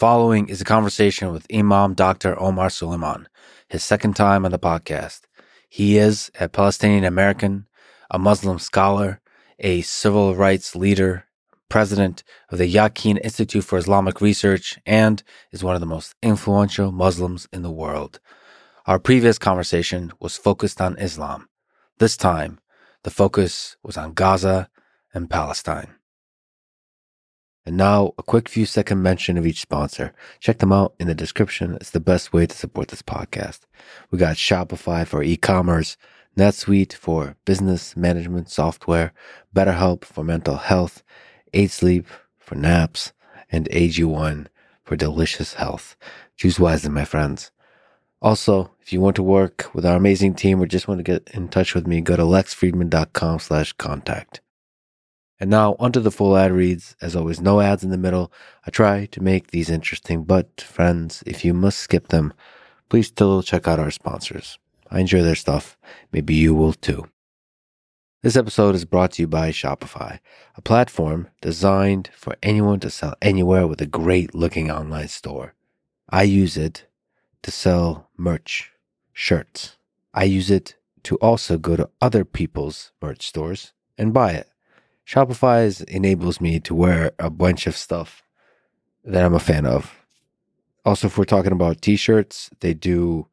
following is a conversation with Imam Dr. Omar Suleiman, his second time on the podcast. He is a Palestinian American, a Muslim scholar, a civil rights leader, president of the Yaqeen Institute for Islamic Research, and is one of the most influential Muslims in the world. Our previous conversation was focused on Islam. This time, the focus was on Gaza and Palestine. And now, a quick few second mention of each sponsor. Check them out in the description. It's the best way to support this podcast. We got Shopify for e-commerce, NetSuite for business management software, BetterHelp for mental health, 8 Sleep for naps, and AG1 for delicious health. Choose wisely, my friends. Also, if you want to work with our amazing team or just want to get in touch with me, go to lexfridman.com slash contact. And now onto the full ad reads. As always, no ads in the middle. I try to make these interesting, but friends, if you must skip them, please still check out our sponsors. I enjoy their stuff. Maybe you will too. This episode is brought to you by Shopify, a platform designed for anyone to sell anywhere with a great looking online store. I use it to sell merch, shirts. I use it to also go to other people's merch stores and buy it. Shopify enables me to wear a bunch of stuff that I'm a fan of. Also, if we're talking about t shirts, they do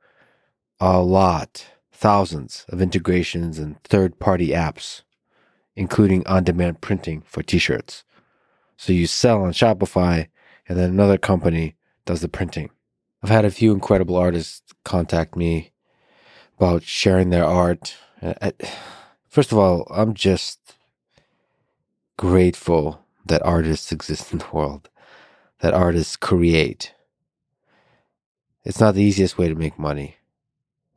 a lot, thousands of integrations and third party apps, including on demand printing for t shirts. So you sell on Shopify, and then another company does the printing. I've had a few incredible artists contact me about sharing their art. Uh, first of all, I'm just grateful that artists exist in the world, that artists create. It's not the easiest way to make money.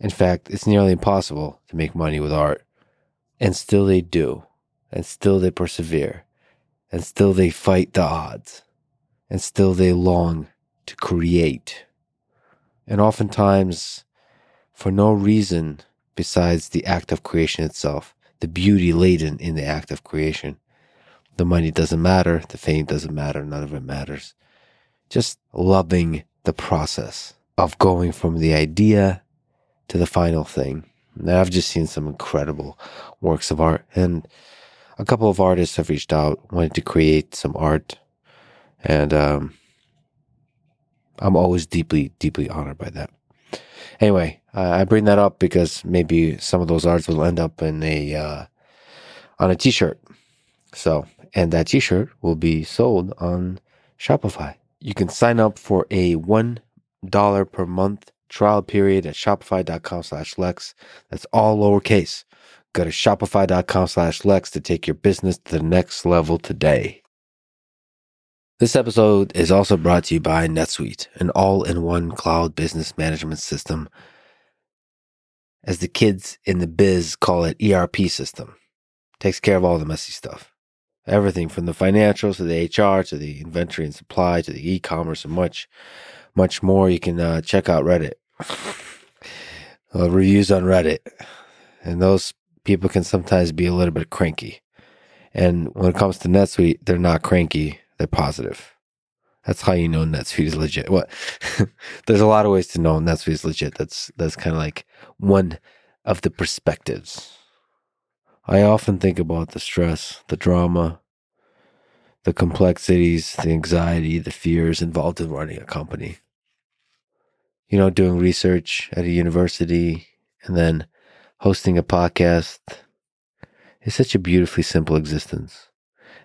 In fact, it's nearly impossible to make money with art. And still they do. And still they persevere. And still they fight the odds. And still they long to create. And oftentimes, for no reason besides the act of creation itself, the beauty laden in the act of creation. The money doesn't matter. The fame doesn't matter. None of it matters. Just loving the process of going from the idea to the final thing. Now, I've just seen some incredible works of art, and a couple of artists have reached out, wanted to create some art, and um, I'm always deeply, deeply honored by that. Anyway, uh, I bring that up because maybe some of those arts will end up in a uh, on a T-shirt. So, and that T-shirt will be sold on Shopify. You can sign up for a one dollar per month trial period at shopify.com slash lex. That's all lowercase. Go to shopify.com slash lex to take your business to the next level today. This episode is also brought to you by netsuite an all-in-one cloud business management system as the kids in the biz call it erp system. Takes care of all the messy stuff everything from the financials to the hr to the inventory and supply to the e-commerce and much much more you can uh, check out reddit uh, reviews on Reddit, and those people can sometimes be a little bit cranky. And when it comes to NetSuite, they're not cranky; they're positive. That's how you know NetSuite is legit. What? There's a lot of ways to know NetSuite is legit. That's that's kind of like one of the perspectives. I often think about the stress, the drama, the complexities, the anxiety, the fears involved in running a company you know, doing research at a university and then hosting a podcast is such a beautifully simple existence,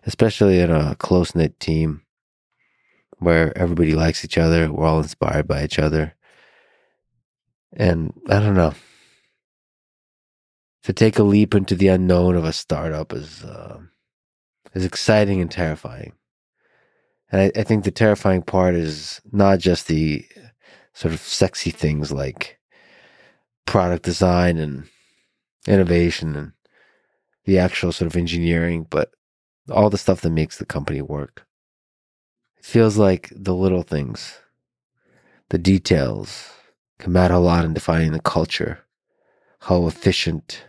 especially in a close knit team where everybody likes each other. We're all inspired by each other. And I don't know. To take a leap into the unknown of a startup is uh, is exciting and terrifying. And I, I think the terrifying part is not just the sort of sexy things like product design and innovation and the actual sort of engineering, but all the stuff that makes the company work. It feels like the little things, the details can matter a lot in defining the culture, how efficient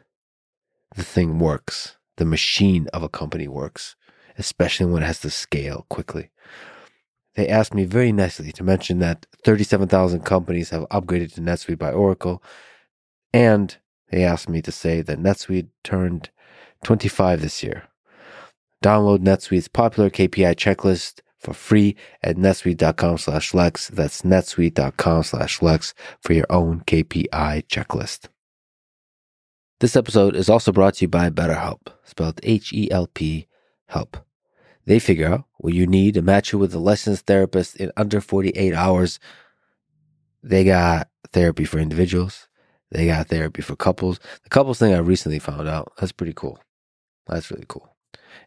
the thing works, the machine of a company works, especially when it has to scale quickly. they asked me very nicely to mention that 37,000 companies have upgraded to NetSuite by Oracle. And they asked me to say that NetSuite turned 25 this year. Download NetSuite's popular KPI checklist for free at netsuite.com slash Lex. That's netsuite.com slash Lex for your own KPI checklist. This episode is also brought to you by BetterHelp, spelled H E L P, help. They figure out what you need and match you with a licensed therapist in under 48 hours. They got therapy for individuals. They got therapy for couples. The couples thing I recently found out. That's pretty cool. That's really cool.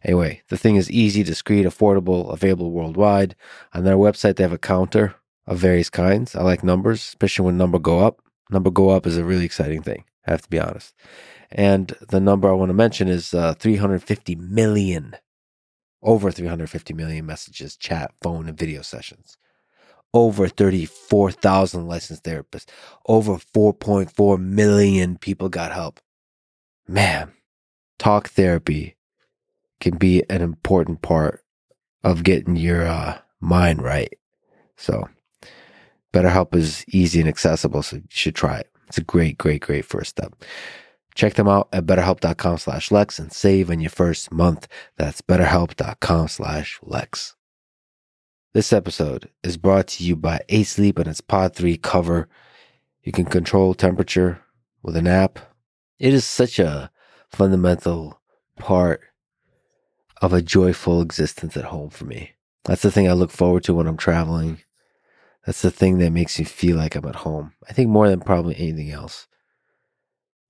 Anyway, the thing is easy, discreet, affordable, available worldwide. On their website, they have a counter of various kinds. I like numbers, especially when number go up. Number go up is a really exciting thing. I have to be honest. And the number I want to mention is uh, 350 million, over 350 million messages, chat, phone, and video sessions. Over 34,000 licensed therapists. Over 4.4 million people got help. Man, talk therapy can be an important part of getting your uh, mind right. So, BetterHelp is easy and accessible, so you should try it. It's a great, great, great first step. Check them out at betterhelp.com slash Lex and save on your first month. That's betterhelp.com slash Lex. This episode is brought to you by Eight Sleep and its Pod 3 cover. You can control temperature with an app. It is such a fundamental part of a joyful existence at home for me. That's the thing I look forward to when I'm traveling. That's the thing that makes me feel like I'm at home. I think more than probably anything else.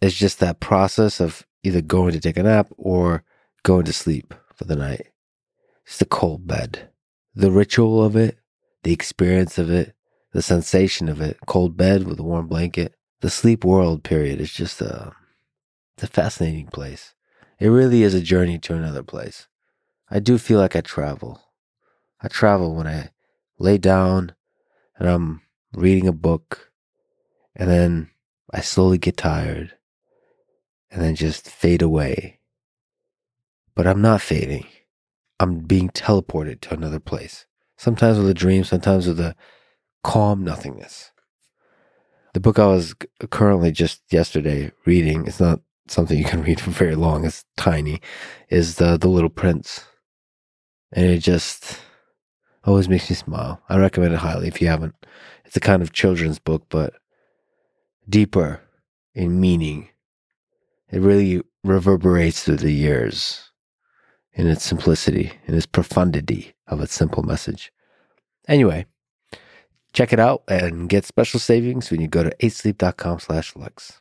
It's just that process of either going to take a nap or going to sleep for the night. It's the cold bed. The ritual of it, the experience of it, the sensation of it, cold bed with a warm blanket. The sleep world period is just a, it's a fascinating place. It really is a journey to another place. I do feel like I travel. I travel when I lay down and I'm reading a book and then I slowly get tired and then just fade away. But I'm not fading. I'm being teleported to another place. Sometimes with a dream, sometimes with a calm nothingness. The book I was currently just yesterday reading, it's not something you can read for very long, it's tiny, is the, the Little Prince and it just always makes me smile. I recommend it highly if you haven't. It's a kind of children's book, but deeper in meaning. It really reverberates through the years in its simplicity, in its profundity of its simple message. Anyway, check it out and get special savings when you go to 8sleep.com slash Lex.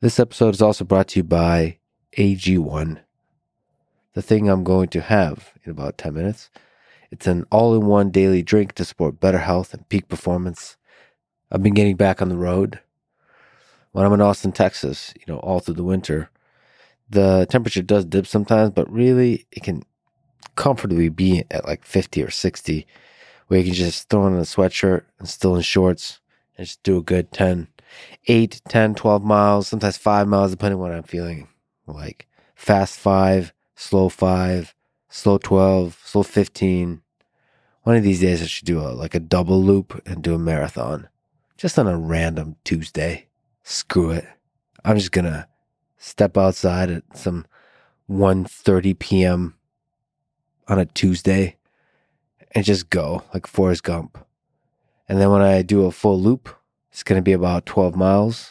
This episode is also brought to you by AG1 the thing I'm going to have in about 10 minutes. It's an all in one daily drink to support better health and peak performance. I've been getting back on the road. When I'm in Austin, Texas, you know, all through the winter, the temperature does dip sometimes, but really it can comfortably be at like 50 or 60, where you can just throw on a sweatshirt and still in shorts and just do a good 10, 8, 10, 12 miles, sometimes five miles, depending on what I'm feeling like. Fast five, slow five, slow 12, slow 15. One of these days I should do a, like a double loop and do a marathon just on a random Tuesday. Screw it. I'm just going to step outside at some 1:30 p.m. on a Tuesday and just go like Forrest Gump. And then when I do a full loop, it's going to be about 12 miles.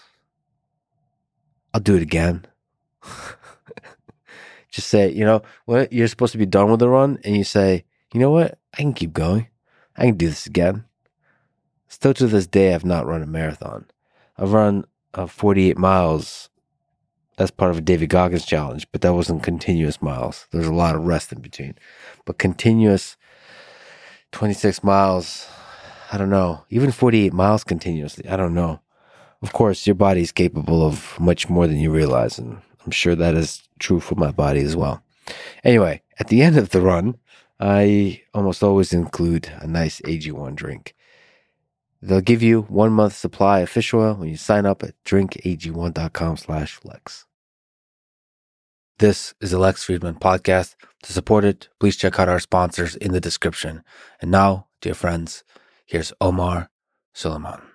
I'll do it again. just say, you know, what you're supposed to be done with the run, and you say, you know what, I can keep going. I can do this again. Still to this day, I've not run a marathon. I've run uh, 48 miles as part of a David Goggins challenge, but that wasn't continuous miles. There's a lot of rest in between. But continuous 26 miles, I don't know. Even 48 miles continuously, I don't know. Of course, your body is capable of much more than you realize, and I'm sure that is true for my body as well. Anyway, at the end of the run, I almost always include a nice AG1 drink. They'll give you one month supply of fish oil when you sign up at drinkag1.com slash flex. This is the Lex Fridman podcast. To support it, please check out our sponsors in the description. And now, dear friends, here's Omar Suleiman.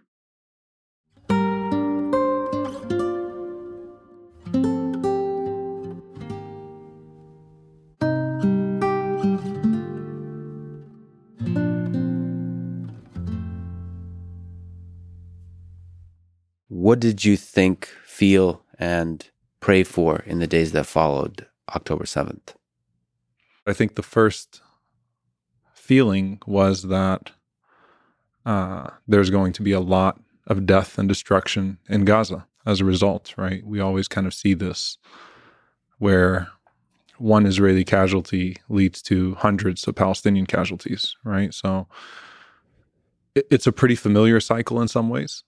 What did you think, feel, and pray for in the days that followed October 7th? I think the first feeling was that uh, there's going to be a lot of death and destruction in Gaza as a result, right? We always kind of see this where one Israeli casualty leads to hundreds of Palestinian casualties, right? So it's a pretty familiar cycle in some ways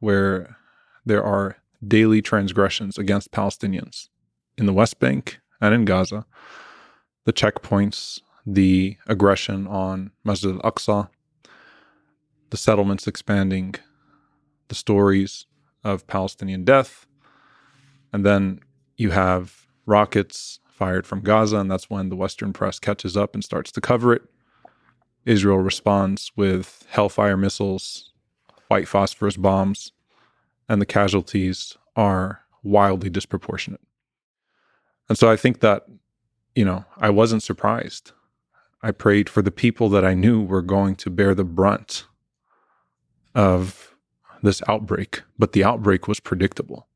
where there are daily transgressions against Palestinians in the West Bank and in Gaza, the checkpoints, the aggression on Masjid al Aqsa, the settlements expanding, the stories of Palestinian death. And then you have rockets fired from Gaza, and that's when the Western press catches up and starts to cover it. Israel responds with Hellfire missiles, white phosphorus bombs, and the casualties are wildly disproportionate. And so I think that, you know, I wasn't surprised. I prayed for the people that I knew were going to bear the brunt of this outbreak, but the outbreak was predictable.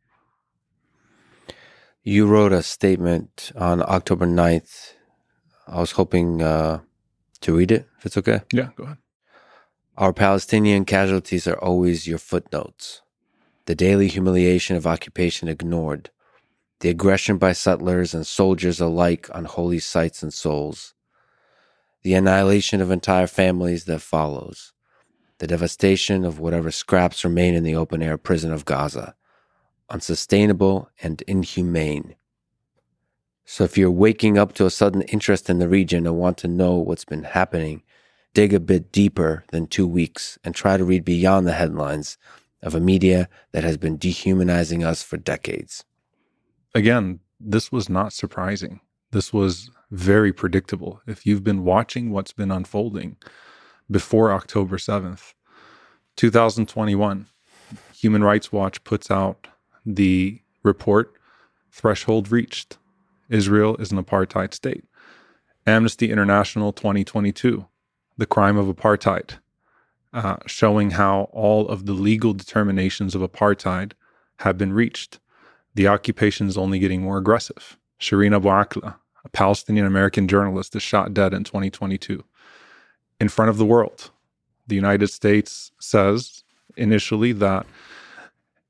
You wrote a statement on October 9th. I was hoping uh, to read it, if it's okay. Yeah, go ahead. Our Palestinian casualties are always your footnotes the daily humiliation of occupation ignored, the aggression by settlers and soldiers alike on holy sites and souls, the annihilation of entire families that follows, the devastation of whatever scraps remain in the open air prison of Gaza, unsustainable and inhumane. So if you're waking up to a sudden interest in the region and want to know what's been happening, dig a bit deeper than two weeks and try to read beyond the headlines of a media that has been dehumanizing us for decades. Again, this was not surprising. This was very predictable. If you've been watching what's been unfolding before October 7th, 2021, Human Rights Watch puts out the report Threshold Reached. Israel is an apartheid state. Amnesty International 2022, The Crime of Apartheid uh, showing how all of the legal determinations of apartheid have been reached. The occupation is only getting more aggressive. Shireen Abu Akleh, a Palestinian American journalist, is shot dead in 2022 in front of the world. The United States says initially that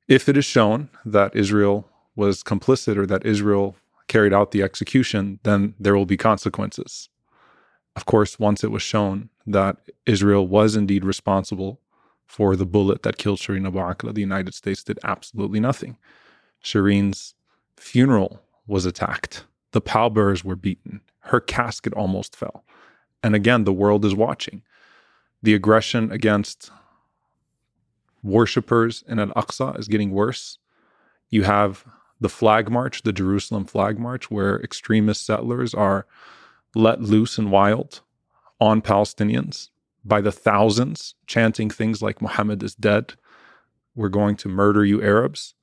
if it is shown that Israel was complicit or that Israel carried out the execution, then there will be consequences. Of course, once it was shown that Israel was indeed responsible for the bullet that killed Shireen Abu Akleh, the United States did absolutely nothing. Shireen's funeral was attacked. The pallbearers were beaten. Her casket almost fell. And again, the world is watching. The aggression against worshippers in Al Aqsa is getting worse. You have the flag march, the Jerusalem flag march, where extremist settlers are let loose and wild on Palestinians by the thousands, chanting things like Muhammad is dead, we're going to murder you Arabs,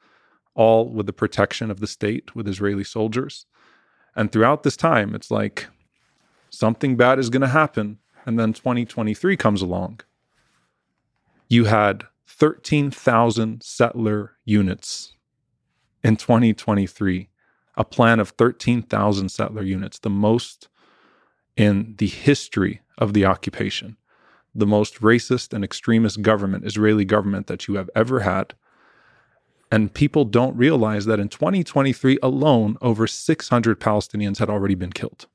all with the protection of the state with Israeli soldiers. And throughout this time, it's like something bad is going to happen. And then 2023 comes along. You had 13,000 settler units in 2023, a plan of 13,000 settler units, the most in the history of the occupation, the most racist and extremist government, Israeli government that you have ever had. And people don't realize that in 2023 alone, over 600 Palestinians had already been killed.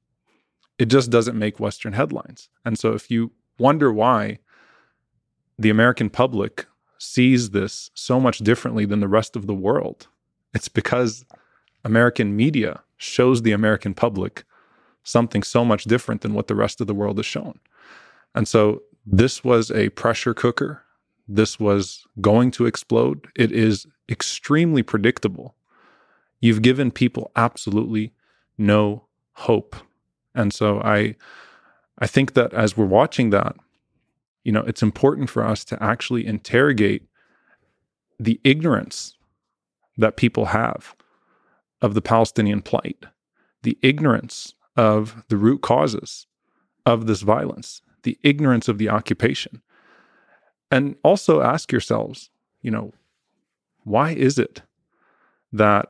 It just doesn't make Western headlines. And so if you wonder why the American public sees this so much differently than the rest of the world, it's because American media shows the American public something so much different than what the rest of the world has shown. And so this was a pressure cooker. This was going to explode. It is extremely predictable. You've given people absolutely no hope. And so I I think that as we're watching that, you know, it's important for us to actually interrogate the ignorance that people have of the Palestinian plight, the ignorance of the root causes of this violence, the ignorance of the occupation. And also ask yourselves, you know, why is it that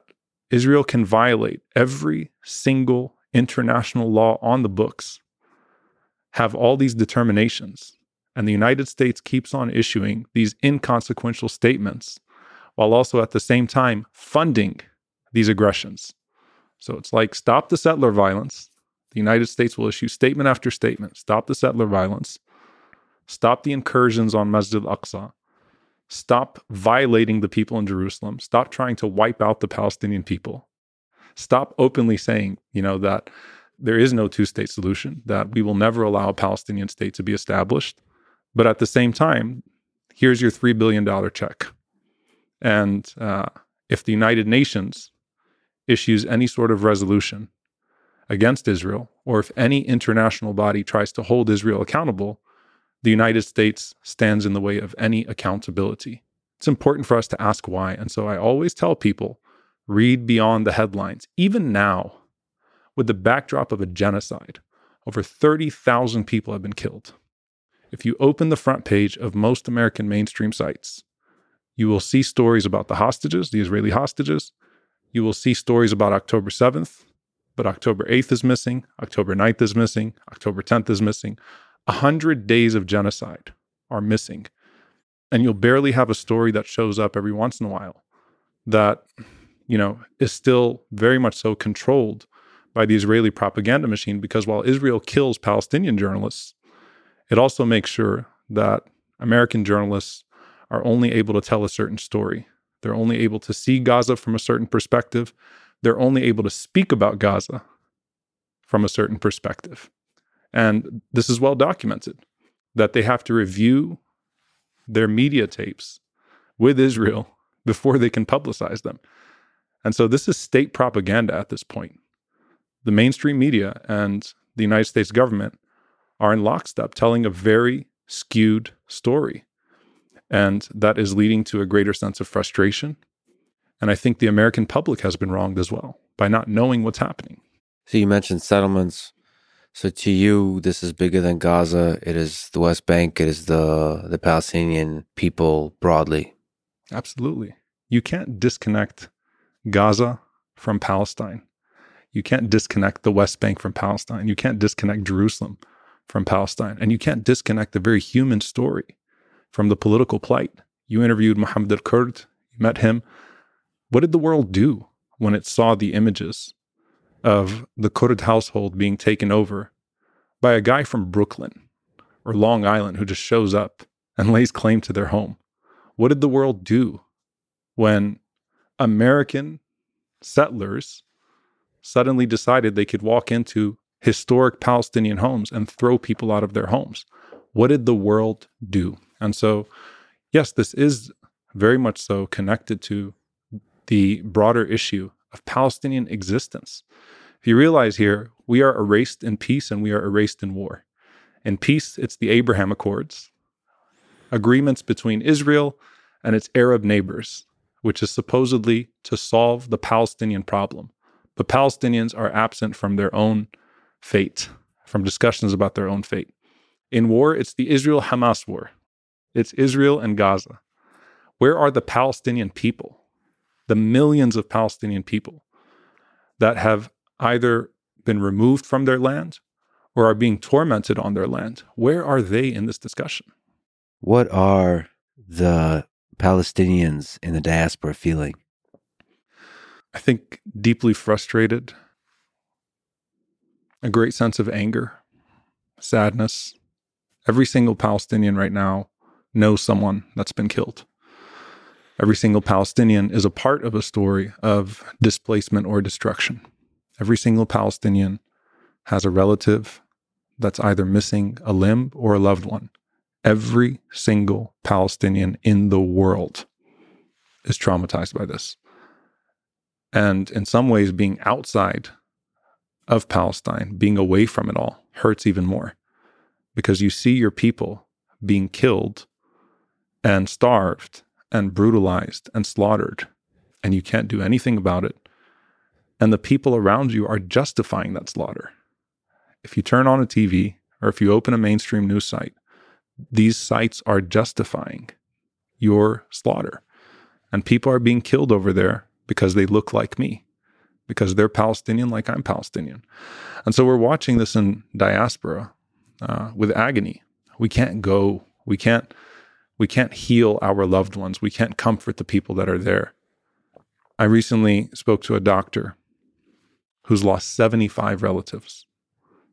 Israel can violate every single international law on the books, have all these determinations, and the United States keeps on issuing these inconsequential statements while also at the same time funding these aggressions. So it's like stop the settler violence. The United States will issue statement after statement. Stop the settler violence, stop the incursions on Masjid al Aqsa, stop violating the people in Jerusalem, stop trying to wipe out the Palestinian people, stop openly saying, you know, that there is no two state solution, that we will never allow a Palestinian state to be established. But at the same time, here's your $3 billion check. And uh, if the United Nations issues any sort of resolution against Israel, or if any international body tries to hold Israel accountable, the United States stands in the way of any accountability. It's important for us to ask why. And so I always tell people read beyond the headlines. Even now, with the backdrop of a genocide, over 30,000 people have been killed. If you open the front page of most American mainstream sites, you will see stories about the hostages, the Israeli hostages. You will see stories about October 7th, but October 8th is missing, October 9th is missing, October 10th is missing. A hundred days of genocide are missing. And you'll barely have a story that shows up every once in a while that, you know, is still very much so controlled by the Israeli propaganda machine because while Israel kills Palestinian journalists, it also makes sure that American journalists are only able to tell a certain story. They're only able to see Gaza from a certain perspective they're only able to speak about Gaza from a certain perspective. And this is well documented that they have to review their media tapes with Israel before they can publicize them. And so this is state propaganda at this point. The mainstream media and the United States government are in lockstep telling a very skewed story. And that is leading to a greater sense of frustration and I think the American public has been wronged as well by not knowing what's happening. So you mentioned settlements. So to you, this is bigger than Gaza. It is the West Bank. It is the the Palestinian people broadly. Absolutely. You can't disconnect Gaza from Palestine. You can't disconnect the West Bank from Palestine. You can't disconnect Jerusalem from Palestine. And you can't disconnect the very human story from the political plight. You interviewed Mohammed al Kurd, you met him. What did the world do when it saw the images of the Kurd household being taken over by a guy from Brooklyn or Long Island who just shows up and lays claim to their home? What did the world do when American settlers suddenly decided they could walk into historic Palestinian homes and throw people out of their homes? What did the world do? And so, yes, this is very much so connected to the broader issue of Palestinian existence. If you realize here, we are erased in peace and we are erased in war. In peace, it's the Abraham Accords, agreements between Israel and its Arab neighbors, which is supposedly to solve the Palestinian problem. But Palestinians are absent from their own fate, from discussions about their own fate. In war, it's the Israel Hamas war. It's Israel and Gaza. Where are the Palestinian people? The millions of Palestinian people that have either been removed from their land or are being tormented on their land. Where are they in this discussion? What are the Palestinians in the diaspora feeling? I think deeply frustrated, a great sense of anger, sadness. Every single Palestinian right now knows someone that's been killed every single Palestinian is a part of a story of displacement or destruction. Every single Palestinian has a relative that's either missing a limb or a loved one. Every single Palestinian in the world is traumatized by this. And in some ways, being outside of Palestine, being away from it all, hurts even more because you see your people being killed and starved and brutalized and slaughtered, and you can't do anything about it. And the people around you are justifying that slaughter. If you turn on a TV or if you open a mainstream news site, these sites are justifying your slaughter. And people are being killed over there because they look like me, because they're Palestinian like I'm Palestinian. And so we're watching this in diaspora uh, with agony. We can't go. We can't. We can't heal our loved ones. We can't comfort the people that are there. I recently spoke to a doctor who's lost 75 relatives,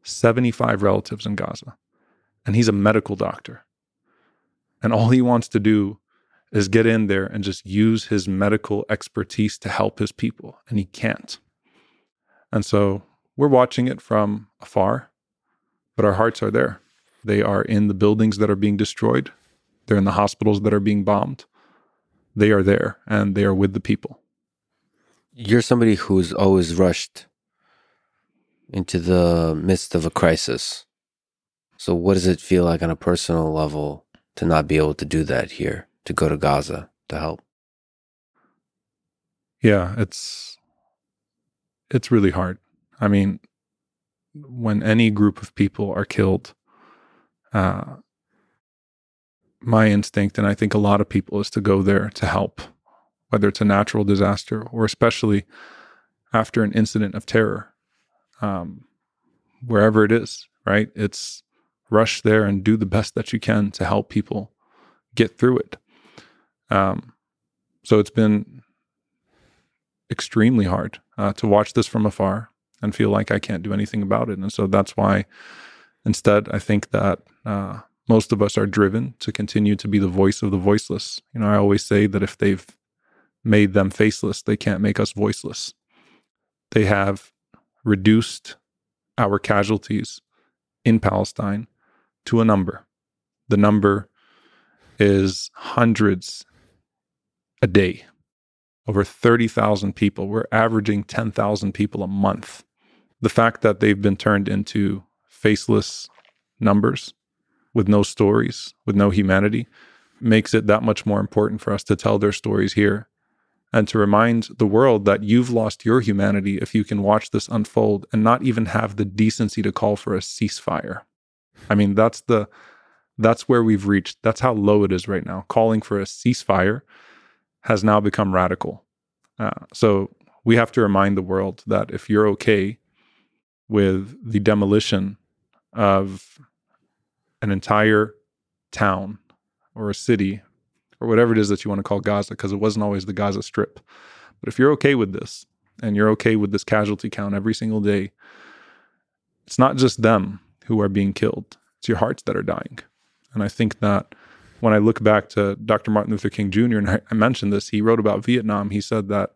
75 relatives in Gaza, and he's a medical doctor. And all he wants to do is get in there and just use his medical expertise to help his people, and he can't. And so we're watching it from afar, but our hearts are there. They are in the buildings that are being destroyed, they're in the hospitals that are being bombed. They are there and they are with the people. You're somebody who's always rushed into the midst of a crisis. So, what does it feel like on a personal level to not be able to do that here, to go to Gaza to help? Yeah, it's it's really hard. I mean, when any group of people are killed, uh, my instinct, and I think a lot of people, is to go there to help, whether it's a natural disaster or especially after an incident of terror, um, wherever it is, right? It's rush there and do the best that you can to help people get through it. Um, so it's been extremely hard uh, to watch this from afar and feel like I can't do anything about it. And so that's why, instead, I think that uh, most of us are driven to continue to be the voice of the voiceless. You know, I always say that if they've made them faceless, they can't make us voiceless. They have reduced our casualties in Palestine to a number. The number is hundreds a day, over 30,000 people. We're averaging 10,000 people a month. The fact that they've been turned into faceless numbers with no stories, with no humanity, makes it that much more important for us to tell their stories here and to remind the world that you've lost your humanity if you can watch this unfold and not even have the decency to call for a ceasefire. I mean, that's the that's where we've reached. That's how low it is right now. Calling for a ceasefire has now become radical. Uh, so we have to remind the world that if you're okay with the demolition of an entire town or a city or whatever it is that you want to call Gaza, because it wasn't always the Gaza Strip. But if you're okay with this and you're okay with this casualty count every single day, it's not just them who are being killed, it's your hearts that are dying. And I think that when I look back to Dr. Martin Luther King Jr., and I, mentioned this, he wrote about Vietnam. He said that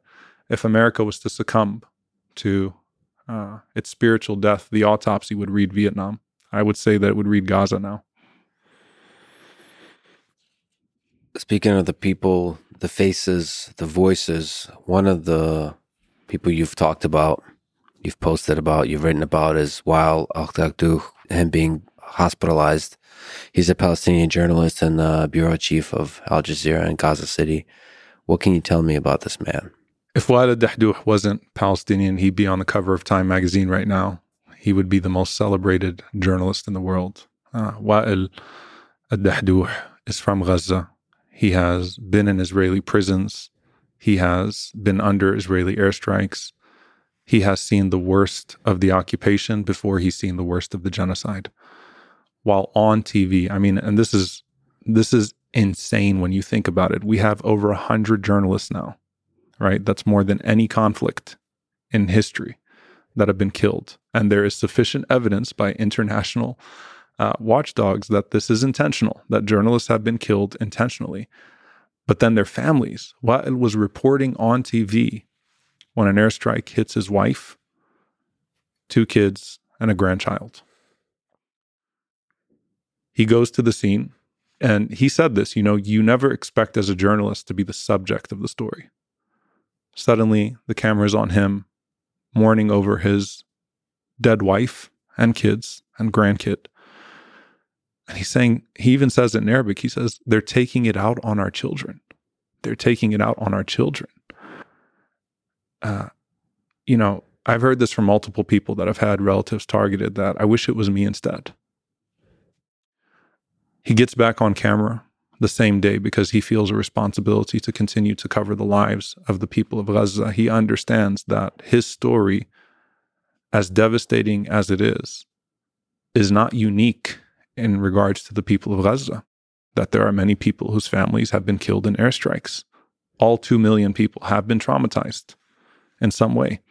if America was to succumb to uh, its spiritual death, the autopsy would read Vietnam. I would say that it would read Gaza now. Speaking of the people, the faces, the voices, one of the people you've talked about, you've posted about, you've written about is Wael Al him being hospitalized. He's a Palestinian journalist and the bureau chief of Al Jazeera in Gaza City. What can you tell me about this man? If Wael al wasn't Palestinian, he'd be on the cover of Time magazine right now he would be the most celebrated journalist in the world. Uh, Wael al is from Gaza. He has been in Israeli prisons. He has been under Israeli airstrikes. He has seen the worst of the occupation before he's seen the worst of the genocide. While on TV, I mean, and this is this is insane when you think about it. We have over a hundred journalists now, right? That's more than any conflict in history that have been killed. And there is sufficient evidence by international uh, watchdogs that this is intentional, that journalists have been killed intentionally. But then their families, Wael was reporting on TV when an airstrike hits his wife, two kids, and a grandchild. He goes to the scene and he said this you know, you never expect as a journalist to be the subject of the story. Suddenly, the camera is on him mourning over his dead wife and kids and grandkid. And he's saying, he even says it in Arabic, he says, they're taking it out on our children. They're taking it out on our children. Uh, you know, I've heard this from multiple people that have had relatives targeted that I wish it was me instead. He gets back on camera the same day because he feels a responsibility to continue to cover the lives of the people of Gaza. He understands that his story, as devastating as it is, is not unique in regards to the people of Gaza, that there are many people whose families have been killed in airstrikes. All 2 million people have been traumatized in some way.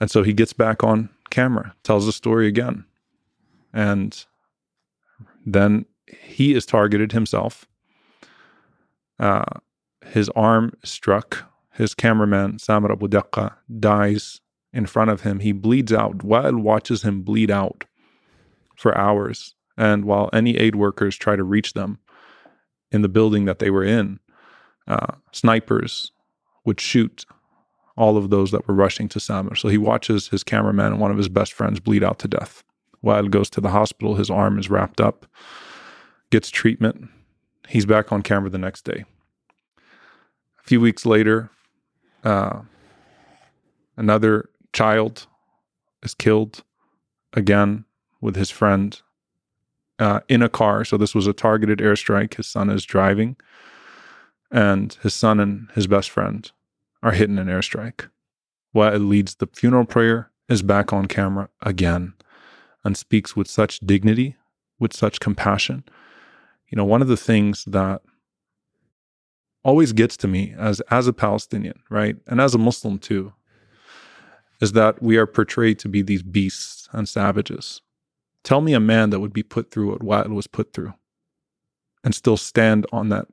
And so he gets back on camera, tells the story again. And then he is targeted himself. Uh, his arm struck. His cameraman, Samar Abu Daqqa, dies in front of him. He bleeds out. Wael watches him bleed out for hours. And while any aid workers try to reach them in the building that they were in, uh, snipers would shoot all of those that were rushing to Samar. So he watches his cameraman and one of his best friends bleed out to death. Wael goes to the hospital, his arm is wrapped up, gets treatment. He's back on camera the next day. A few weeks later, uh, another child is killed again with his friend uh, in a car. So this was a targeted airstrike. His son is driving, and his son and his best friend are hit in an airstrike. Wael leads the funeral prayer, is back on camera again, and speaks with such dignity, with such compassion. You know, one of the things that always gets to me as as a Palestinian, right, and as a Muslim too, is that we are portrayed to be these beasts and savages. Tell me a man that would be put through what Wael was put through and still stand on that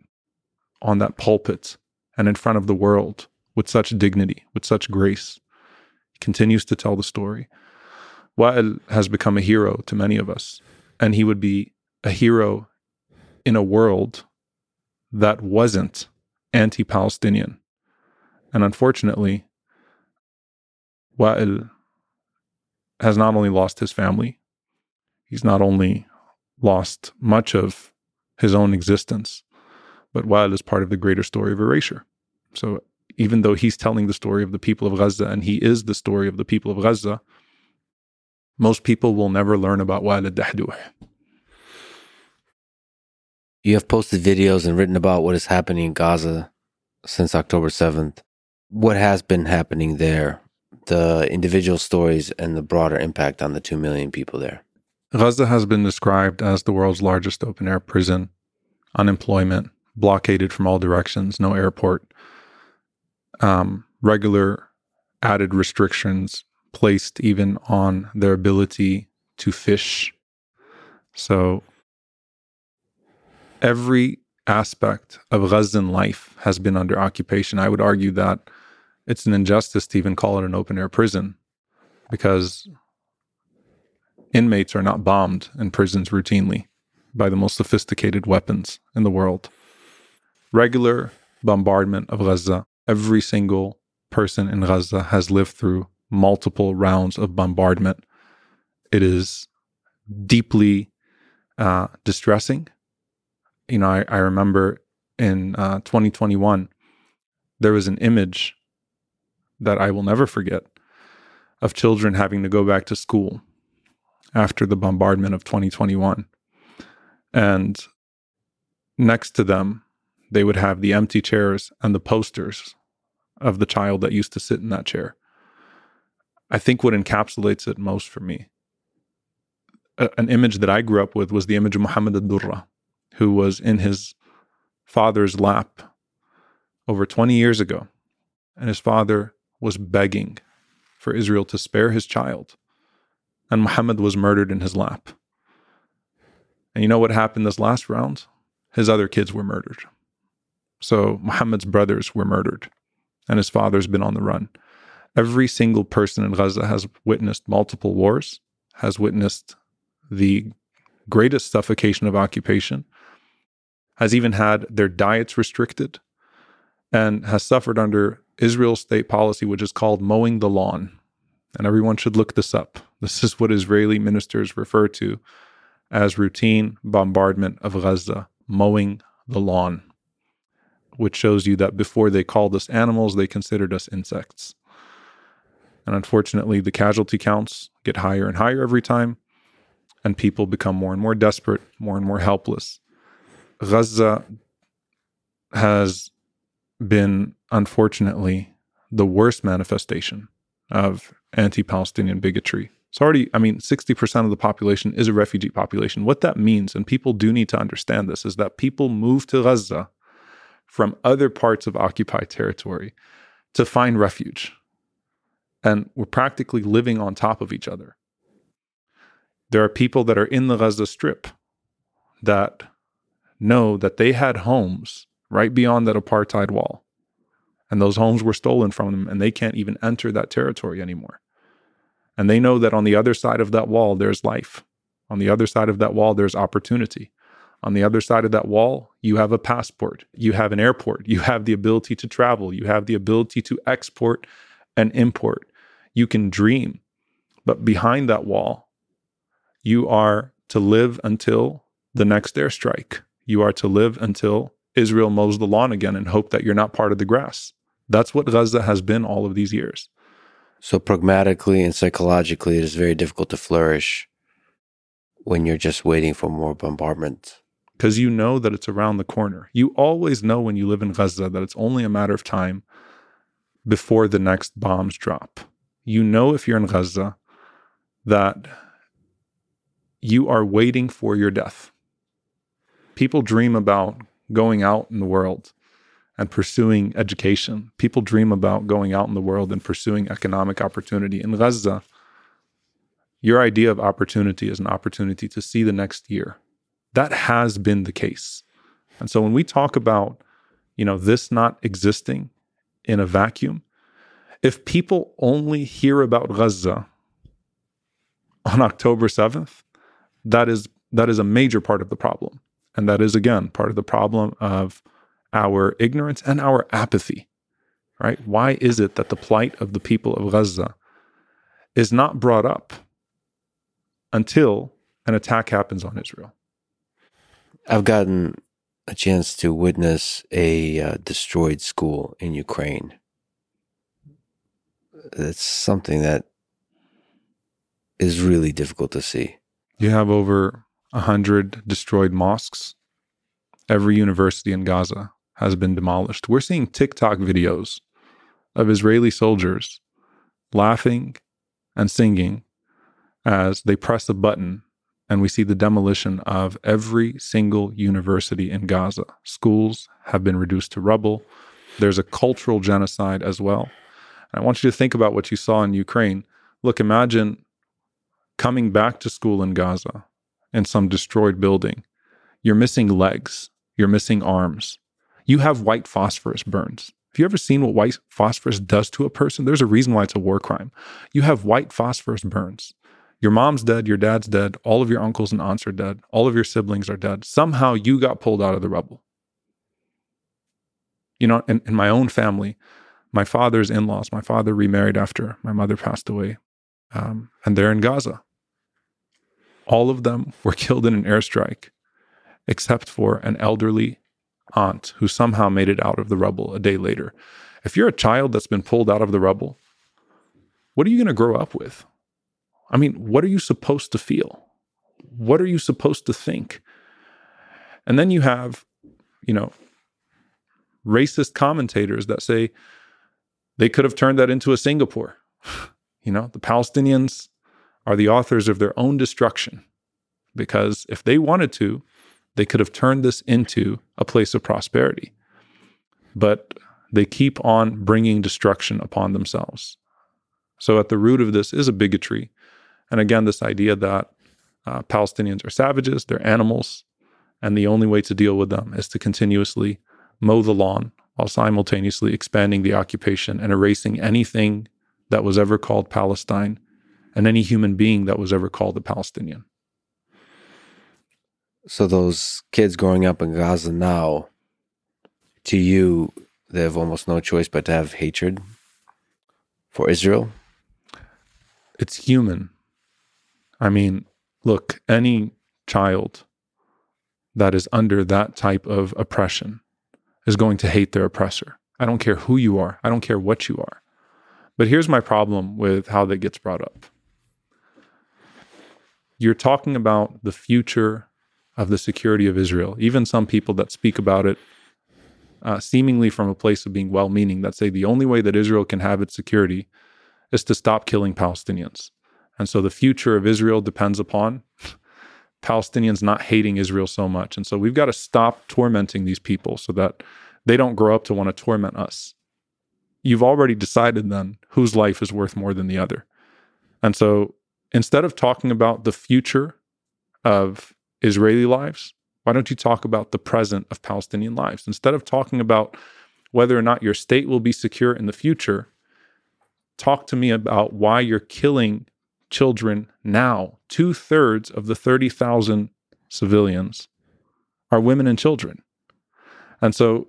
on that pulpit and in front of the world with such dignity, with such grace. He continues to tell the story. Wael has become a hero to many of us, and he would be a hero in a world that wasn't anti Palestinian. And unfortunately, Wael has not only lost his family, he's not only lost much of his own existence, but Wael is part of the greater story of erasure. So even though he's telling the story of the people of Gaza and he is the story of the people of Gaza, most people will never learn about Wael al-Dahdouh. You have posted videos and written about what is happening in Gaza since October 7th. What has been happening there, the individual stories and the broader impact on the 2 million people there? Gaza has been described as the world's largest open air prison, unemployment, blockaded from all directions, no airport, um, regular added restrictions placed even on their ability to fish. So every aspect of Gazan life has been under occupation. I would argue that it's an injustice to even call it an open air prison because Inmates are not bombed in prisons routinely by the most sophisticated weapons in the world. Regular bombardment of Gaza, every single person in Gaza has lived through multiple rounds of bombardment. It is deeply uh, distressing. You know, I, I remember in uh, 2021, there was an image that I will never forget of children having to go back to school after the bombardment of 2021. And next to them, they would have the empty chairs and the posters of the child that used to sit in that chair. I think what encapsulates it most for me, a, an image that I grew up with was the image of Muhammad al-Durra, who was in his father's lap over 20 years ago. And his father was begging for Israel to spare his child and Muhammad was murdered in his lap. And you know what happened this last round? His other kids were murdered. So Muhammad's brothers were murdered, and his father's been on the run. Every single person in Gaza has witnessed multiple wars, has witnessed the greatest suffocation of occupation, has even had their diets restricted, and has suffered under Israel's state policy, which is called mowing the lawn. and everyone should look this up. This is what Israeli ministers refer to as routine bombardment of Gaza, mowing the lawn, which shows you that before they called us animals, they considered us insects. And unfortunately, the casualty counts get higher and higher every time, and people become more and more desperate, more and more helpless. Gaza has been, unfortunately, the worst manifestation of anti Palestinian bigotry. It's already, I mean, 60% of the population is a refugee population. What that means, and people do need to understand this, is that people move to Gaza from other parts of occupied territory to find refuge. And we're practically living on top of each other. There are people that are in the Gaza Strip that know that they had homes right beyond that apartheid wall. And those homes were stolen from them, and they can't even enter that territory anymore. And they know that on the other side of that wall, there's life. On the other side of that wall, there's opportunity. On the other side of that wall, you have a passport, you have an airport, you have the ability to travel, you have the ability to export and import. You can dream. But behind that wall, you are to live until the next airstrike. You are to live until Israel mows the lawn again and hope that you're not part of the grass. That's what Gaza has been all of these years. So, pragmatically and psychologically, it is very difficult to flourish when you're just waiting for more bombardment. Because you know that it's around the corner. You always know when you live in Gaza that it's only a matter of time before the next bombs drop. You know, if you're in Gaza, that you are waiting for your death. People dream about going out in the world and pursuing education. People dream about going out in the world and pursuing economic opportunity. In Gaza, your idea of opportunity is an opportunity to see the next year. That has been the case. And so when we talk about, you know, this not existing in a vacuum, if people only hear about Gaza on October 7th, that is that is a major part of the problem. And that is, again, part of the problem of our ignorance and our apathy, right? Why is it that the plight of the people of Gaza is not brought up until an attack happens on Israel? I've gotten a chance to witness a uh, destroyed school in Ukraine. It's something that is really difficult to see. You have over 100 destroyed mosques. Every university in Gaza has been demolished. We're seeing TikTok videos of Israeli soldiers laughing and singing as they press a button and we see the demolition of every single university in Gaza. Schools have been reduced to rubble. There's a cultural genocide as well. And I want you to think about what you saw in Ukraine. Look, imagine coming back to school in Gaza in some destroyed building. You're missing legs, you're missing arms. You have white phosphorus burns. Have you ever seen what white phosphorus does to a person? There's a reason why it's a war crime. You have white phosphorus burns. Your mom's dead, your dad's dead, all of your uncles and aunts are dead, all of your siblings are dead. Somehow you got pulled out of the rubble. You know, in, in my own family, my father's in laws, my father remarried after my mother passed away, um, and they're in Gaza. All of them were killed in an airstrike, except for an elderly aunt who somehow made it out of the rubble a day later. If you're a child that's been pulled out of the rubble, what are you going to grow up with? I mean, what are you supposed to feel? What are you supposed to think? And then you have, you know, racist commentators that say they could have turned that into a Singapore. You know, the Palestinians are the authors of their own destruction. Because if they wanted to, they could have turned this into a place of prosperity. But they keep on bringing destruction upon themselves. So, at the root of this is a bigotry. And again, this idea that uh, Palestinians are savages, they're animals, and the only way to deal with them is to continuously mow the lawn while simultaneously expanding the occupation and erasing anything that was ever called Palestine and any human being that was ever called a Palestinian. So those kids growing up in Gaza now, to you, they have almost no choice but to have hatred for Israel. it's human. I mean, look, any child that is under that type of oppression is going to hate their oppressor. I don't care who you are, I don't care what you are. But here's my problem with how that gets brought up. You're talking about the future of the security of Israel. Even some people that speak about it, uh, seemingly from a place of being well meaning, that say the only way that Israel can have its security is to stop killing Palestinians. And so the future of Israel depends upon Palestinians not hating Israel so much. And so we've got to stop tormenting these people so that they don't grow up to want to torment us. You've already decided then whose life is worth more than the other. And so instead of talking about the future of Israeli lives, why don't you talk about the present of Palestinian lives? Instead of talking about whether or not your state will be secure in the future, talk to me about why you're killing children now. Two thirds of the 30,000 civilians are women and children. And so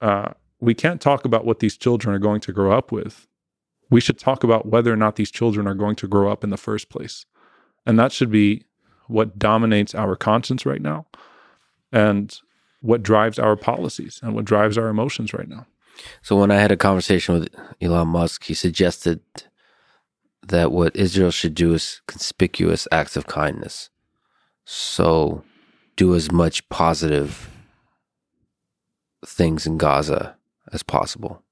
uh, we can't talk about what these children are going to grow up with. We should talk about whether or not these children are going to grow up in the first place. And that should be what dominates our conscience right now and what drives our policies and what drives our emotions right now. So when I had a conversation with Elon Musk, he suggested that what Israel should do is conspicuous acts of kindness. So do as much positive things in Gaza as possible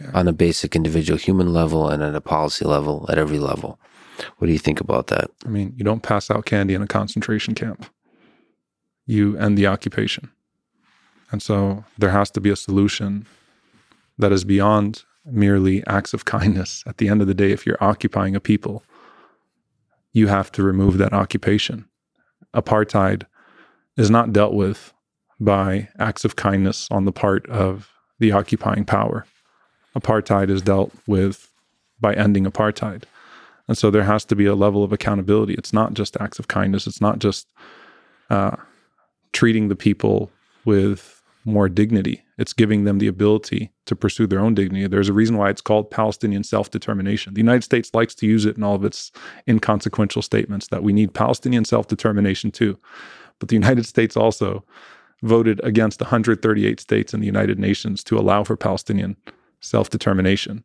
yeah. on a basic individual human level and at a policy level at every level. What do you think about that? I mean, you don't pass out candy in a concentration camp. You end the occupation. And so there has to be a solution that is beyond merely acts of kindness. At the end of the day, if you're occupying a people, you have to remove that occupation. Apartheid is not dealt with by acts of kindness on the part of the occupying power. Apartheid is dealt with by ending apartheid. And so there has to be a level of accountability. It's not just acts of kindness, it's not just uh, treating the people with more dignity. It's giving them the ability to pursue their own dignity. There's a reason why it's called Palestinian self determination. The United States likes to use it in all of its inconsequential statements that we need Palestinian self determination too. But the United States also voted against 138 states in the United Nations to allow for Palestinian self determination.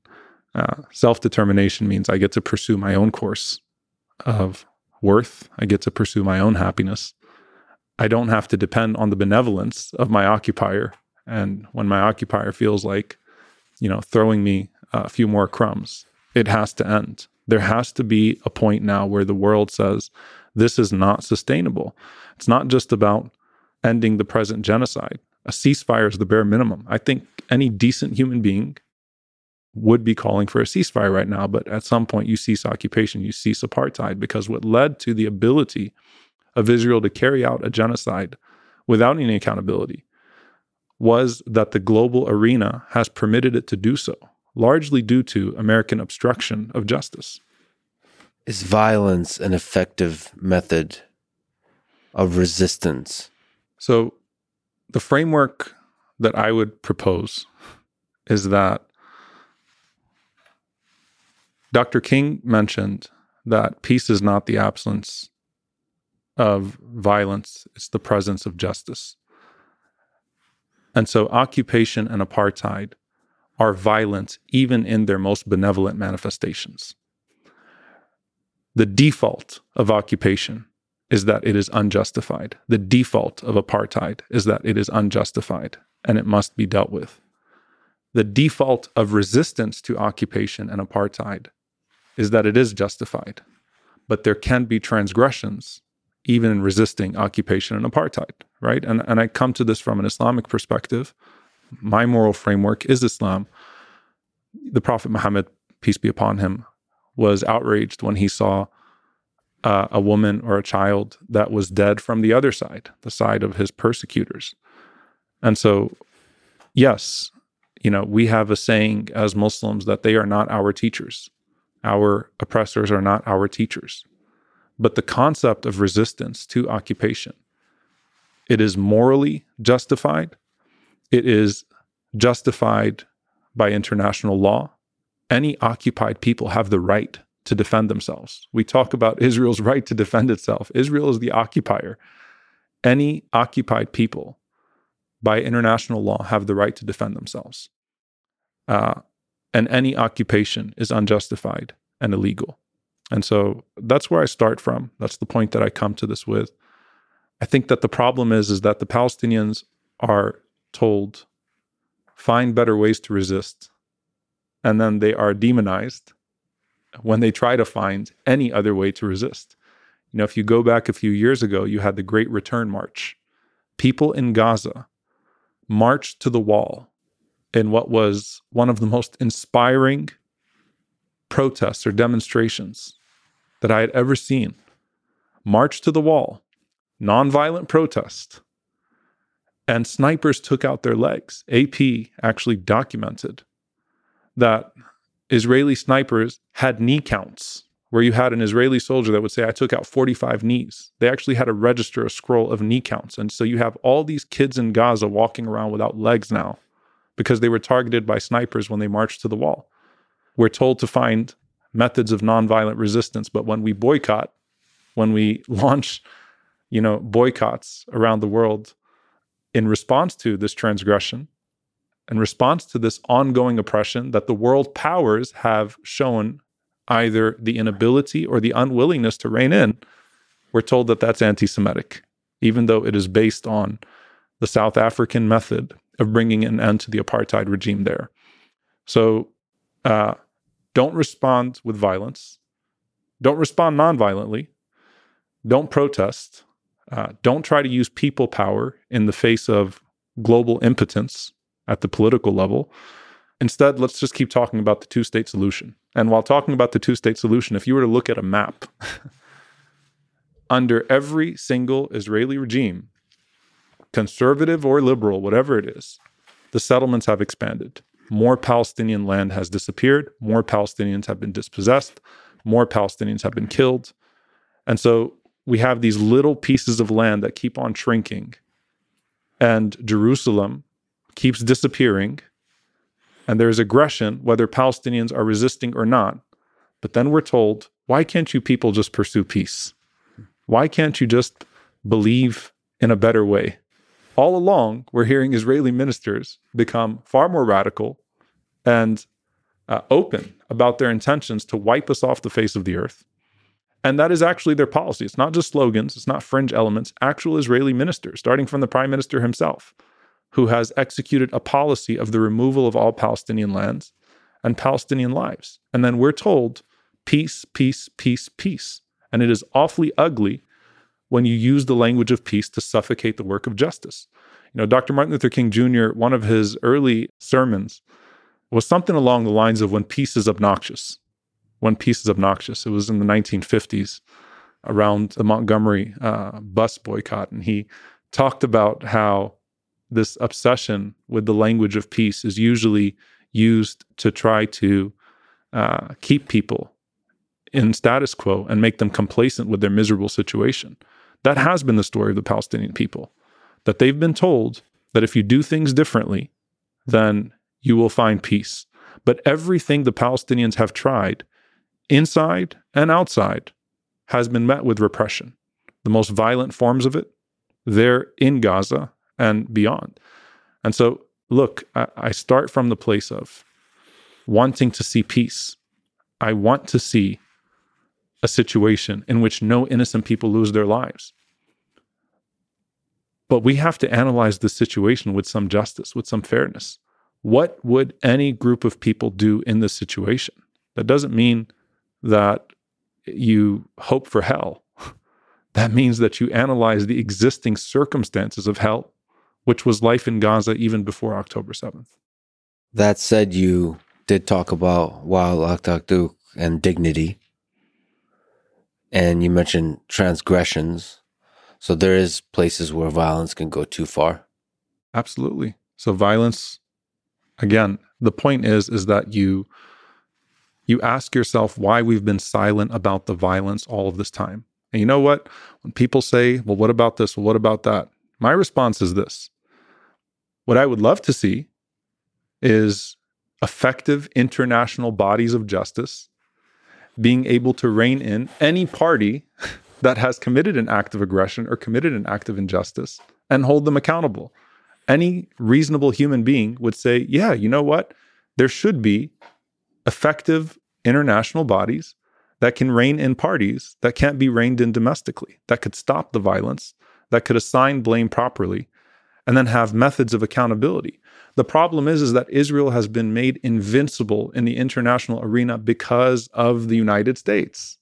Uh, self determination means I get to pursue my own course of worth, I get to pursue my own happiness. I don't have to depend on the benevolence of my occupier. And when my occupier feels like, you know, throwing me a few more crumbs, it has to end. There has to be a point now where the world says, this is not sustainable. It's not just about ending the present genocide. A ceasefire is the bare minimum. I think any decent human being would be calling for a ceasefire right now, but at some point you cease occupation, you cease apartheid, because what led to the ability of Israel to carry out a genocide without any accountability was that the global arena has permitted it to do so, largely due to American obstruction of justice. Is violence an effective method of resistance? So, the framework that I would propose is that Dr. King mentioned that peace is not the absence of violence, it's the presence of justice. And so occupation and apartheid are violent even in their most benevolent manifestations. The default of occupation is that it is unjustified. The default of apartheid is that it is unjustified and it must be dealt with. The default of resistance to occupation and apartheid is that it is justified, but there can be transgressions even in resisting occupation and apartheid, right? And, and I come to this from an Islamic perspective. My moral framework is Islam. The Prophet Muhammad, peace be upon him, was outraged when he saw uh, a woman or a child that was dead from the other side, the side of his persecutors. And so, yes, you know, we have a saying as Muslims that they are not our teachers. Our oppressors are not our teachers but the concept of resistance to occupation. It is morally justified. It is justified by international law. Any occupied people have the right to defend themselves. We talk about Israel's right to defend itself. Israel is the occupier. Any occupied people, by international law, have the right to defend themselves. Uh, and any occupation is unjustified and illegal. And so that's where I start from. That's the point that I come to this with. I think that the problem is is that the Palestinians are told find better ways to resist and then they are demonized when they try to find any other way to resist. You know, if you go back a few years ago, you had the Great Return March. People in Gaza marched to the wall in what was one of the most inspiring protests or demonstrations that I had ever seen. March to the wall, nonviolent protest. And snipers took out their legs. AP actually documented that Israeli snipers had knee counts, where you had an Israeli soldier that would say, I took out 45 knees. They actually had to register a scroll of knee counts. And so you have all these kids in Gaza walking around without legs now because they were targeted by snipers when they marched to the wall. We're told to find methods of nonviolent resistance, but when we boycott, when we launch, you know, boycotts around the world in response to this transgression, in response to this ongoing oppression that the world powers have shown either the inability or the unwillingness to rein in, we're told that that's anti Semitic, even though it is based on the South African method of bringing an end to the apartheid regime there. So uh, don't respond with violence, don't respond nonviolently, don't protest, uh, don't try to use people power in the face of global impotence at the political level. Instead, let's just keep talking about the two state solution. And while talking about the two state solution, if you were to look at a map, under every single Israeli regime, conservative or liberal, whatever it is, the settlements have expanded. More Palestinian land has disappeared, more Palestinians have been dispossessed, more Palestinians have been killed. And so we have these little pieces of land that keep on shrinking. And Jerusalem keeps disappearing and there's aggression, whether Palestinians are resisting or not. But then we're told, why can't you people just pursue peace? Why can't you just believe in a better way? All along, we're hearing Israeli ministers become far more radical and uh, open about their intentions to wipe us off the face of the earth. And that is actually their policy. It's not just slogans, it's not fringe elements, actual Israeli ministers, starting from the prime minister himself, who has executed a policy of the removal of all Palestinian lands and Palestinian lives. And then we're told peace, peace, peace, peace. And it is awfully ugly when you use the language of peace to suffocate the work of justice. You know, Dr. Martin Luther King Jr., one of his early sermons was something along the lines of when peace is obnoxious. When peace is obnoxious. It was in the 1950s around the Montgomery uh, bus boycott. And he talked about how this obsession with the language of peace is usually used to try to uh, keep people in status quo and make them complacent with their miserable situation. That has been the story of the Palestinian people, that they've been told that if you do things differently, then you will find peace. But everything the Palestinians have tried, inside and outside, has been met with repression. The most violent forms of it, they're in Gaza and beyond. And so, look, I, I start from the place of wanting to see peace. I want to see a situation in which no innocent people lose their lives. But we have to analyze the situation with some justice, with some fairness. What would any group of people do in this situation? That doesn't mean that you hope for hell. That means that you analyze the existing circumstances of hell which was life in Gaza even before October 7th. That said, you did talk about Wael Atatürk and dignity. And you mentioned transgressions. So there is places where violence can go too far. Absolutely. So violence again, the point is is that you you ask yourself why we've been silent about the violence all of this time. And you know what? When people say, "Well, what about this? Well, what about that?" My response is this. What I would love to see is effective international bodies of justice being able to rein in any party that has committed an act of aggression or committed an act of injustice and hold them accountable. Any reasonable human being would say, yeah, you know what? There should be effective international bodies that can rein in parties that can't be reined in domestically, that could stop the violence, that could assign blame properly, and then have methods of accountability. The problem is, is that Israel has been made invincible in the international arena because of the United States.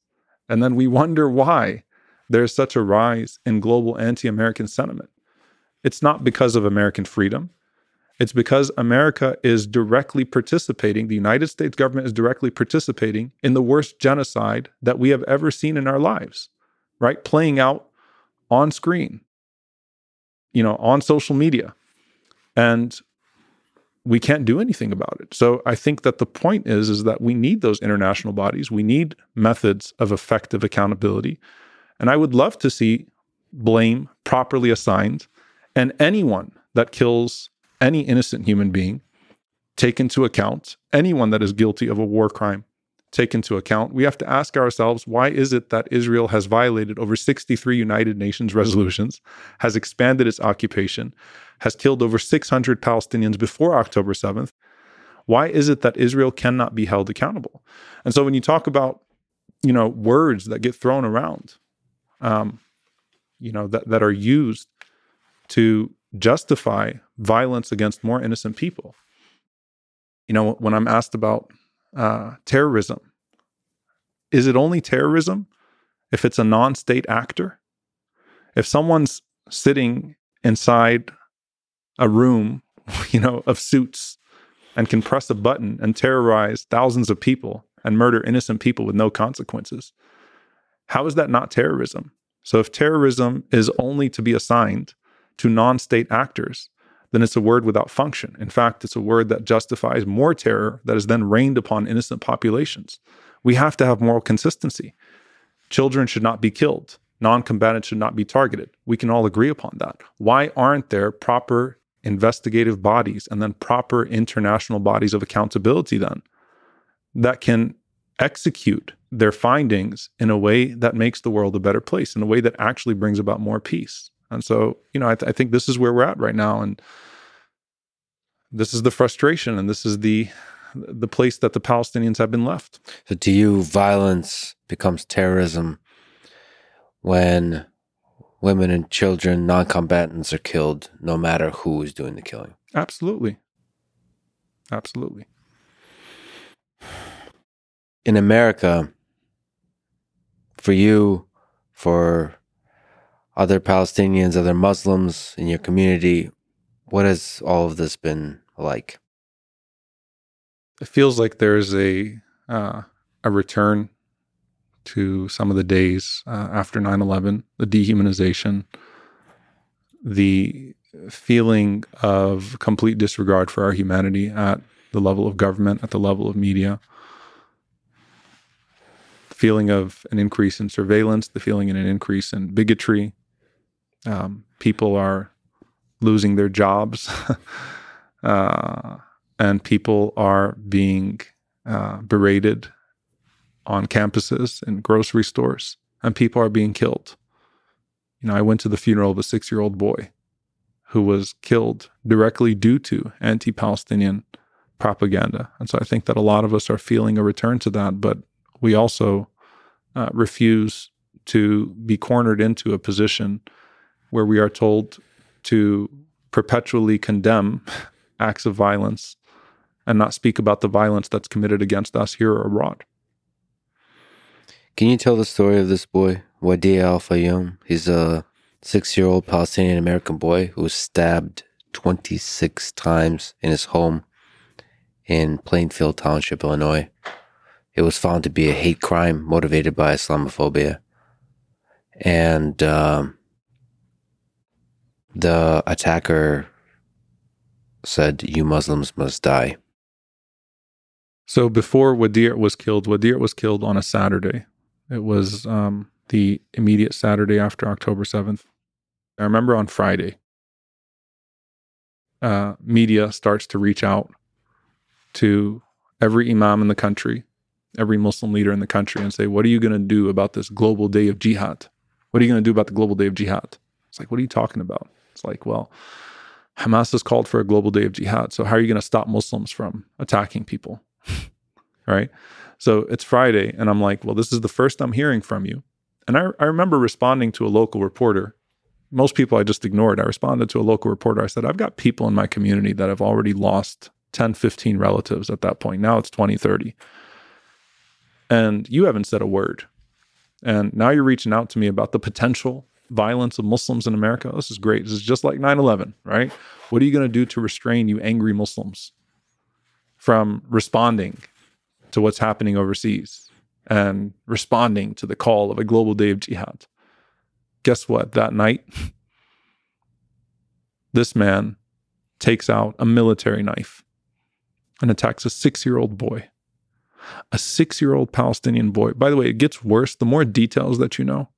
And then we wonder why there's such a rise in global anti American sentiment. It's not because of American freedom. It's because America is directly participating, the United States government is directly participating in the worst genocide that we have ever seen in our lives, right? Playing out on screen, you know, on social media. And we can't do anything about it. So I think that the point is is that we need those international bodies. We need methods of effective accountability. And I would love to see blame properly assigned and anyone that kills any innocent human being take into account, anyone that is guilty of a war crime take into account. We have to ask ourselves why is it that Israel has violated over 63 United Nations resolutions, has expanded its occupation, has killed over 600 Palestinians before October 7th? Why is it that Israel cannot be held accountable? And so when you talk about, you know, words that get thrown around, um, you know, that, that are used to justify violence against more innocent people. You know, when I'm asked about uh, terrorism. Is it only terrorism if it's a non state actor? If someone's sitting inside a room, you know, of suits and can press a button and terrorize thousands of people and murder innocent people with no consequences, how is that not terrorism? So if terrorism is only to be assigned to non state actors, then it's a word without function. In fact, it's a word that justifies more terror that is then rained upon innocent populations. We have to have moral consistency. Children should not be killed. Non combatants should not be targeted. We can all agree upon that. Why aren't there proper investigative bodies and then proper international bodies of accountability then that can execute their findings in a way that makes the world a better place, in a way that actually brings about more peace? And so, you know, I, th- I think this is where we're at right now, and this is the frustration, and this is the the place that the Palestinians have been left. So, to you, violence becomes terrorism when women and children, non-combatants, are killed, no matter who is doing the killing. Absolutely, absolutely. In America, for you, for other Palestinians, other Muslims in your community. What has all of this been like? It feels like there's a uh, a return to some of the days uh, after 9/11, the dehumanization, the feeling of complete disregard for our humanity at the level of government, at the level of media feeling of an increase in surveillance, the feeling in an increase in bigotry, um, people are losing their jobs, uh, and people are being uh, berated on campuses and grocery stores, and people are being killed. You know, I went to the funeral of a six year old boy who was killed directly due to anti Palestinian propaganda. And so I think that a lot of us are feeling a return to that, but we also uh, refuse to be cornered into a position where we are told to perpetually condemn acts of violence and not speak about the violence that's committed against us here or abroad. Can you tell the story of this boy, Wadea Al Fayoume? He's a six year old Palestinian American boy who was stabbed 26 times in his home in Plainfield Township, Illinois. It was found to be a hate crime motivated by Islamophobia. And um, the attacker said, You Muslims must die. So before Wadea was killed, Wadea was killed on a Saturday. It was um, the immediate Saturday after October 7th. I remember on Friday, uh, media starts to reach out to every imam in the country every Muslim leader in the country and say, What are you going to do about this global day of jihad? What are you going to do about the global day of jihad? It's like, What are you talking about? It's like, Well, Hamas has called for a global day of jihad. So how are you going to stop Muslims from attacking people? right? So it's Friday, and I'm like, Well, this is the first I'm hearing from you. And I, I remember responding to a local reporter. Most people I just ignored. I responded to a local reporter. I said, I've got people in my community that have already lost 10, 15 relatives at that point. Now it's 20, 30 and you haven't said a word. And now you're reaching out to me about the potential violence of Muslims in America. Oh, this is great. This is just like 9 11, right? What are you going to do to restrain you angry Muslims from responding to what's happening overseas and responding to the call of a global day of jihad? Guess what? That night, this man takes out a military knife and attacks a six year old boy a six year old Palestinian boy. By the way, it gets worse the more details that you know.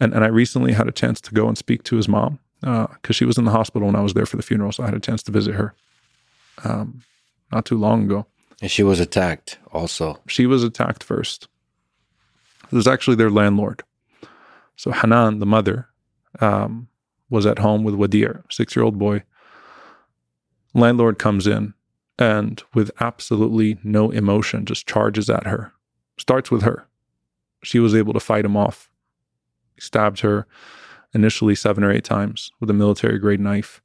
And, and I recently had a chance to go and speak to his mom because uh, she was in the hospital when I was there for the funeral. So I had a chance to visit her um, not too long ago. And she was attacked also. She was attacked first. It was actually their landlord. So Hanan, the mother, um, was at home with Wadea, six year old boy. Landlord comes in and with absolutely no emotion just charges at her. Starts with her. She was able to fight him off. Stabbed her initially seven or eight times with a military grade knife.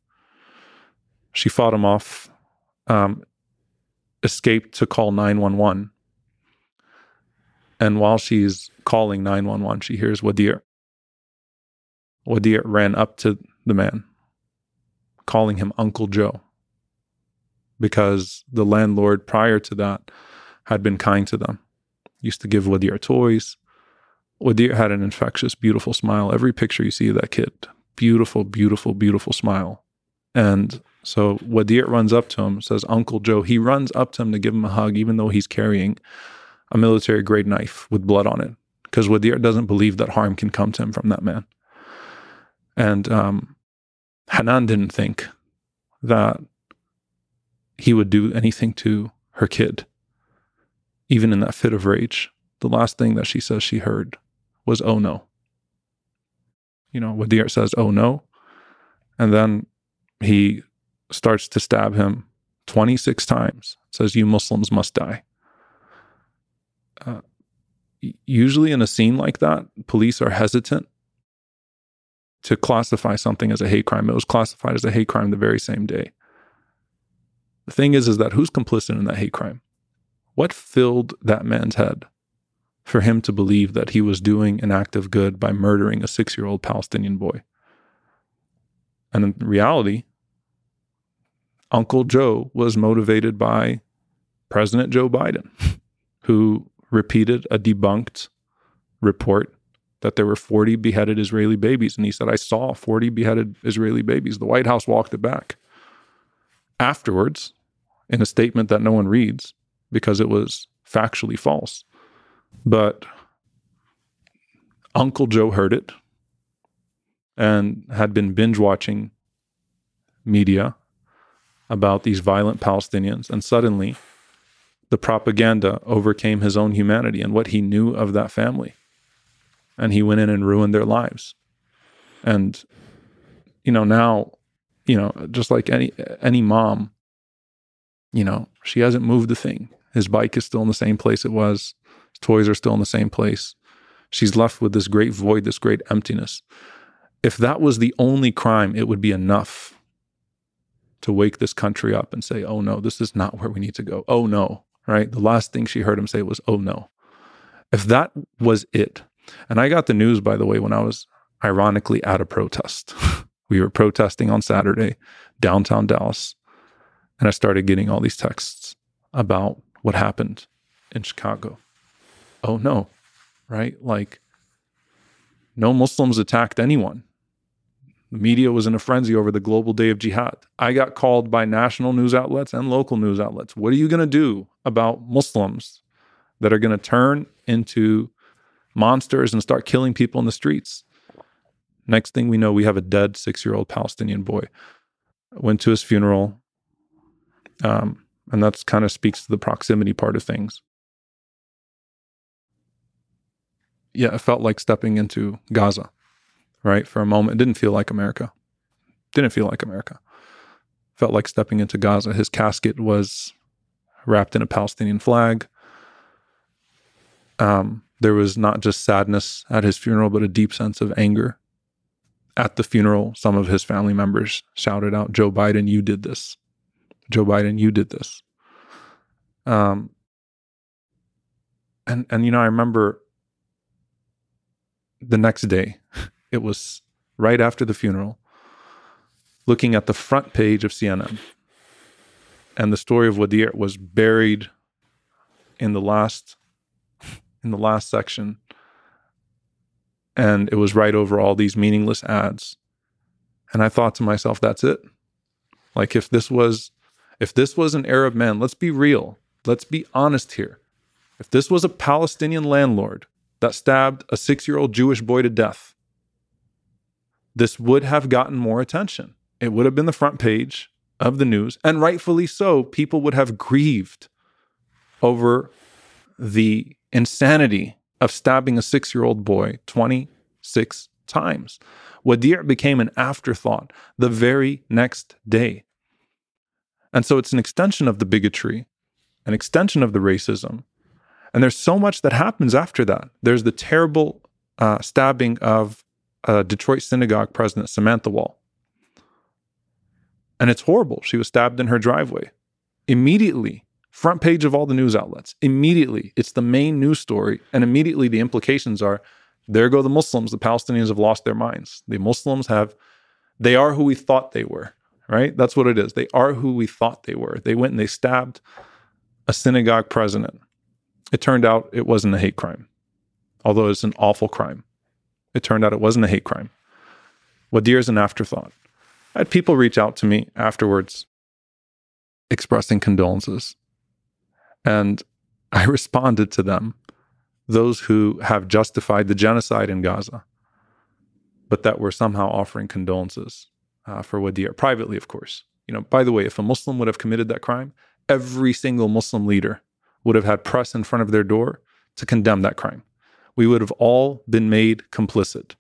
She fought him off, um, escaped to call 911. And while she's calling 911, she hears Wadea. Wadea ran up to the man, calling him Uncle Joe because the landlord prior to that had been kind to them. Used to give Wadea toys. Wadea had an infectious, beautiful smile. Every picture you see of that kid, beautiful, beautiful, beautiful smile. And so Wadea runs up to him, says, Uncle Joe. He runs up to him to give him a hug, even though he's carrying a military grade knife with blood on it, because Wadea doesn't believe that harm can come to him from that man. And um, Hanan didn't think that he would do anything to her kid. Even in that fit of rage, the last thing that she says she heard was, oh no. You know, Wadea says, oh no. And then he starts to stab him 26 times, says, you Muslims must die. Uh, usually in a scene like that, police are hesitant to classify something as a hate crime. It was classified as a hate crime the very same day. The thing is, is that who's complicit in that hate crime? What filled that man's head for him to believe that he was doing an act of good by murdering a six year old Palestinian boy? And in reality, Uncle Joe was motivated by President Joe Biden, who repeated a debunked report that there were 40 beheaded Israeli babies. And he said, I saw 40 beheaded Israeli babies. The White House walked it back afterwards in a statement that no one reads because it was factually false. But Uncle Joe heard it and had been binge watching media about these violent Palestinians. And suddenly, the propaganda overcame his own humanity and what he knew of that family. And he went in and ruined their lives. And, you know, now you know, just like any any mom, you know, she hasn't moved a thing. His bike is still in the same place it was. Toys are still in the same place. She's left with this great void, this great emptiness. If that was the only crime, it would be enough to wake this country up and say, oh no, this is not where we need to go. Oh no, right? The last thing she heard him say was, oh no. If that was it, and I got the news, by the way, when I was ironically at a protest. We were protesting on Saturday, downtown Dallas, and I started getting all these texts about what happened in Chicago. Oh no, right? Like, no Muslims attacked anyone. The media was in a frenzy over the global day of jihad. I got called by national news outlets and local news outlets. What are you going to do about Muslims that are going to turn into monsters and start killing people in the streets? Next thing we know, we have a dead six year old Palestinian boy. Went to his funeral. Um, and that's kind of speaks to the proximity part of things. Yeah, it felt like stepping into Gaza, right? For a moment, it didn't feel like America. Didn't feel like America. Felt like stepping into Gaza. His casket was wrapped in a Palestinian flag. Um, there was not just sadness at his funeral, but a deep sense of anger. At the funeral, some of his family members shouted out, Joe Biden, you did this. Joe Biden, you did this. Um, and and you know, I remember the next day, it was right after the funeral, looking at the front page of CNN. And the story of Wadea was buried in the last in the last section. And it was right over all these meaningless ads. And I thought to myself, that's it. Like if this was if this was an Arab man, let's be real. Let's be honest here. If this was a Palestinian landlord that stabbed a 6-year-old Jewish boy to death, this would have gotten more attention. It would have been the front page of the news, and rightfully so. People would have grieved over the insanity of stabbing a six year old boy 26 times. Wadea became an afterthought the very next day. And so it's an extension of the bigotry, an extension of the racism. And there's so much that happens after that. There's the terrible uh, stabbing of uh, Detroit synagogue president Samantha Woll. And it's horrible. She was stabbed in her driveway. Immediately, front page of all the news outlets. Immediately, it's the main news story. And immediately, the implications are there go the Muslims. The Palestinians have lost their minds. The Muslims have, they are who we thought they were, right? That's what it is. They are who we thought they were. They went and they stabbed a synagogue president. It turned out it wasn't a hate crime, although it's an awful crime. It turned out it wasn't a hate crime. Wadea is an afterthought. I had people reach out to me afterwards expressing condolences. And I responded to them, those who have justified the genocide in Gaza, but that were somehow offering condolences uh, for Wadea, privately, of course. You know, by the way, if a Muslim would have committed that crime, every single Muslim leader would have had press in front of their door to condemn that crime. We would have all been made complicit.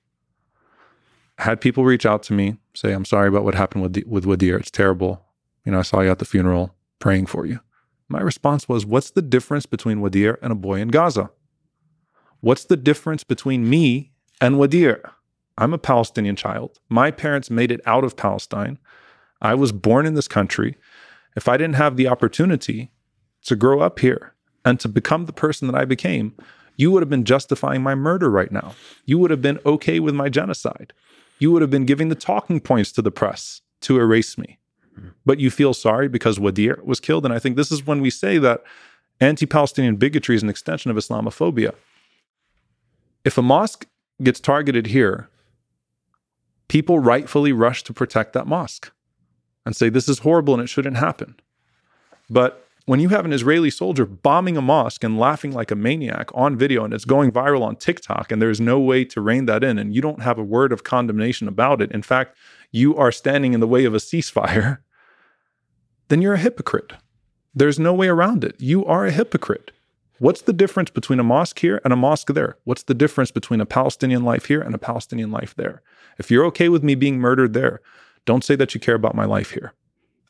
Had people reach out to me, say, I'm sorry about what happened with, with Wadea. It's terrible. You know, I saw you at the funeral praying for you. My response was, What's the difference between Wadea and a boy in Gaza? What's the difference between me and Wadea? I'm a Palestinian child. My parents made it out of Palestine. I was born in this country. If I didn't have the opportunity to grow up here and to become the person that I became, you would have been justifying my murder right now. You would have been okay with my genocide. You would have been giving the talking points to the press to erase me mm-hmm. but you feel sorry because Wadea was killed. And I think this is when we say that anti Palestinian bigotry is an extension of Islamophobia. If a mosque gets targeted here, people rightfully rush to protect that mosque and say this is horrible and it shouldn't happen. But when you have an Israeli soldier bombing a mosque and laughing like a maniac on video and it's going viral on TikTok and there's no way to rein that in and you don't have a word of condemnation about it, in fact, you are standing in the way of a ceasefire, then you're a hypocrite. There's no way around it. You are a hypocrite. What's the difference between a mosque here and a mosque there? What's the difference between a Palestinian life here and a Palestinian life there? If you're okay with me being murdered there, don't say that you care about my life here.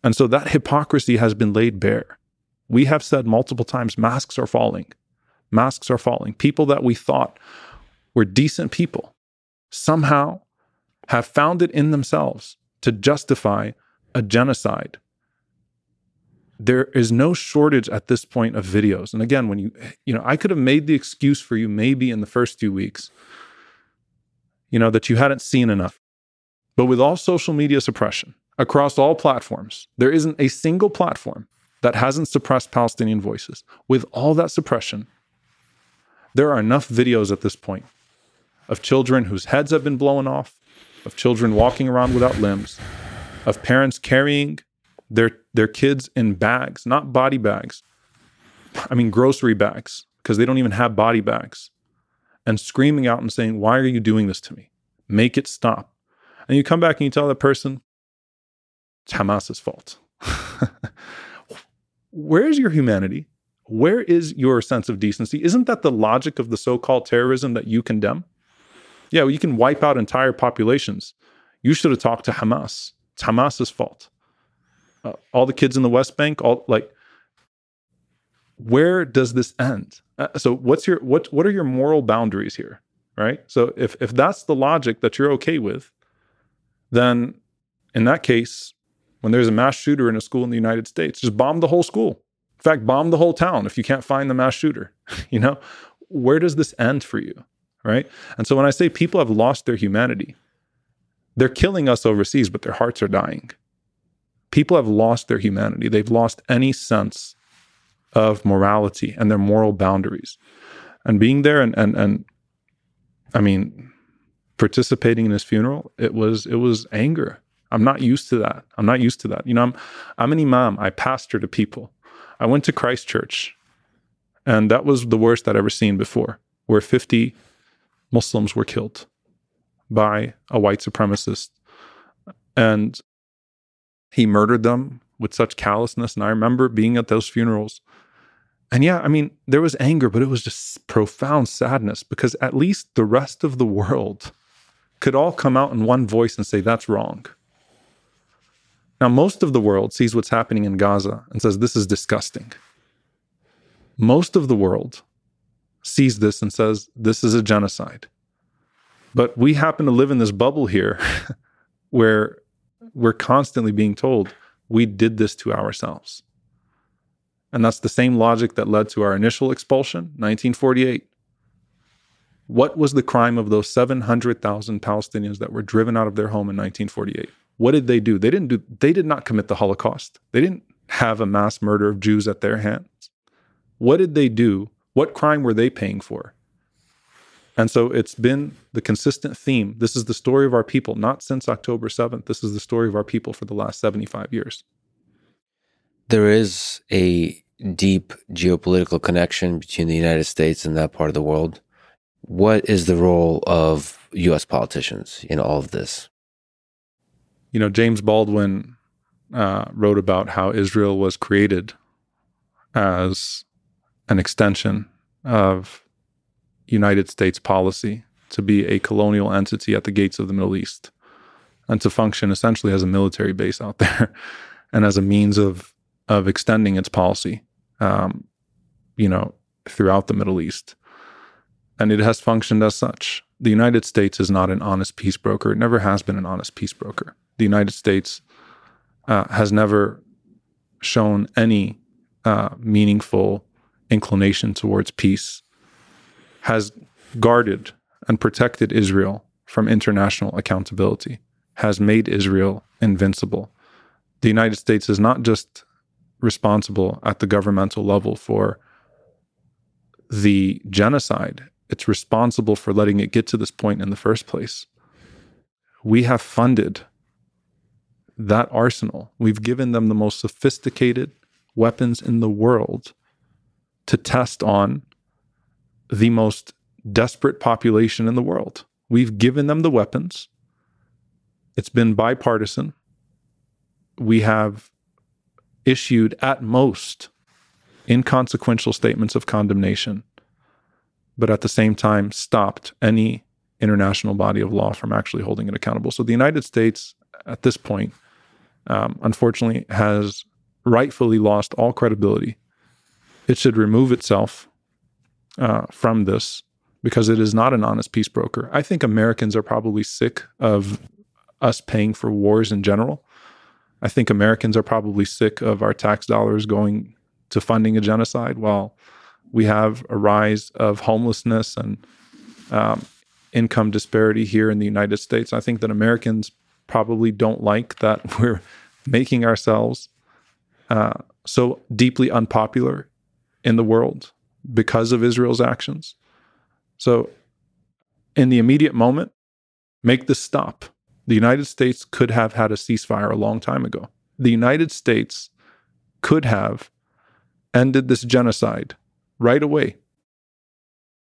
And so that hypocrisy has been laid bare. We have said multiple times masks are falling. Masks are falling. People that we thought were decent people somehow have found it in themselves to justify a genocide. There is no shortage at this point of videos. And again, when you, you know, I could have made the excuse for you maybe in the first few weeks, you know, that you hadn't seen enough. But with all social media suppression across all platforms, there isn't a single platform that hasn't suppressed Palestinian voices. With all that suppression, there are enough videos at this point of children whose heads have been blown off, of children walking around without limbs, of parents carrying their their kids in bags, not body bags. I mean grocery bags because they don't even have body bags. And screaming out and saying, "Why are you doing this to me? Make it stop." And you come back and you tell that person, "It's Hamas's fault." Where's your humanity? where is your sense of decency? Isn't that the logic of the so called terrorism that you condemn? Yeah, well, you can wipe out entire populations. You should have talked to Hamas. It's Hamas's fault. Uh, all the kids in the West Bank, all like, where does this end? Uh, so, what's your what? What are your moral boundaries here? Right. So, if if that's the logic that you're okay with, then in that case, when there's a mass shooter in a school in the United States, just bomb the whole school. In fact, bomb the whole town if you can't find the mass shooter. you know, where does this end for you? Right. And so when I say people have lost their humanity, they're killing us overseas, but their hearts are dying. People have lost their humanity. They've lost any sense of morality and their moral boundaries. And being there and and and I mean, participating in his funeral, it was it was anger. I'm not used to that. I'm not used to that. You know, I'm I'm an imam. I pastor to people. I went to Christchurch, and that was the worst I'd ever seen before, where 50 Muslims were killed by a white supremacist. And he murdered them with such callousness. And I remember being at those funerals. And yeah, I mean, there was anger, but it was just profound sadness because at least the rest of the world could all come out in one voice and say, that's wrong. Now, most of the world sees what's happening in Gaza and says, this is disgusting. Most of the world sees this and says, this is a genocide. But we happen to live in this bubble here where we're constantly being told we did this to ourselves. And that's the same logic that led to our initial expulsion, 1948. What was the crime of those 700,000 Palestinians that were driven out of their home in 1948? What did they do? They didn't do they did not commit the Holocaust. They didn't have a mass murder of Jews at their hands. What did they do? What crime were they paying for? And so it's been the consistent theme. This is the story of our people, not since October 7th. This is the story of our people for the last 75 years. There is a deep geopolitical connection between the United States and that part of the world. What is the role of US politicians in all of this? You know, James Baldwin uh, wrote about how Israel was created as an extension of United States policy to be a colonial entity at the gates of the Middle East and to function essentially as a military base out there and as a means of of extending its policy, um, you know, throughout the Middle East. And it has functioned as such. The United States is not an honest peace broker. It never has been an honest peace broker. The United States uh, has never shown any uh, meaningful inclination towards peace has guarded and protected Israel from international accountability, has made Israel invincible. The United States is not just responsible at the governmental level for the genocide, it's responsible for letting it get to this point in the first place. We have funded that arsenal. We've given them the most sophisticated weapons in the world to test on the most desperate population in the world. We've given them the weapons. It's been bipartisan. We have issued at most inconsequential statements of condemnation, but at the same time stopped any international body of law from actually holding it accountable. So the United States, at this point, um, unfortunately, has rightfully lost all credibility. It should remove itself uh, from this because it is not an honest peace broker. I think Americans are probably sick of us paying for wars in general. I think Americans are probably sick of our tax dollars going to funding a genocide while we have a rise of homelessness and um, income disparity here in the United States. I think that Americans probably don't like that we're making ourselves uh, so deeply unpopular in the world because of Israel's actions. So, in the immediate moment, make this stop. The United States could have had a ceasefire a long time ago. The United States could have ended this genocide right away.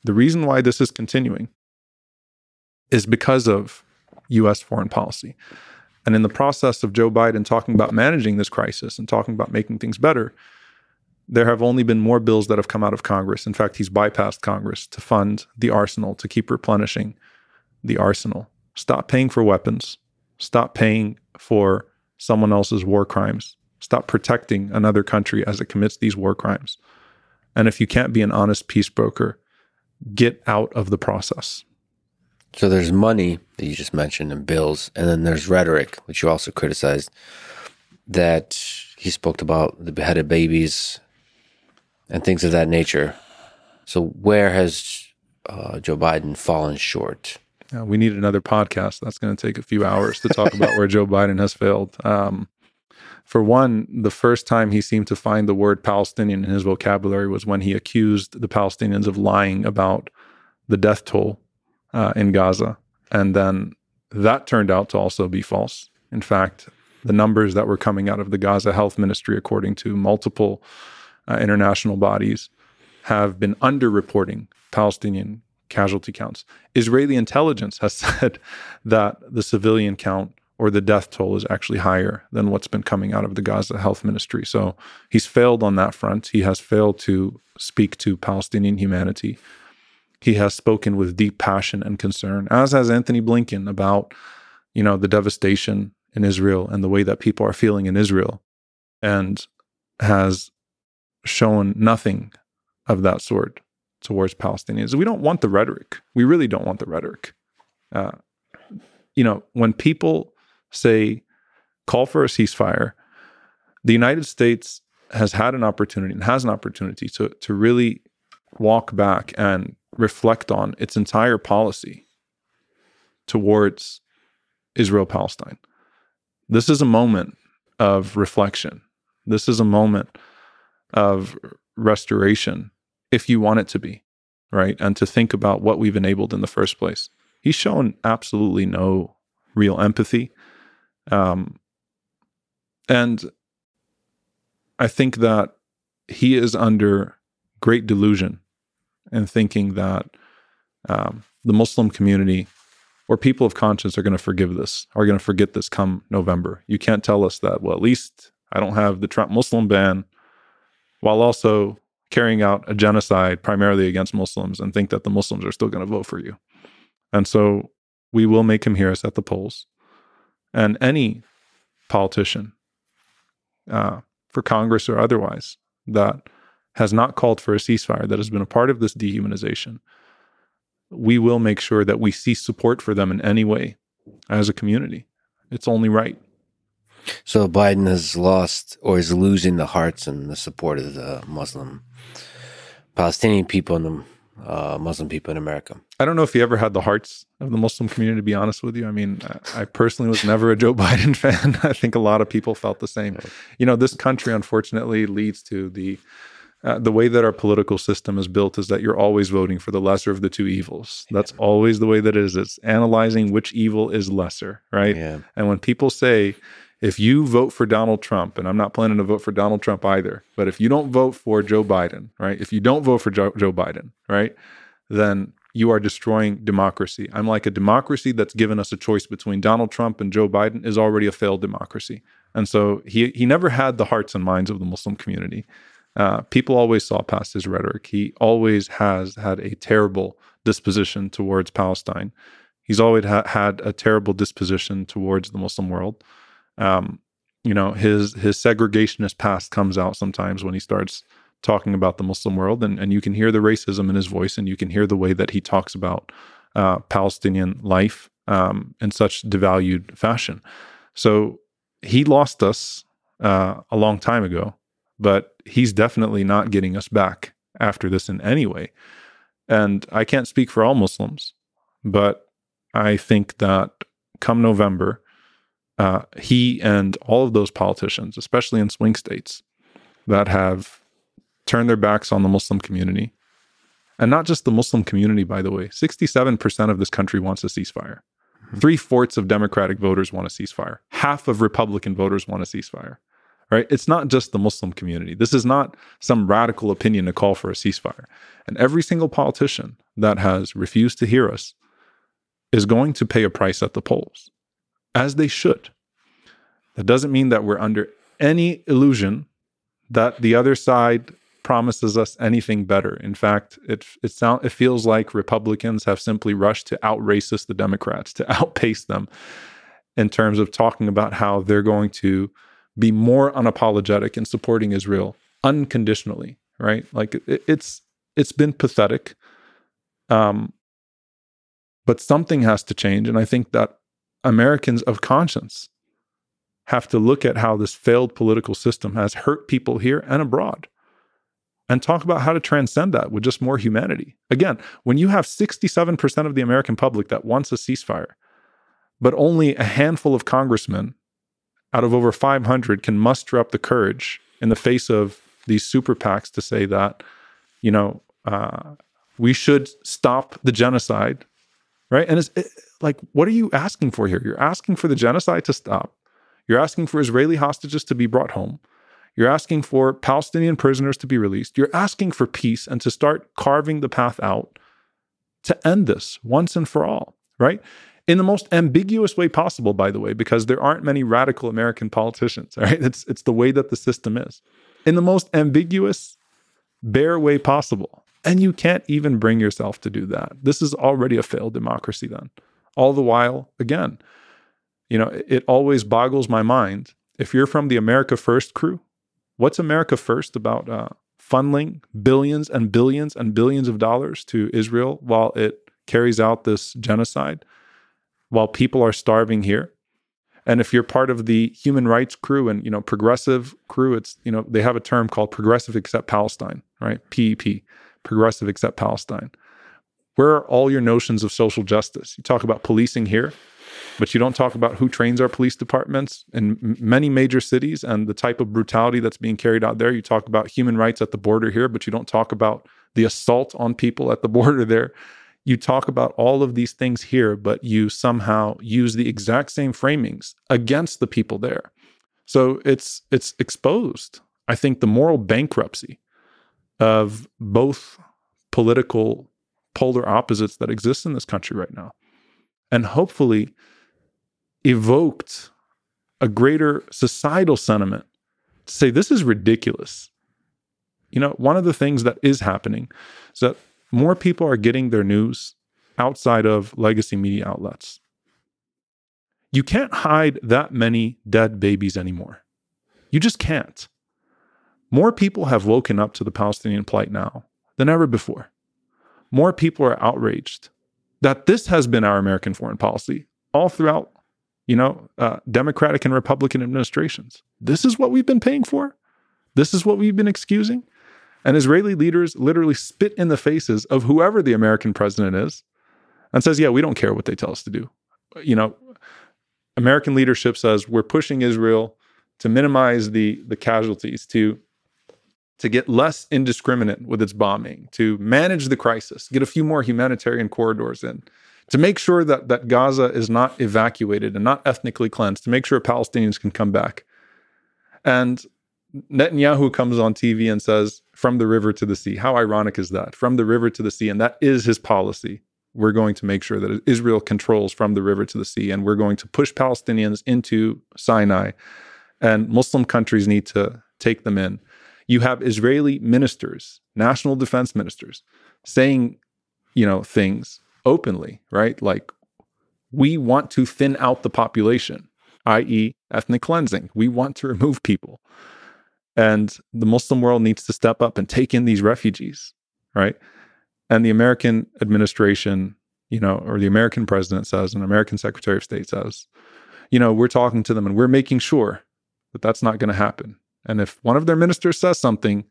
The reason why this is continuing is because of US foreign policy. And in the process of Joe Biden talking about managing this crisis and talking about making things better, there have only been more bills that have come out of Congress. In fact, he's bypassed Congress to fund the arsenal, to keep replenishing the arsenal. Stop paying for weapons. Stop paying for someone else's war crimes. Stop protecting another country as it commits these war crimes. And if you can't be an honest peace broker, get out of the process. So there's money that you just mentioned and bills, and then there's rhetoric, which you also criticized, that he spoke about the beheaded babies and things of that nature. So where has uh, Joe Biden fallen short? Yeah, we need another podcast. That's going to take a few hours to talk about where Joe Biden has failed. Um, for one, the first time he seemed to find the word Palestinian in his vocabulary was when he accused the Palestinians of lying about the death toll uh, in Gaza. And then that turned out to also be false. In fact, the numbers that were coming out of the Gaza Health Ministry, according to multiple uh, international bodies, have been underreporting Palestinian casualty counts. Israeli intelligence has said that the civilian count or the death toll is actually higher than what's been coming out of the Gaza Health Ministry. So he's failed on that front. He has failed to speak to Palestinian humanity. He has spoken with deep passion and concern, as has Antony Blinken about, you know, the devastation in Israel and the way that people are feeling in Israel, and has shown nothing of that sort towards Palestinians. We don't want the rhetoric. We really don't want the rhetoric. Uh, you know, when people say, call for a ceasefire, the United States has had an opportunity and has an opportunity to, to really walk back and reflect on its entire policy towards Israel Palestine. This is a moment of reflection. This is a moment of restoration, if you want it to be, right? And to think about what we've enabled in the first place. He's shown absolutely no real empathy. Um, and I think that he is under great delusion in thinking that um, the Muslim community or people of conscience are going to forgive this, are going to forget this come November. You can't tell us that, well, at least I don't have the Trump Muslim ban while also carrying out a genocide primarily against Muslims and think that the Muslims are still going to vote for you. And so we will make him hear us at the polls and any politician uh, for Congress or otherwise that has not called for a ceasefire, that has been a part of this dehumanization, we will make sure that we cease support for them in any way as a community. It's only right. So Biden has lost or is losing the hearts and the support of the Muslim Palestinian people and the uh, Muslim people in America. I don't know if he ever had the hearts of the Muslim community, to be honest with you. I mean, I personally was never a Joe Biden fan. I think a lot of people felt the same. You know, this country unfortunately leads to the uh, the way that our political system is built is that you're always voting for the lesser of the two evils. That's yeah. always the way that it is. It's analyzing which evil is lesser, right? Yeah. And when people say, if you vote for Donald Trump, and I'm not planning to vote for Donald Trump either, but if you don't vote for Joe Biden, right? If you don't vote for Joe, Joe Biden, right? Then you are destroying democracy. I'm like a democracy that's given us a choice between Donald Trump and Joe Biden is already a failed democracy. And so he he never had the hearts and minds of the Muslim community. Uh, people always saw past his rhetoric. He always has had a terrible disposition towards Palestine. He's always ha- had a terrible disposition towards the Muslim world um, you know his his segregationist past comes out sometimes when he starts talking about the Muslim world, and and you can hear the racism in his voice, and you can hear the way that he talks about uh, Palestinian life um, in such devalued fashion. So he lost us uh, a long time ago, but he's definitely not getting us back after this in any way. And I can't speak for all Muslims, but I think that come November, uh, he and all of those politicians, especially in swing states, that have turned their backs on the Muslim community, and not just the Muslim community, by the way, 67% of this country wants a ceasefire. Mm-hmm. Three fourths of Democratic voters want a ceasefire. Half of Republican voters want a ceasefire. Right? It's not just the Muslim community. This is not some radical opinion to call for a ceasefire. And every single politician that has refused to hear us is going to pay a price at the polls as they should. That doesn't mean that we're under any illusion that the other side promises us anything better. In fact, it it sound it feels like Republicans have simply rushed to out racist the Democrats, to outpace them in terms of talking about how they're going to be more unapologetic in supporting Israel unconditionally, right? Like it, it's it's been pathetic. Um, but something has to change, and I think that Americans of conscience have to look at how this failed political system has hurt people here and abroad and talk about how to transcend that with just more humanity. Again, when you have 67% of the American public that wants a ceasefire, but only a handful of congressmen out of over 500 can muster up the courage in the face of these super PACs to say that, you know, uh, we should stop the genocide, right? And it's it, like, what are you asking for here? You're asking for the genocide to stop. You're asking for Israeli hostages to be brought home. You're asking for Palestinian prisoners to be released. You're asking for peace and to start carving the path out to end this once and for all, right? In the most ambiguous way possible, by the way, because there aren't many radical American politicians, right? It's, it's the way that the system is. In the most ambiguous, bare way possible. And you can't even bring yourself to do that. This is already a failed democracy, then. All the while, again, you know, it always boggles my mind. If you're from the America First crew, what's America First about uh, funneling billions and billions and billions of dollars to Israel while it carries out this genocide, while people are starving here? And if you're part of the human rights crew and you know progressive crew, it's you know they have a term called progressive except Palestine, right? PEP, progressive except Palestine. Where are all your notions of social justice? You talk about policing here but you don't talk about who trains our police departments in many major cities and the type of brutality that's being carried out there. You talk about human rights at the border here, but you don't talk about the assault on people at the border there. You talk about all of these things here, but you somehow use the exact same framings against the people there. So it's it's exposed. I think the moral bankruptcy of both political polar opposites that exist in this country right now. And hopefully evoked a greater societal sentiment to say this is ridiculous. You know, one of the things that is happening is that more people are getting their news outside of legacy media outlets. You can't hide that many dead babies anymore. You just can't. More people have woken up to the Palestinian plight now than ever before. More people are outraged that this has been our American foreign policy all throughout you know, uh, Democratic and Republican administrations. This is what we've been paying for. This is what we've been excusing. And Israeli leaders literally spit in the faces of whoever the American president is and says, yeah, we don't care what they tell us to do. You know, American leadership says we're pushing Israel to minimize the, the casualties, to, to get less indiscriminate with its bombing, to manage the crisis, get a few more humanitarian corridors in to make sure that, that Gaza is not evacuated and not ethnically cleansed, to make sure Palestinians can come back. And Netanyahu comes on TV and says, from the river to the sea. How ironic is that? From the river to the sea. And that is his policy. We're going to make sure that Israel controls from the river to the sea. And we're going to push Palestinians into Sinai. And Muslim countries need to take them in. You have Israeli ministers, national defense ministers, saying, you know, things openly, right? Like we want to thin out the population, i.e., ethnic cleansing. We want to remove people. And the Muslim world needs to step up and take in these refugees, right? And the American administration, you know, or the American president says, and American Secretary of State says, you know, we're talking to them and we're making sure that that's not going to happen. And if one of their ministers says something,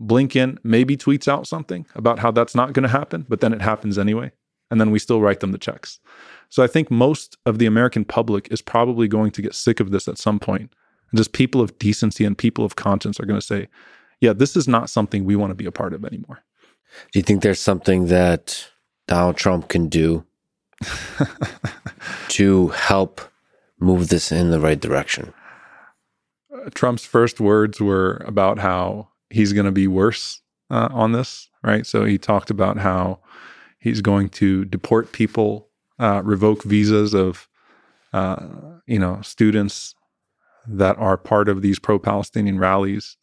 Blinken maybe tweets out something about how that's not going to happen, but then it happens anyway and then we still write them the checks. So I think most of the American public is probably going to get sick of this at some point. And just people of decency and people of conscience are going to say, yeah, this is not something we want to be a part of anymore. Do you think there's something that Donald Trump can do to help move this in the right direction? Trump's first words were about how he's going to be worse uh, on this, right? So he talked about how He's going to deport people, uh, revoke visas of, uh, you know, students that are part of these pro-Palestinian rallies.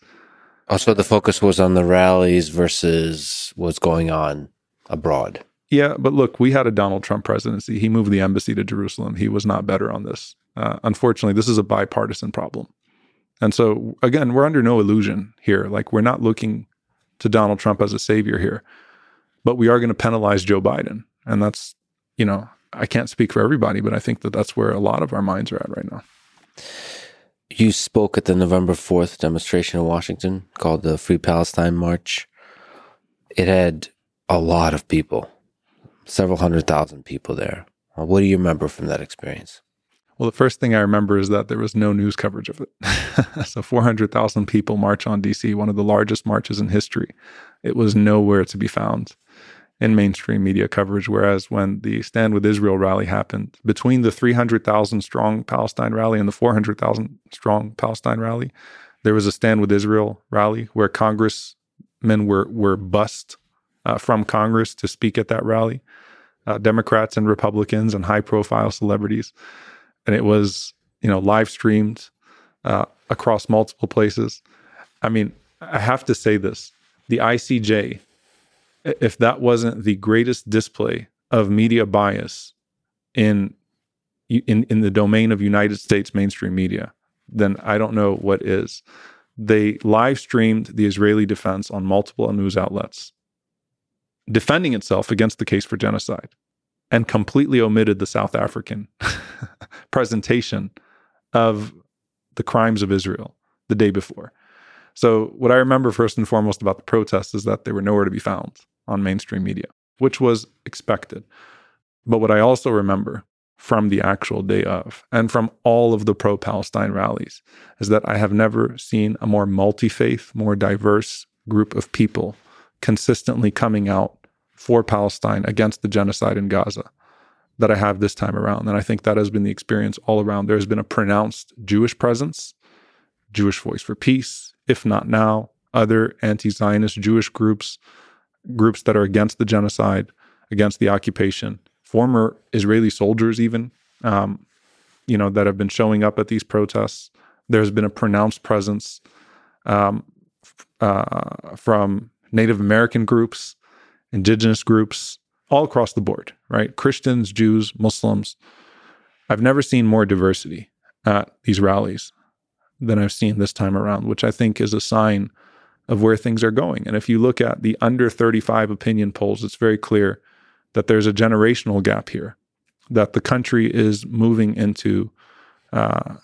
Also, the focus was on the rallies versus what's going on abroad. Yeah, but look, we had a Donald Trump presidency. He moved the embassy to Jerusalem. He was not better on this. Uh, unfortunately, this is a bipartisan problem. And so, again, we're under no illusion here. Like, we're not looking to Donald Trump as a savior here, but we are going to penalize Joe Biden. And that's, you know, I can't speak for everybody, but I think that that's where a lot of our minds are at right now. You spoke at the November 4th demonstration in Washington called the Free Palestine March. It had a lot of people, several hundred thousand people there. What do you remember from that experience? Well, the first thing I remember is that there was no news coverage of it. so 400,000 people march on DC, one of the largest marches in history. It was nowhere to be found in mainstream media coverage. Whereas when the Stand with Israel rally happened, between the 300,000 strong Palestine rally and the 400,000 strong Palestine rally, there was a Stand with Israel rally where congressmen were, were bussed uh, from Congress to speak at that rally, uh, Democrats and Republicans and high profile celebrities. And it was, you know, live streamed uh, across multiple places. I mean, I have to say this the ICJ if that wasn't the greatest display of media bias in in in the domain of United States mainstream media, then I don't know what is. They live streamed the Israeli defense on multiple news outlets, defending itself against the case for genocide, and completely omitted the South African presentation of the crimes of Israel the day before. So, what I remember first and foremost about the protests is that they were nowhere to be found on mainstream media, which was expected. But what I also remember from the actual day of and from all of the pro Palestine rallies is that I have never seen a more multi faith, more diverse group of people consistently coming out for Palestine against the genocide in Gaza that I have this time around. And I think that has been the experience all around. There's been a pronounced Jewish presence, Jewish Voice for Peace, if not now, other anti Zionist Jewish groups, groups that are against the genocide, against the occupation, former Israeli soldiers, even, um, you know, that have been showing up at these protests. There's been a pronounced presence um, uh, from Native American groups, indigenous groups, all across the board, right? Christians, Jews, Muslims. I've never seen more diversity at these rallies than I've seen this time around, which I think is a sign of where things are going. And if you look at the under 35 opinion polls, it's very clear that there's a generational gap here, that the country is moving into uh,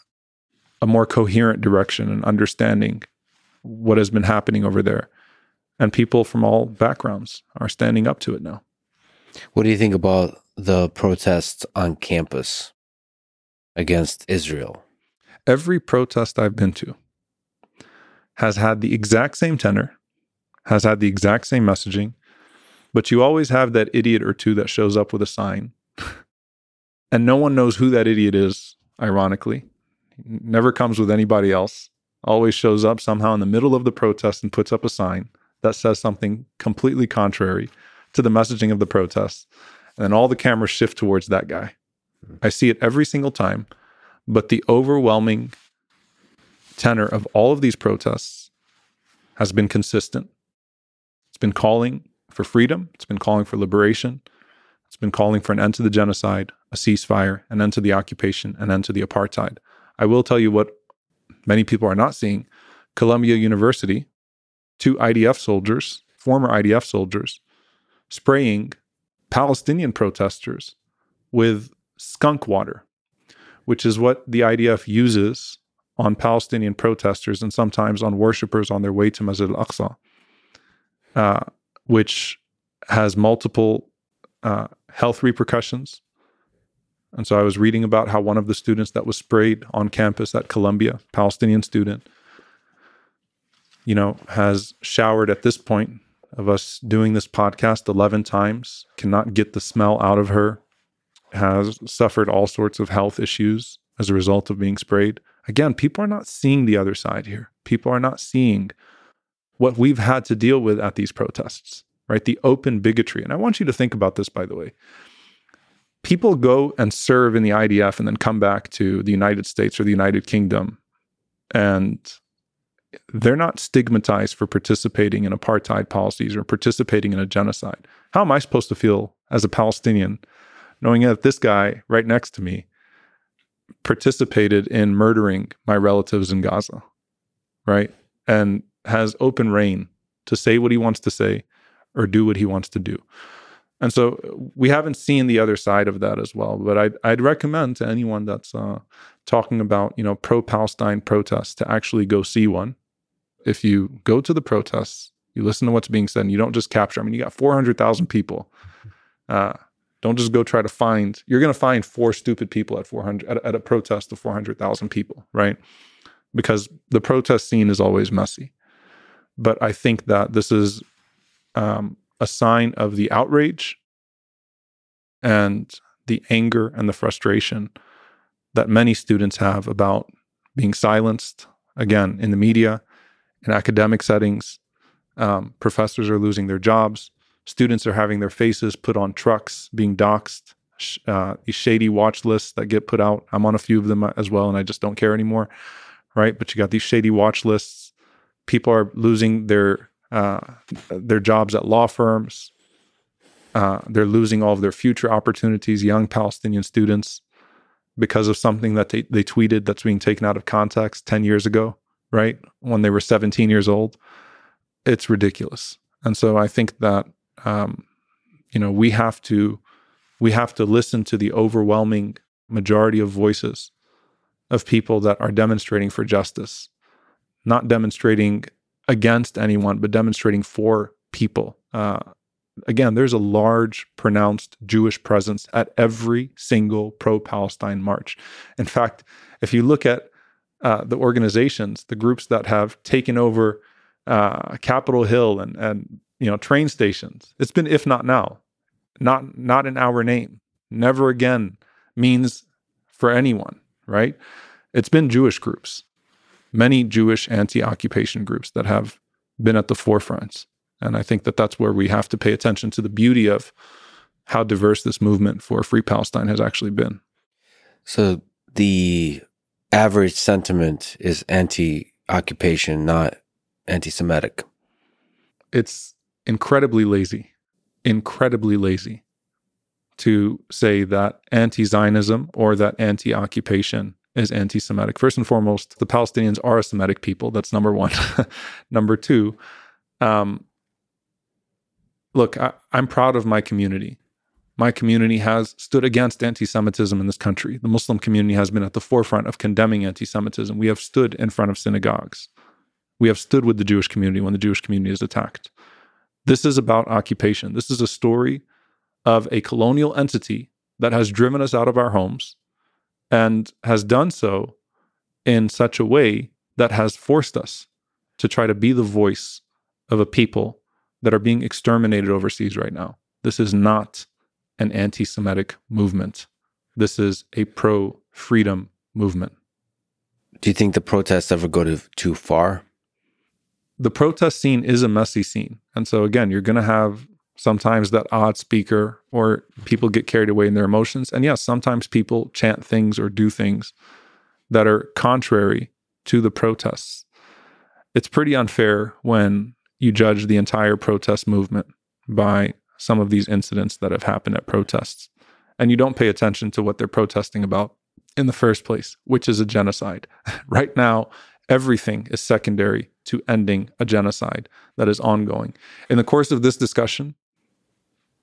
a more coherent direction and understanding what has been happening over there. And people from all backgrounds are standing up to it now. What do you think about the protests on campus against Israel? every protest I've been to has had the exact same tenor, has had the exact same messaging, but you always have that idiot or two that shows up with a sign. and no one knows who that idiot is, ironically. Never comes with anybody else. Always shows up somehow in the middle of the protest and puts up a sign that says something completely contrary to the messaging of the protests. And then all the cameras shift towards that guy. I see it every single time. But the overwhelming tenor of all of these protests has been consistent. It's been calling for freedom, it's been calling for liberation, it's been calling for an end to the genocide, a ceasefire, an end to the occupation, an end to the apartheid. I will tell you what many people are not seeing. Columbia University, two IDF soldiers, former IDF soldiers, spraying Palestinian protesters with skunk water which is what the IDF uses on Palestinian protesters and sometimes on worshippers on their way to Masjid al Aqsa, uh, which has multiple uh, health repercussions. And so I was reading about how one of the students that was sprayed on campus at Columbia, Palestinian student, you know, has showered at this point of us doing this podcast 11 times, cannot get the smell out of her, has suffered all sorts of health issues as a result of being sprayed. Again, people are not seeing the other side here. People are not seeing what we've had to deal with at these protests, right? The open bigotry. And I want you to think about this, by the way. People go and serve in the IDF and then come back to the United States or the United Kingdom and they're not stigmatized for participating in apartheid policies or participating in a genocide. How am I supposed to feel as a Palestinian knowing that this guy right next to me participated in murdering my relatives in Gaza, right? And has open reign to say what he wants to say or do what he wants to do. And so we haven't seen the other side of that as well. But I'd, I'd recommend to anyone that's uh, talking about, you know, pro-Palestine protests to actually go see one. If you go to the protests, you listen to what's being said, and you don't just capture. I mean, you got 400,000 people. Uh, don't just go try to find. You're going to find four stupid people at 400 at, at a protest of 400,000 people, right? Because the protest scene is always messy. But I think that this is um, a sign of the outrage and the anger and the frustration that many students have about being silenced again in the media, in academic settings. Um, professors are losing their jobs. Students are having their faces put on trucks, being doxxed. Uh, these shady watch lists that get put out. I'm on a few of them as well, and I just don't care anymore. Right. But you got these shady watch lists. People are losing their uh, their jobs at law firms. Uh, they're losing all of their future opportunities, young Palestinian students, because of something that they, they tweeted that's being taken out of context 10 years ago, right? When they were 17 years old. It's ridiculous. And so I think that, um, you know, we have to, we have to listen to the overwhelming majority of voices of people that are demonstrating for justice, not demonstrating against anyone, but demonstrating for people. Uh, again, there's a large, pronounced Jewish presence at every single pro Palestine march. In fact, if you look at uh, the organizations, the groups that have taken over uh, Capitol Hill and, and you know train stations, it's been if not now, not not in our name, never again means for anyone, right? It's been Jewish groups many Jewish anti occupation groups that have been at the forefront. And I think that that's where we have to pay attention to the beauty of how diverse this movement for Free Palestine has actually been. So the average sentiment is anti occupation, not anti Semitic. It's incredibly lazy, incredibly lazy to say that anti Zionism or that anti occupation is anti Semitic. First and foremost, the Palestinians are a Semitic people. That's number one. number two, um, look, I, I'm proud of my community. My community has stood against anti Semitism in this country. The Muslim community has been at the forefront of condemning anti Semitism. We have stood in front of synagogues. We have stood with the Jewish community when the Jewish community is attacked. This is about occupation. This is a story of a colonial entity that has driven us out of our homes, and has done so in such a way that has forced us to try to be the voice of a people that are being exterminated overseas right now. This is not an anti Semitic movement. This is a pro freedom movement. Do you think the protests ever go to, too far? The protest scene is a messy scene. And so, again, you're going to have sometimes that odd speaker or people get carried away in their emotions. And yes, sometimes people chant things or do things that are contrary to the protests. It's pretty unfair when you judge the entire protest movement by some of these incidents that have happened at protests and you don't pay attention to what they're protesting about in the first place, which is a genocide. right now, everything is secondary to ending a genocide that is ongoing. In the course of this discussion,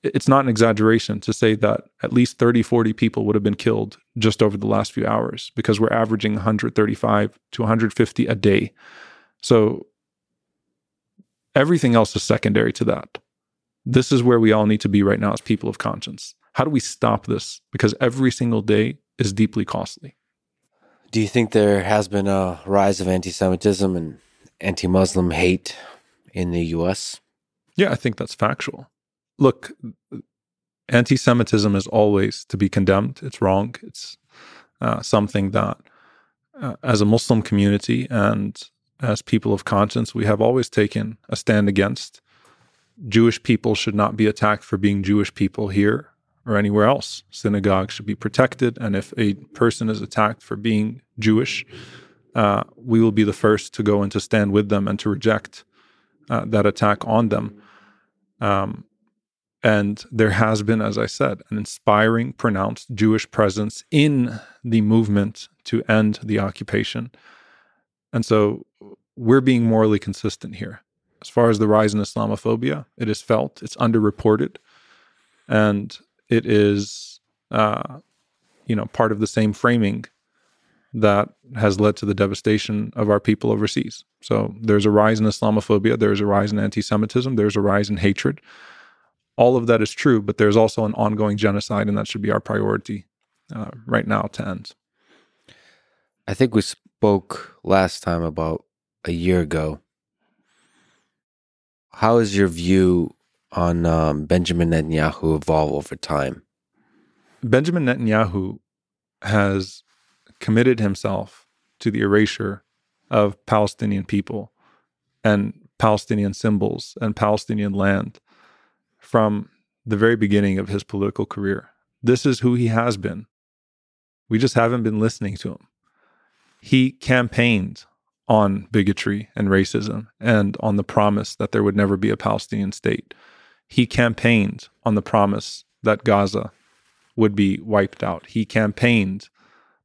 it's not an exaggeration to say that at least 30, 40 people would have been killed just over the last few hours because we're averaging 135 to 150 a day. So everything else is secondary to that. This is where we all need to be right now as people of conscience. How do we stop this? Because every single day is deeply costly. Do you think there has been a rise of anti Semitism and anti Muslim hate in the US? Yeah, I think that's factual look, anti Semitism is always to be condemned. It's wrong. It's uh, something that, uh, as a Muslim community and as people of conscience, we have always taken a stand against. Jewish people should not be attacked for being Jewish people here or anywhere else. Synagogues should be protected. And if a person is attacked for being Jewish, uh, we will be the first to go and to stand with them and to reject uh, that attack on them. Um, and there has been, as I said, an inspiring, pronounced Jewish presence in the movement to end the occupation. And so we're being morally consistent here. As far as the rise in Islamophobia, it is felt, it's underreported, and it is, uh, you know, part of the same framing that has led to the devastation of our people overseas. So there's a rise in Islamophobia, there's a rise in anti Semitism, there's a rise in hatred. All of that is true, but there's also an ongoing genocide, and that should be our priority uh, right now to end. I think we spoke last time about a year ago. How has your view on um, Benjamin Netanyahu evolved over time? Benjamin Netanyahu has committed himself to the erasure of Palestinian people and Palestinian symbols and Palestinian land from the very beginning of his political career. This is who he has been. We just haven't been listening to him. He campaigned on bigotry and racism and on the promise that there would never be a Palestinian state. He campaigned on the promise that Gaza would be wiped out. He campaigned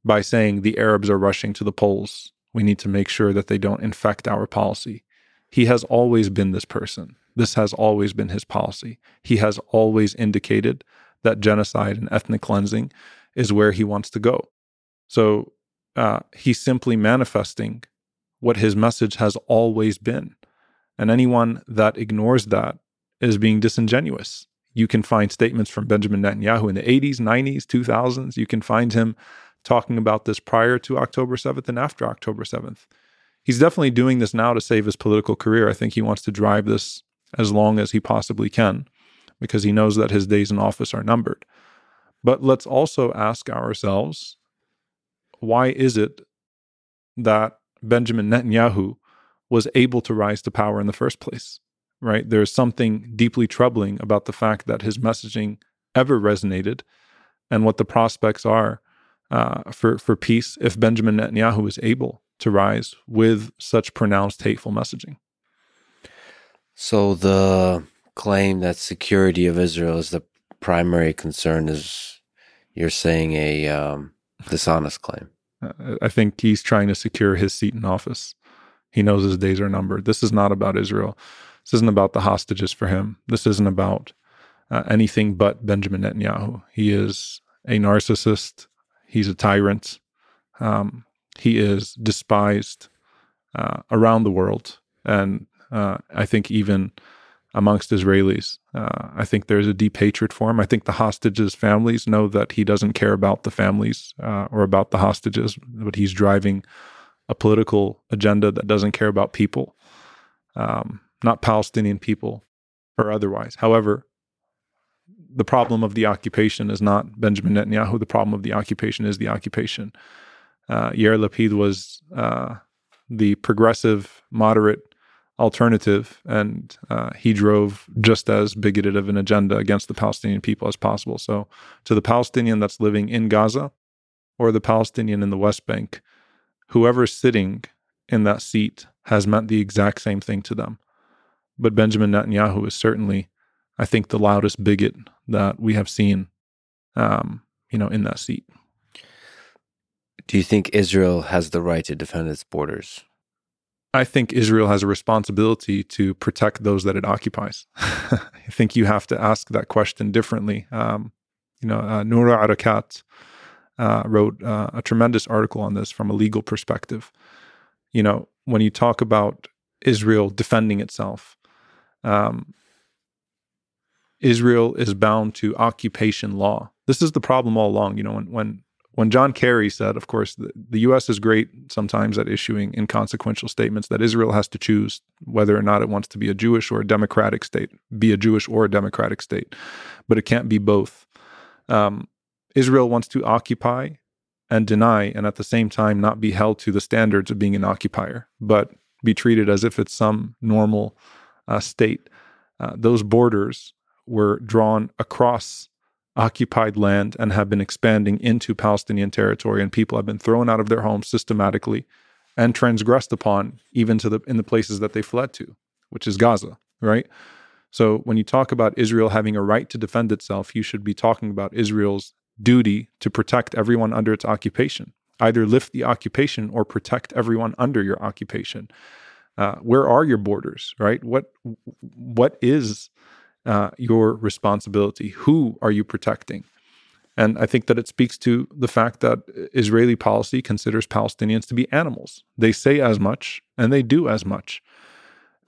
by saying the Arabs are rushing to the polls. We need to make sure that they don't infect our policy. He has always been this person. This has always been his policy. He has always indicated that genocide and ethnic cleansing is where he wants to go. So uh, he's simply manifesting what his message has always been. And anyone that ignores that is being disingenuous. You can find statements from Benjamin Netanyahu in the 80s, 90s, 2000s. You can find him talking about this prior to October 7th and after October 7th. He's definitely doing this now to save his political career. I think he wants to drive this as long as he possibly can because he knows that his days in office are numbered. But let's also ask ourselves why is it that Benjamin Netanyahu was able to rise to power in the first place? Right? There's something deeply troubling about the fact that his messaging ever resonated and what the prospects are uh, for for peace if Benjamin Netanyahu is able to rise with such pronounced hateful messaging. So the claim that security of Israel is the primary concern is you're saying a um, dishonest claim. I think he's trying to secure his seat in office. He knows his days are numbered. This is not about Israel. This isn't about the hostages for him. This isn't about uh, anything but Benjamin Netanyahu. He is a narcissist He's a tyrant. Um, he is despised uh, around the world, and uh, I think even amongst Israelis, uh, I think there's a deep hatred for him. I think the hostages' families know that he doesn't care about the families uh, or about the hostages, but he's driving a political agenda that doesn't care about people, um, not Palestinian people or otherwise. However, the problem of the occupation is not Benjamin Netanyahu. The problem of the occupation is the occupation. Uh, Yair Lapid was uh, the progressive, moderate alternative, and uh, he drove just as bigoted of an agenda against the Palestinian people as possible. So, to the Palestinian that's living in Gaza or the Palestinian in the West Bank, whoever's sitting in that seat has meant the exact same thing to them. But Benjamin Netanyahu is certainly I think, the loudest bigot that we have seen, um, you know, in that seat. Do you think Israel has the right to defend its borders? I think Israel has a responsibility to protect those that it occupies. I think you have to ask that question differently. Um, you know, uh, Noura Erakat uh, wrote uh, a tremendous article on this from a legal perspective. You know, when you talk about Israel defending itself, um, Israel is bound to occupation law. This is the problem all along. You know, when when when John Kerry said, of course, the, the U.S. is great sometimes at issuing inconsequential statements that Israel has to choose whether or not it wants to be a Jewish or a democratic state, be a Jewish or a democratic state, but it can't be both. Um, Israel wants to occupy and deny, and at the same time not be held to the standards of being an occupier, but be treated as if it's some normal uh, state. Uh, those borders were drawn across occupied land and have been expanding into Palestinian territory, and people have been thrown out of their homes systematically and transgressed upon even to the in the places that they fled to, which is Gaza, right? So when you talk about Israel having a right to defend itself, you should be talking about Israel's duty to protect everyone under its occupation. Either lift the occupation or protect everyone under your occupation. Uh, where are your borders, right? What what is uh, your responsibility? Who are you protecting? And I think that it speaks to the fact that Israeli policy considers Palestinians to be animals. They say as much and they do as much.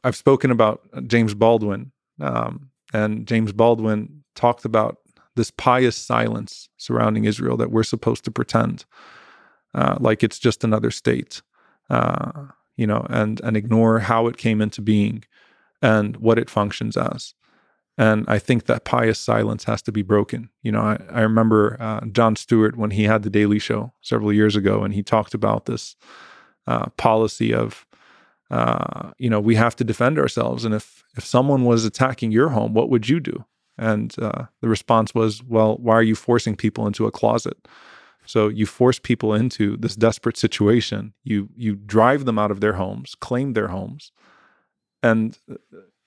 I've spoken about James Baldwin, um, and James Baldwin talked about this pious silence surrounding Israel that we're supposed to pretend uh, like it's just another state, uh, you know, and and ignore how it came into being and what it functions as. And I think that pious silence has to be broken. You know, I, I remember uh, Jon Stewart when he had the Daily Show several years ago, and he talked about this uh, policy of, uh, you know, we have to defend ourselves. And if if someone was attacking your home, what would you do? And uh, the response was, well, why are you forcing people into a closet? So you force people into this desperate situation. You you drive them out of their homes, claim their homes, and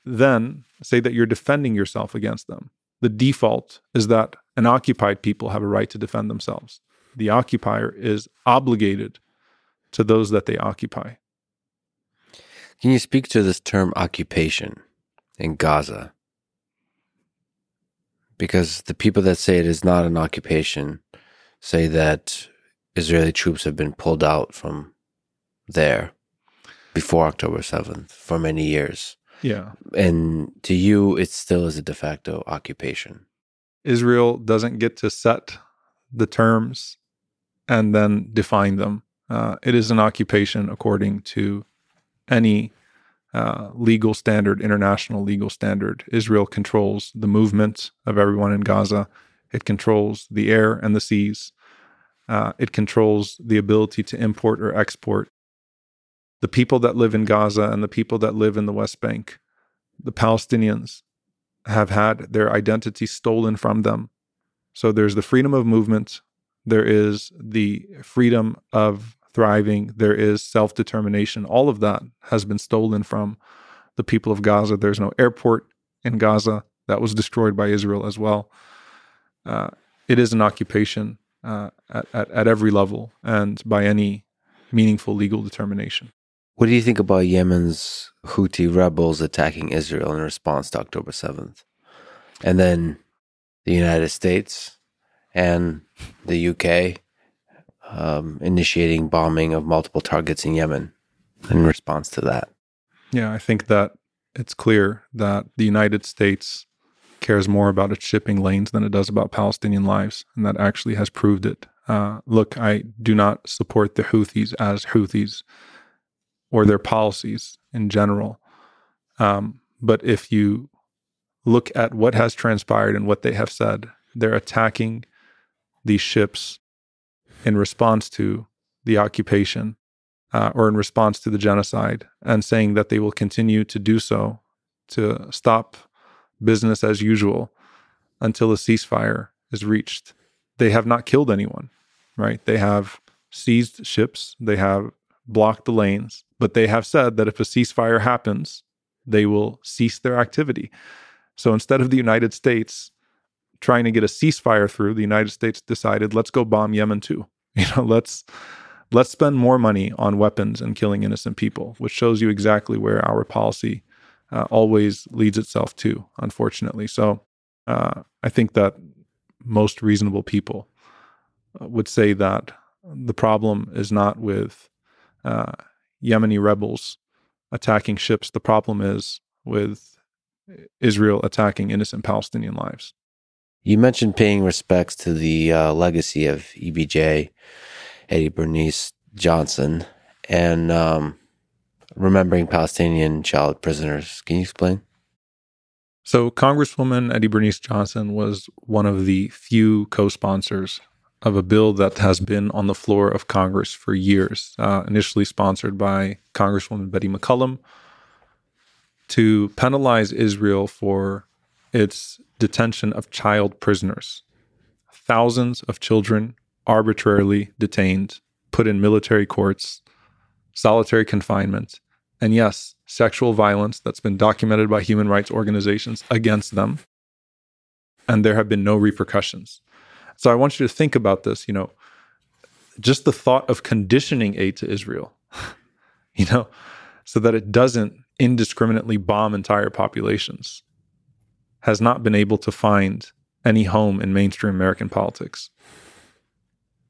then say that you're defending yourself against them. The default is that an occupied people have a right to defend themselves. The occupier is obligated to those that they occupy. Can you speak to this term occupation in Gaza? Because the people that say it is not an occupation say that Israeli troops have been pulled out from there before October 7th for many years. Yeah. And to you, it still is a de facto occupation. Israel doesn't get to set the terms and then define them. Uh, it is an occupation according to any uh, legal standard, international legal standard. Israel controls the movement of everyone in Gaza. It controls the air and the seas. Uh, it controls the ability to import or export the people that live in Gaza and the people that live in the West Bank, the Palestinians, have had their identity stolen from them. So there's the freedom of movement, there is the freedom of thriving, there is self determination. All of that has been stolen from the people of Gaza. There's no airport in Gaza that was destroyed by Israel as well. Uh, it is an occupation uh, at, at, at every level and by any meaningful legal determination. What do you think about Yemen's Houthi rebels attacking Israel in response to October 7th? And then the United States and the UK um, initiating bombing of multiple targets in Yemen in response to that. Yeah, I think that it's clear that the United States cares more about its shipping lanes than it does about Palestinian lives, and that actually has proved it. Uh, look, I do not support the Houthis as Houthis or their policies in general. Um, but if you look at what has transpired and what they have said, they're attacking these ships in response to the occupation uh, or in response to the genocide and saying that they will continue to do so to stop business as usual until a ceasefire is reached. They have not killed anyone, right? They have seized ships, they have blocked the lanes, but they have said that if a ceasefire happens, they will cease their activity. So instead of the United States trying to get a ceasefire through, the United States decided, let's go bomb Yemen too. You know, let's let's spend more money on weapons and killing innocent people, which shows you exactly where our policy uh, always leads itself to, unfortunately. So uh, I think that most reasonable people uh, would say that the problem is not with uh, Yemeni rebels attacking ships. The problem is with Israel attacking innocent Palestinian lives. You mentioned paying respects to the uh, legacy of EBJ, Eddie Bernice Johnson, and um, remembering Palestinian child prisoners. Can you explain? So, Congresswoman Eddie Bernice Johnson was one of the few co sponsors of a bill that has been on the floor of Congress for years, uh, initially sponsored by Congresswoman Betty McCollum, to penalize Israel for its detention of child prisoners. Thousands of children arbitrarily detained, put in military courts, solitary confinement, and yes, sexual violence that's been documented by human rights organizations against them. And there have been no repercussions. So I want you to think about this, you know, just the thought of conditioning aid to Israel, you know, so that it doesn't indiscriminately bomb entire populations has not been able to find any home in mainstream American politics.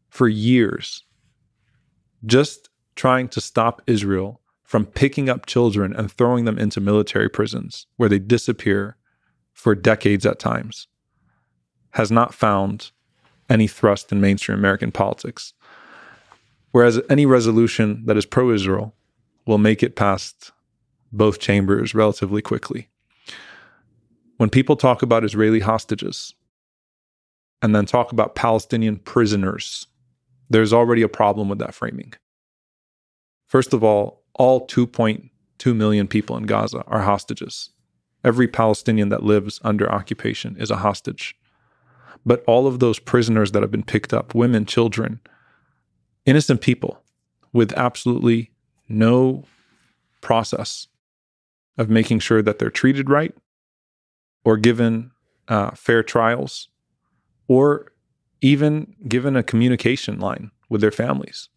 For years, just trying to stop Israel from picking up children and throwing them into military prisons where they disappear for decades at times has not found any thrust in mainstream American politics. Whereas any resolution that is pro Israel will make it past both chambers relatively quickly. When people talk about Israeli hostages and then talk about Palestinian prisoners, there's already a problem with that framing. First of all, all 2.2 million people in Gaza are hostages. Every Palestinian that lives under occupation is a hostage. But all of those prisoners that have been picked up, women, children, innocent people with absolutely no process of making sure that they're treated right or given uh, fair trials or even given a communication line with their families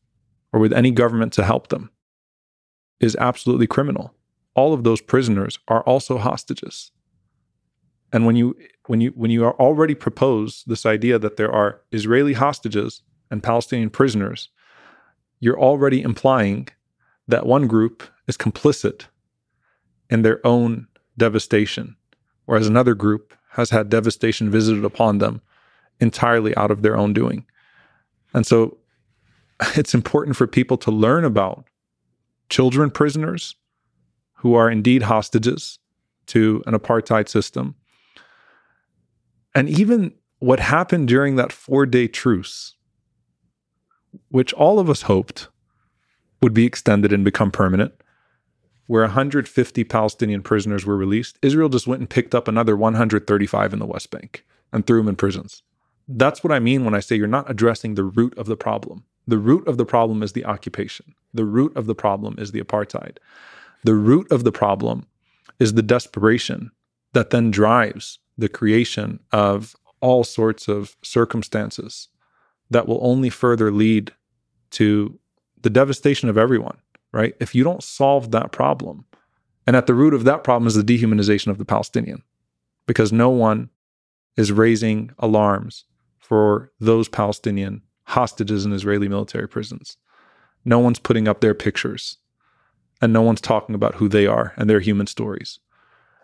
or with any government to help them is absolutely criminal. All of those prisoners are also hostages. And when you when you when you are already propose this idea that there are Israeli hostages and Palestinian prisoners, you're already implying that one group is complicit in their own devastation, whereas another group has had devastation visited upon them entirely out of their own doing. And so it's important for people to learn about children prisoners who are indeed hostages to an apartheid system. And even what happened during that four day truce, which all of us hoped would be extended and become permanent, where 150 Palestinian prisoners were released, Israel just went and picked up another 135 in the West Bank and threw them in prisons. That's what I mean when I say you're not addressing the root of the problem. The root of the problem is the occupation. The root of the problem is the apartheid. The root of the problem is the desperation that then drives the creation of all sorts of circumstances that will only further lead to the devastation of everyone, right? If you don't solve that problem, and at the root of that problem is the dehumanization of the Palestinian, because no one is raising alarms for those Palestinian hostages in Israeli military prisons. No one's putting up their pictures, and no one's talking about who they are and their human stories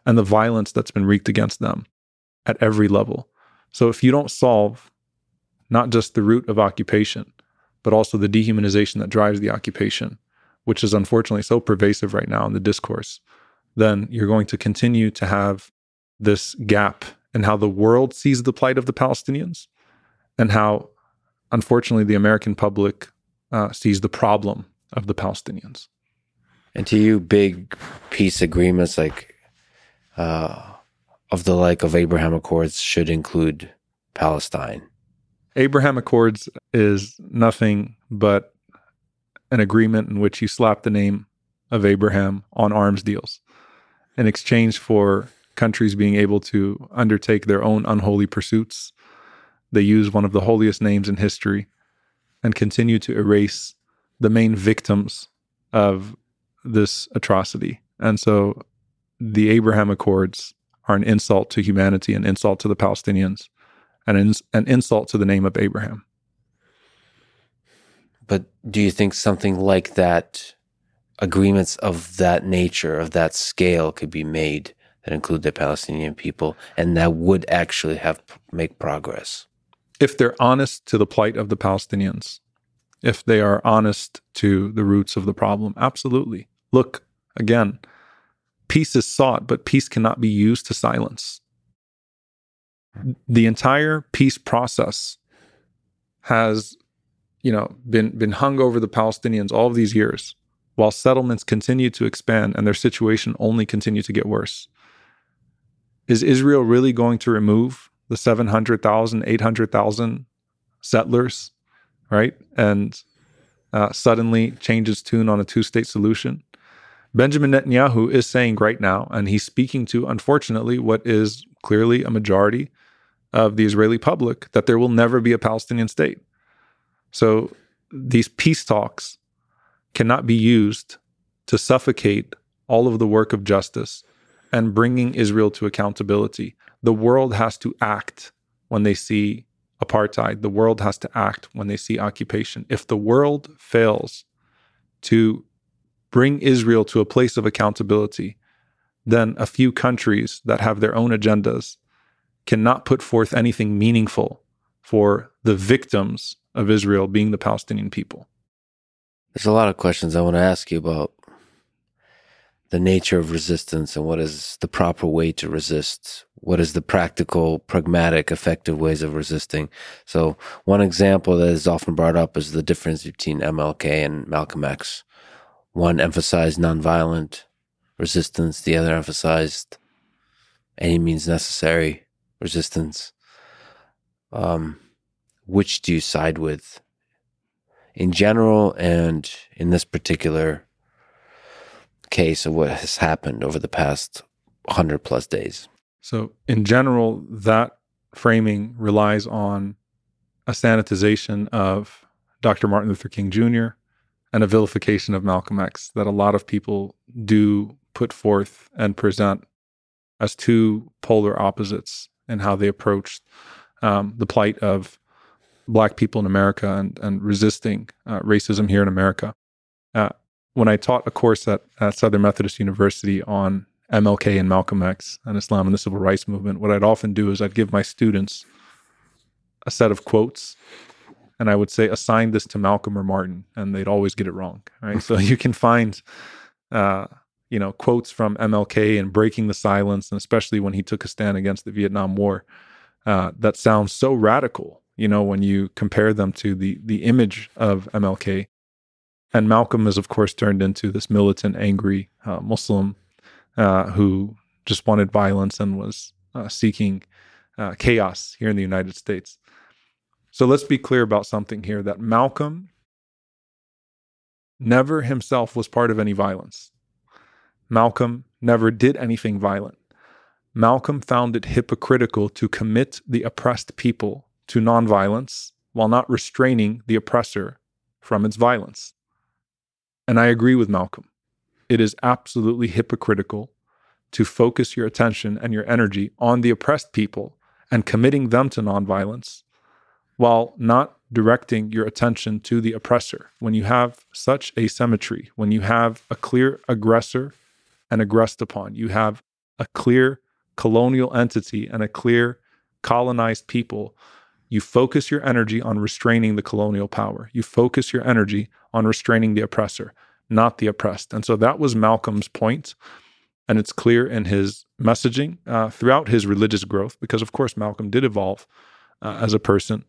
and the violence that's been wreaked against them at every level. So if you don't solve not just the root of occupation, but also the dehumanization that drives the occupation, which is unfortunately so pervasive right now in the discourse, then you're going to continue to have this gap in how the world sees the plight of the Palestinians and how, unfortunately, the American public uh, sees the problem of the Palestinians. And to you, big peace agreements like uh, of the like of Abraham Accords should include Palestine. Abraham Accords is nothing but an agreement in which you slap the name of Abraham on arms deals in exchange for countries being able to undertake their own unholy pursuits. They use one of the holiest names in history and continue to erase the main victims of this atrocity. And so the Abraham Accords are an insult to humanity, an insult to the Palestinians, and an, an insult to the name of Abraham. But do you think something like that, agreements of that nature, of that scale, could be made that include the Palestinian people, and that would actually have make progress? If they're honest to the plight of the Palestinians, if they are honest to the roots of the problem, absolutely. Look again, peace is sought, but peace cannot be used to silence. The entire peace process has you know, been been hung over the Palestinians all of these years, while settlements continue to expand and their situation only continue to get worse. Is Israel really going to remove the 700,000, 800,000 settlers, right? And uh, suddenly changes tune on a two state solution. Benjamin Netanyahu is saying right now, and he's speaking to, unfortunately, what is clearly a majority of the Israeli public, that there will never be a Palestinian state. So these peace talks cannot be used to suffocate all of the work of justice and bringing Israel to accountability. The world has to act when they see apartheid. The world has to act when they see occupation. If the world fails to bring Israel to a place of accountability, then a few countries that have their own agendas cannot put forth anything meaningful for the victims of Israel being the Palestinian people. There's a lot of questions I want to ask you about the nature of resistance and what is the proper way to resist. What is the practical, pragmatic, effective ways of resisting? So, one example that is often brought up is the difference between MLK and Malcolm X. One emphasized nonviolent resistance, the other emphasized any means necessary resistance. Um, which do you side with in general and in this particular case of what has happened over the past 100 plus days? So, in general, that framing relies on a sanitization of Dr. Martin Luther King Jr. and a vilification of Malcolm X that a lot of people do put forth and present as two polar opposites in how they approached um, the plight of Black people in America and, and resisting uh, racism here in America. Uh, when I taught a course at, at Southern Methodist University on MLK and Malcolm X and Islam and the Civil Rights Movement, what I'd often do is I'd give my students a set of quotes and I would say, assign this to Malcolm or Martin, and they'd always get it wrong. Right. so you can find, uh, you know, quotes from MLK and breaking the silence, and especially when he took a stand against the Vietnam War, uh, that sounds so radical. You know, when you compare them to the the image of MLK, and Malcolm is of course turned into this militant, angry uh, Muslim uh, who just wanted violence and was uh, seeking uh, chaos here in the United States. So let's be clear about something here: that Malcolm never himself was part of any violence. Malcolm never did anything violent. Malcolm found it hypocritical to commit the oppressed people to nonviolence while not restraining the oppressor from its violence. And I agree with Malcolm. It is absolutely hypocritical to focus your attention and your energy on the oppressed people and committing them to nonviolence while not directing your attention to the oppressor. When you have such asymmetry, when you have a clear aggressor and aggressed upon. You have a clear colonial entity and a clear colonized people. You focus your energy on restraining the colonial power. You focus your energy on restraining the oppressor, not the oppressed. And so that was Malcolm's point, And it's clear in his messaging uh, throughout his religious growth, because of course, Malcolm did evolve uh, as a person.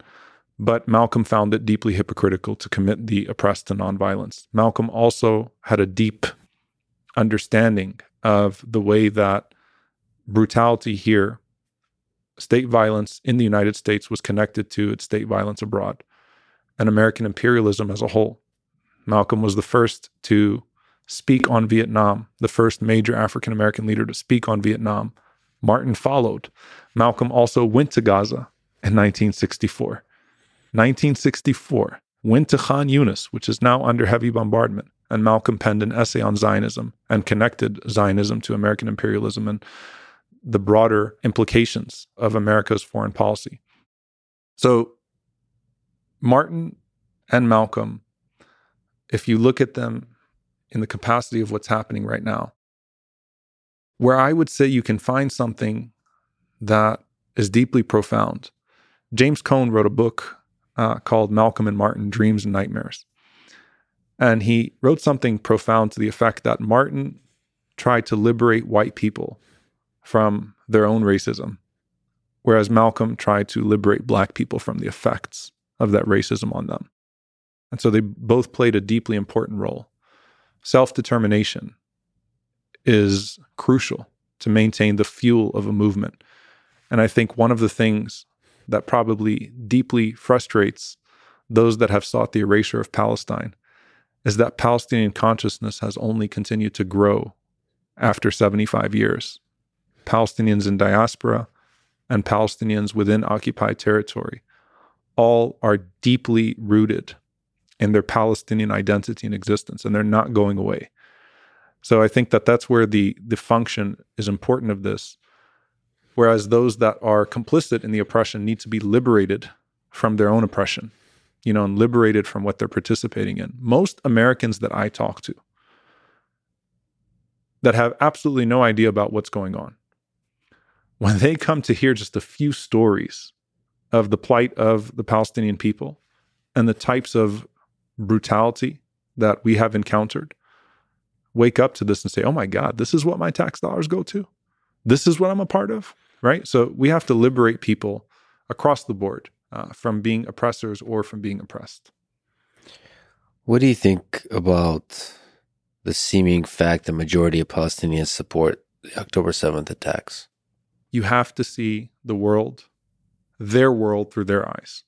But Malcolm found it deeply hypocritical to commit the oppressed to nonviolence. Malcolm also had a deep understanding of the way that brutality here, state violence in the United States was connected to its state violence abroad and American imperialism as a whole. Malcolm was the first to speak on Vietnam, the first major African American leader to speak on Vietnam. Martin followed. Malcolm also went to Gaza in 1964. 1964, went to Khan Yunis, which is now under heavy bombardment and Malcolm penned an essay on Zionism and connected Zionism to American imperialism and the broader implications of America's foreign policy. So, Martin and Malcolm, if you look at them in the capacity of what's happening right now, where I would say you can find something that is deeply profound. James Cone wrote a book uh, called Malcolm and Martin Dreams and Nightmares. And he wrote something profound to the effect that Martin tried to liberate white people from their own racism, whereas Malcolm tried to liberate black people from the effects of that racism on them. And so they both played a deeply important role. Self determination is crucial to maintain the fuel of a movement. And I think one of the things that probably deeply frustrates those that have sought the erasure of Palestine is that Palestinian consciousness has only continued to grow after 75 years. Palestinians in diaspora and Palestinians within occupied territory all are deeply rooted in their Palestinian identity and existence, and they're not going away. So I think that that's where the the function is important of this. Whereas those that are complicit in the oppression need to be liberated from their own oppression, you know, and liberated from what they're participating in. Most Americans that I talk to that have absolutely no idea about what's going on, when they come to hear just a few stories of the plight of the Palestinian people and the types of brutality that we have encountered, wake up to this and say, oh my God, this is what my tax dollars go to. This is what I'm a part of, right? So we have to liberate people across the board uh, from being oppressors or from being oppressed. What do you think about the seeming fact the majority of Palestinians support the October 7th attacks? You have to see the world, their world, through their eyes.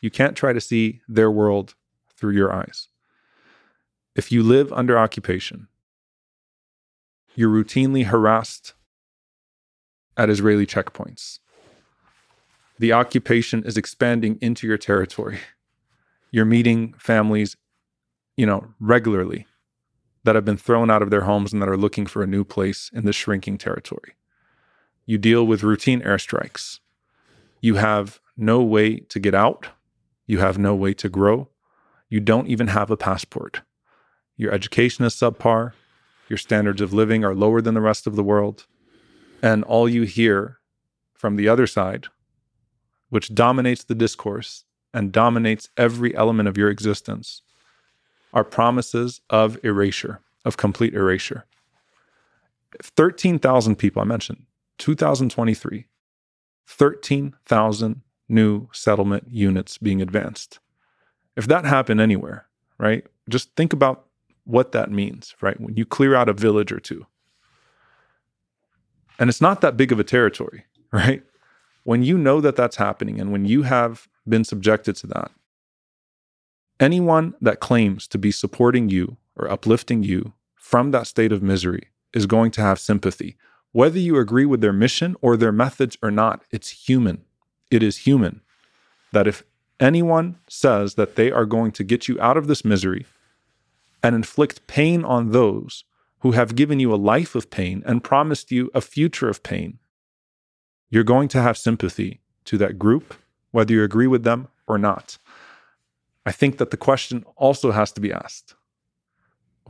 You can't try to see their world through your eyes. If you live under occupation, you're routinely harassed at Israeli checkpoints. The occupation is expanding into your territory. You're meeting families, you know, regularly that have been thrown out of their homes and that are looking for a new place in the shrinking territory. You deal with routine airstrikes. You have no way to get out. You have no way to grow. You don't even have a passport. Your education is subpar. Your standards of living are lower than the rest of the world. And all you hear from the other side, which dominates the discourse and dominates every element of your existence, are promises of erasure, of complete erasure. 13,000 people, I mentioned, 2023, 13,000 new settlement units being advanced. If that happened anywhere, right, just think about what that means, right? When you clear out a village or two. And it's not that big of a territory, right? When you know that that's happening and when you have been subjected to that, anyone that claims to be supporting you or uplifting you from that state of misery is going to have sympathy. Whether you agree with their mission or their methods or not, it's human. It is human that if anyone says that they are going to get you out of this misery and inflict pain on those who have given you a life of pain and promised you a future of pain, you're going to have sympathy to that group, whether you agree with them or not. I think that the question also has to be asked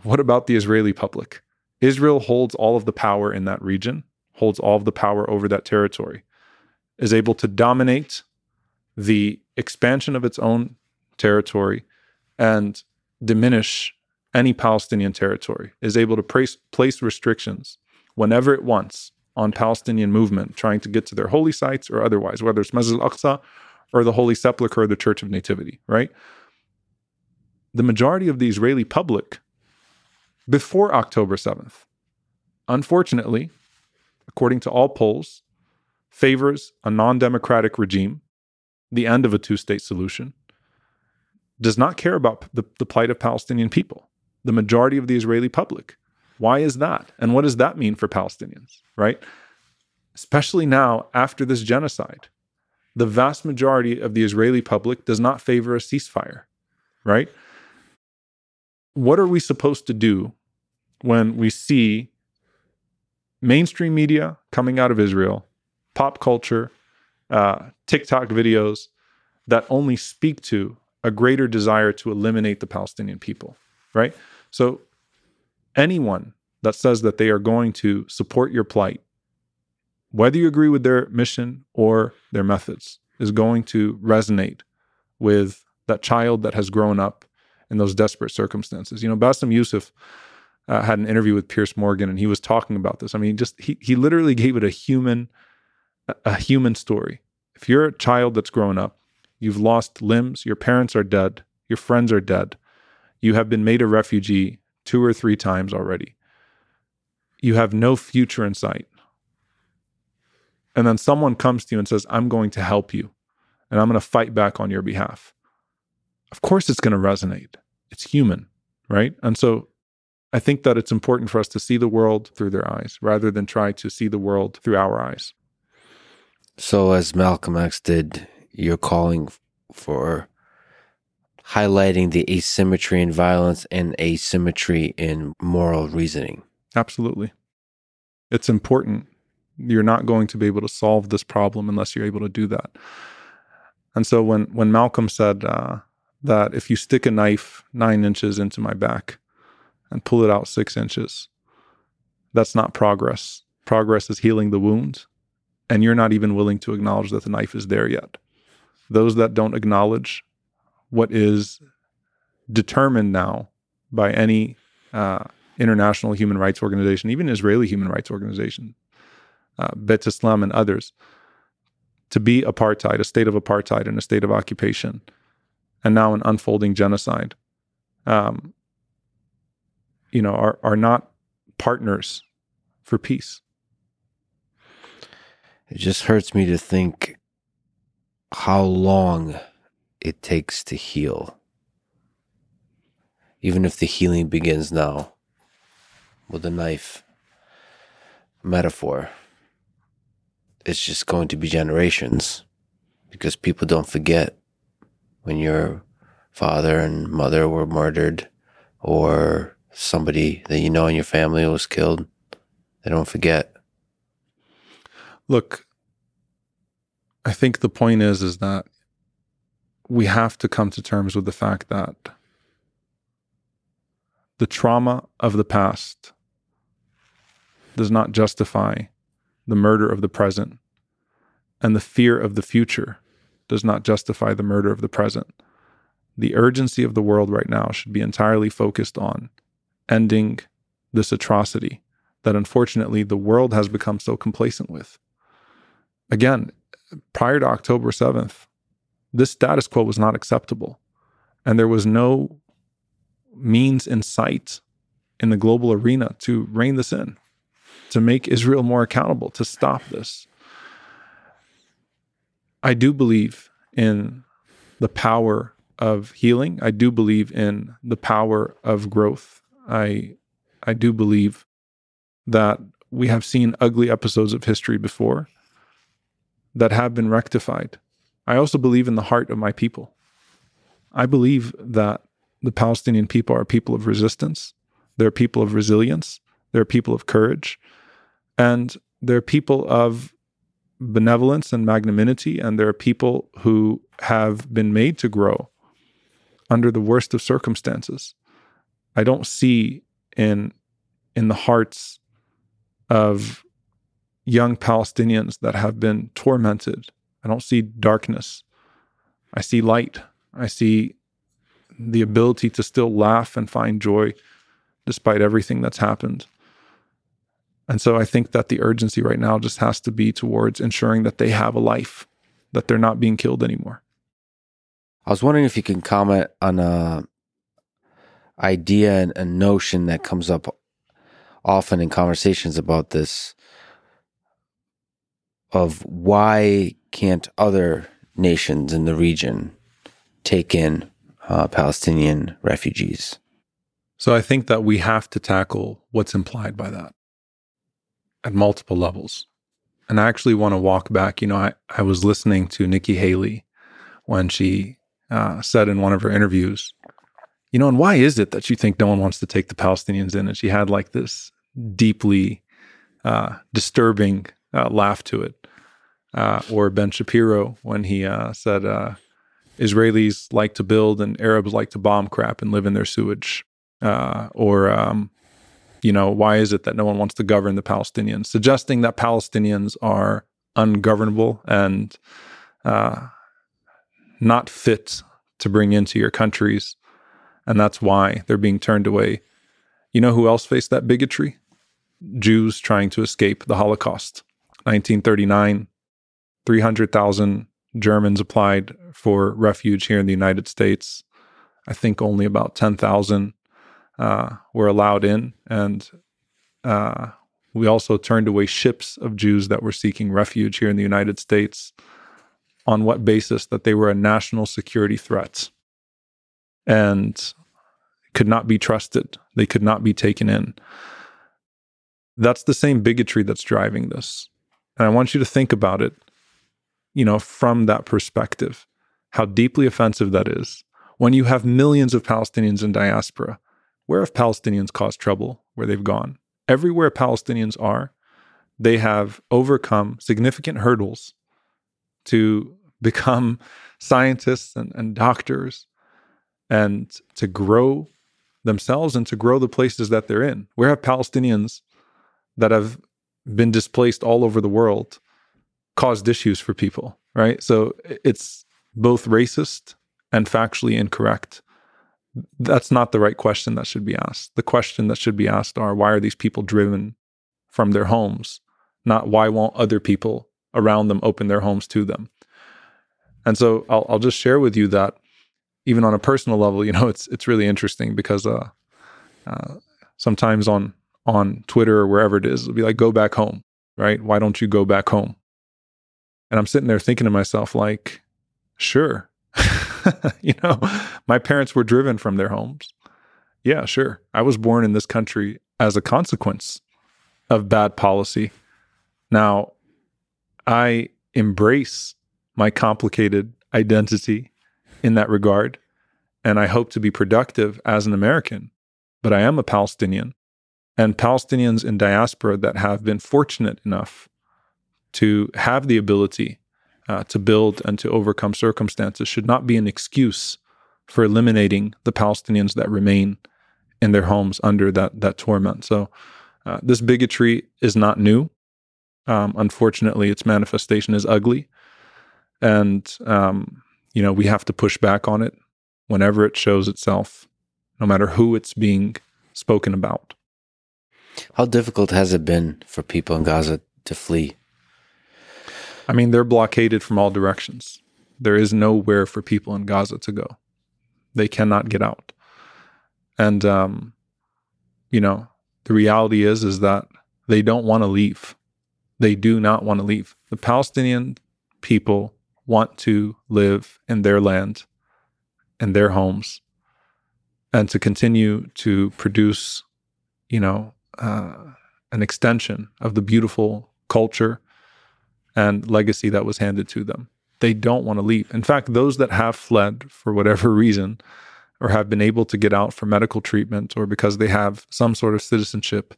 what about the Israeli public? Israel holds all of the power in that region, holds all of the power over that territory, is able to dominate the expansion of its own territory and diminish any Palestinian territory, is able to place, place restrictions whenever it wants on Palestinian movement trying to get to their holy sites or otherwise, whether it's Masjid al-Aqsa or the Holy Sepulchre or the Church of Nativity, right? The majority of the Israeli public before October 7th, unfortunately, according to all polls, favors a non democratic regime, the end of a two state solution, does not care about the, the plight of Palestinian people the majority of the Israeli public. Why is that? And what does that mean for Palestinians, right? Especially now after this genocide. The vast majority of the Israeli public does not favor a ceasefire, right? What are we supposed to do when we see mainstream media coming out of Israel, pop culture, uh, TikTok videos that only speak to a greater desire to eliminate the Palestinian people? right? So anyone that says that they are going to support your plight, whether you agree with their mission or their methods, is going to resonate with that child that has grown up in those desperate circumstances. You know, Bassem Youssef uh, had an interview with Piers Morgan, and he was talking about this. I mean, just he he literally gave it a human a human story. If you're a child that's grown up, you've lost limbs, your parents are dead, your friends are dead, you have been made a refugee two or three times already. You have no future in sight. And then someone comes to you and says, I'm going to help you and I'm going to fight back on your behalf. Of course, it's going to resonate. It's human, right? And so I think that it's important for us to see the world through their eyes rather than try to see the world through our eyes. So, as Malcolm X did, you're calling for highlighting the asymmetry in violence and asymmetry in moral reasoning. Absolutely. It's important. You're not going to be able to solve this problem unless you're able to do that. And so when when Malcolm said uh, that if you stick a knife nine inches into my back and pull it out six inches, that's not progress. Progress is healing the wound, and you're not even willing to acknowledge that the knife is there yet. Those that don't acknowledge what is determined now by any uh, international human rights organization, even Israeli human rights organization, uh, B'Tselem and others, to be apartheid, a state of apartheid and a state of occupation, and now an unfolding genocide, um, you know, are are not partners for peace. It just hurts me to think how long it takes to heal. Even if the healing begins now with a knife metaphor, it's just going to be generations because people don't forget when your father and mother were murdered or somebody that you know in your family was killed. They don't forget. Look, I think the point is is that we have to come to terms with the fact that the trauma of the past does not justify the murder of the present, and the fear of the future does not justify the murder of the present. The urgency of the world right now should be entirely focused on ending this atrocity that unfortunately the world has become so complacent with. Again, prior to October 7th, this status quo was not acceptable. And there was no means in sight in the global arena to rein this in, to make Israel more accountable, to stop this. I do believe in the power of healing. I do believe in the power of growth. I I do believe that we have seen ugly episodes of history before that have been rectified I also believe in the heart of my people. I believe that the Palestinian people are people of resistance, they're people of resilience, they're people of courage, and they're people of benevolence and magnanimity, and they're people who have been made to grow under the worst of circumstances. I don't see in in the hearts of young Palestinians that have been tormented I don't see darkness. I see light. I see the ability to still laugh and find joy despite everything that's happened. And so I think that the urgency right now just has to be towards ensuring that they have a life, that they're not being killed anymore. I was wondering if you can comment on a idea and a notion that comes up often in conversations about this of why can't other nations in the region take in uh, Palestinian refugees? So I think that we have to tackle what's implied by that at multiple levels. And I actually want to walk back. You know, I, I was listening to Nikki Haley when she uh, said in one of her interviews, you know, and why is it that you think no one wants to take the Palestinians in? And she had like this deeply uh, disturbing uh, laugh to it uh, or Ben Shapiro when he uh, said uh, Israelis like to build and Arabs like to bomb crap and live in their sewage, uh, or um, you know why is it that no one wants to govern the Palestinians, suggesting that Palestinians are ungovernable and uh, not fit to bring into your countries, and that's why they're being turned away. You know who else faced that bigotry? Jews trying to escape the Holocaust. 1939, 300,000 Germans applied for refuge here in the United States. I think only about 10,000 uh, were allowed in. And uh, we also turned away ships of Jews that were seeking refuge here in the United States on what basis that they were a national security threat. And could not be trusted, they could not be taken in. That's the same bigotry that's driving this. And I want you to think about it, you know, from that perspective, how deeply offensive that is. When you have millions of Palestinians in diaspora, where have Palestinians caused trouble where they've gone? Everywhere Palestinians are, they have overcome significant hurdles to become scientists and, and doctors and to grow themselves and to grow the places that they're in. Where have Palestinians that have been displaced all over the world caused issues for people, right? So it's both racist and factually incorrect. That's not the right question that should be asked. The question that should be asked are why are these people driven from their homes? Not why won't other people around them open their homes to them? And so I'll, I'll just share with you that even on a personal level, you know, it's it's really interesting because uh, uh, sometimes on on Twitter or wherever it is, it'll be like, "Go back home," right? Why don't you go back home? And I'm sitting there thinking to myself, like, sure, you know, my parents were driven from their homes. Yeah, sure. I was born in this country as a consequence of bad policy. Now, I embrace my complicated identity in that regard. And I hope to be productive as an American, but I am a Palestinian. And Palestinians in diaspora that have been fortunate enough to have the ability uh, to build and to overcome circumstances should not be an excuse for eliminating the Palestinians that remain in their homes under that that torment. So uh, this bigotry is not new. Um, unfortunately, its manifestation is ugly, and um, you know, we have to push back on it whenever it shows itself, no matter who it's being spoken about. How difficult has it been for people in Gaza to flee? I mean, they're blockaded from all directions. There is nowhere for people in Gaza to go. They cannot get out. And um, you know, the reality is is that they don't want to leave. They do not want to leave. The Palestinian people want to live in their land, in their homes, and to continue to produce, you know, uh, an extension of the beautiful culture and legacy that was handed to them. They don't want to leave. In fact, those that have fled for whatever reason or have been able to get out for medical treatment or because they have some sort of citizenship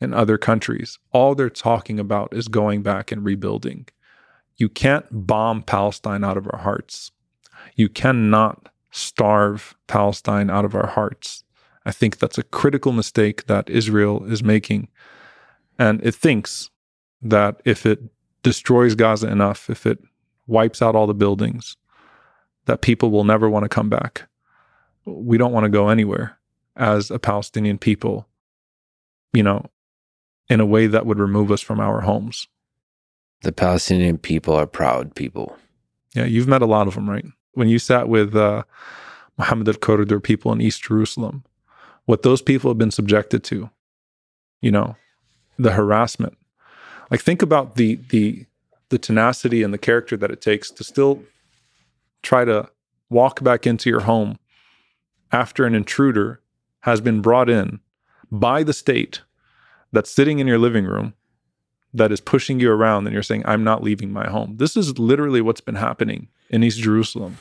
in other countries, all they're talking about is going back and rebuilding you can't bomb Palestine out of our hearts. You cannot starve Palestine out of our hearts. I think that's a critical mistake that Israel is making. And it thinks that if it destroys Gaza enough, if it wipes out all the buildings, that people will never want to come back. We don't want to go anywhere as a Palestinian people, you know, in a way that would remove us from our homes the Palestinian people are proud people. Yeah, you've met a lot of them, right? When you sat with uh, Mohammed al Corridor people in East Jerusalem, what those people have been subjected to, you know, the harassment. Like think about the the the tenacity and the character that it takes to still try to walk back into your home after an intruder has been brought in by the state that's sitting in your living room that is pushing you around and you're saying, I'm not leaving my home. This is literally what's been happening in East Jerusalem.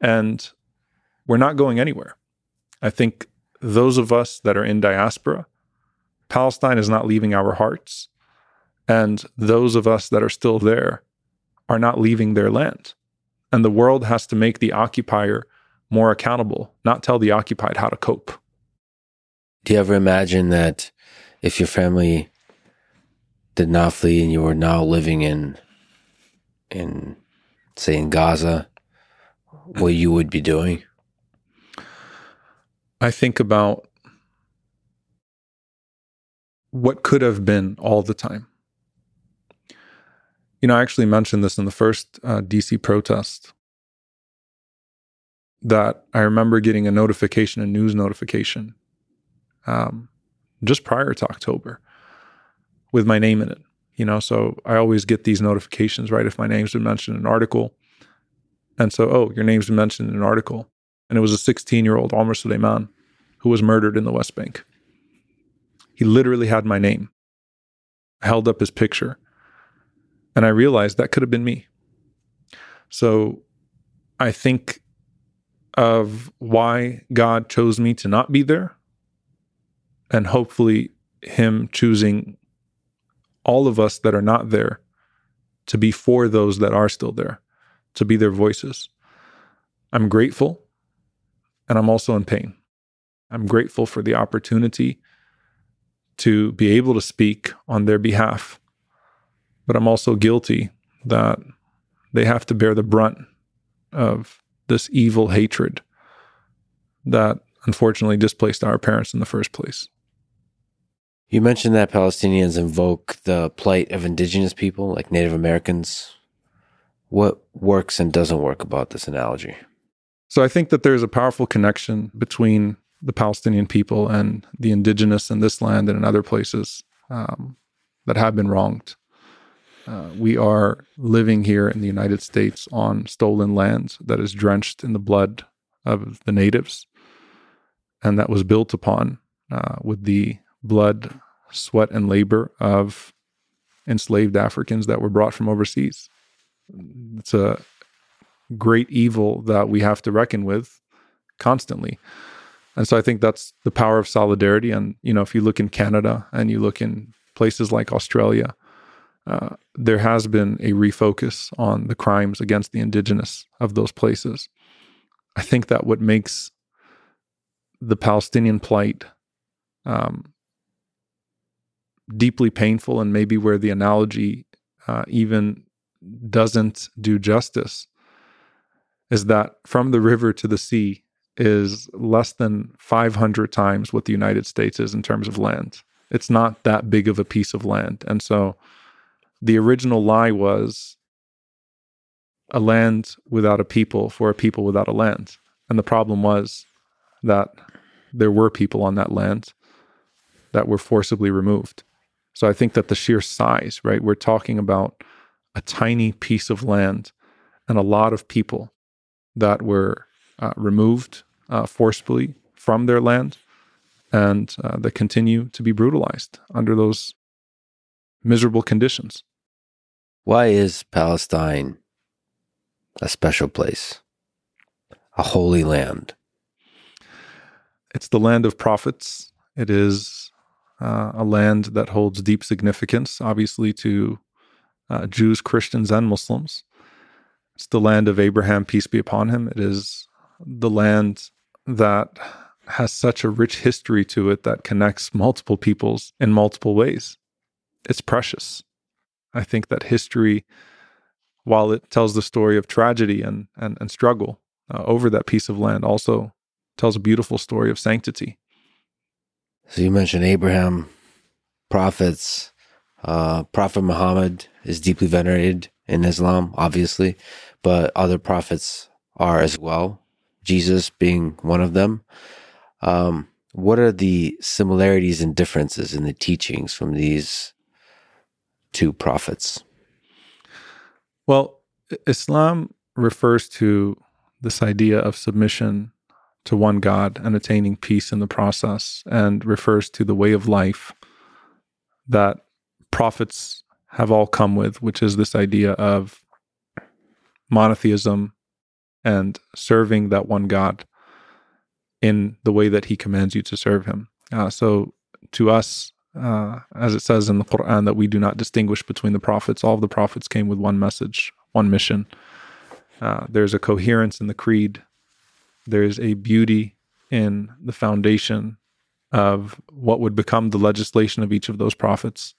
And we're not going anywhere. I think those of us that are in diaspora, Palestine is not leaving our hearts. And those of us that are still there are not leaving their land. And the world has to make the occupier more accountable, not tell the occupied how to cope. Do you ever imagine that if your family did not flee and you were now living in in say in Gaza, what you would be doing? I think about what could have been all the time. You know, I actually mentioned this in the first uh, DC protest that I remember getting a notification, a news notification, um, just prior to October with my name in it. You know, so I always get these notifications, right? If my name's been mentioned in an article. And so, oh, your name's been mentioned in an article. And it was a 16 year old Omar Suleiman who was murdered in the West Bank. He literally had my name. I held up his picture. And I realized that could have been me. So I think of why God chose me to not be there, and hopefully, Him choosing all of us that are not there to be for those that are still there, to be their voices. I'm grateful, and I'm also in pain. I'm grateful for the opportunity to be able to speak on their behalf, but I'm also guilty that they have to bear the brunt of this evil hatred that unfortunately displaced our parents in the first place. You mentioned that Palestinians invoke the plight of indigenous people, like Native Americans. What works and doesn't work about this analogy? So I think that there's a powerful connection between the Palestinian people and the indigenous in this land and in other places um, that have been wronged. Uh, we are living here in the United States on stolen land that is drenched in the blood of the natives and that was built upon uh, with the blood, sweat, and labor of enslaved Africans that were brought from overseas. It's a great evil that we have to reckon with constantly. And so I think that's the power of solidarity. And, you know, if you look in Canada and you look in places like Australia, uh, there has been a refocus on the crimes against the indigenous of those places. I think that what makes the Palestinian plight um, deeply painful, and maybe where the analogy uh, even doesn't do justice, is that from the river to the sea is less than 500 times what the United States is in terms of land. It's not that big of a piece of land. And so the original lie was a land without a people for a people without a land. And the problem was that there were people on that land that were forcibly removed. So I think that the sheer size, right? We're talking about a tiny piece of land and a lot of people that were uh, removed uh, forcibly from their land and uh, that continue to be brutalized under those miserable conditions. Why is Palestine a special place, a holy land? It's the land of prophets. It is uh, a land that holds deep significance, obviously, to uh, Jews, Christians, and Muslims. It's the land of Abraham, peace be upon him. It is the land that has such a rich history to it that connects multiple peoples in multiple ways. It's precious. I think that history, while it tells the story of tragedy and, and, and struggle uh, over that piece of land, also tells a beautiful story of sanctity. So you mentioned Abraham, prophets. Uh, Prophet Muhammad is deeply venerated in Islam, obviously, but other prophets are as well. Jesus being one of them. Um, what are the similarities and differences in the teachings from these two prophets? Well, Islam refers to this idea of submission to one God and attaining peace in the process, and refers to the way of life that prophets have all come with, which is this idea of monotheism and serving that one God in the way that He commands you to serve Him. Uh, so, to us, uh, as it says in the Quran, that we do not distinguish between the prophets. All of the prophets came with one message, one mission. Uh, there's a coherence in the creed there's a beauty in the foundation of what would become the legislation of each of those prophets.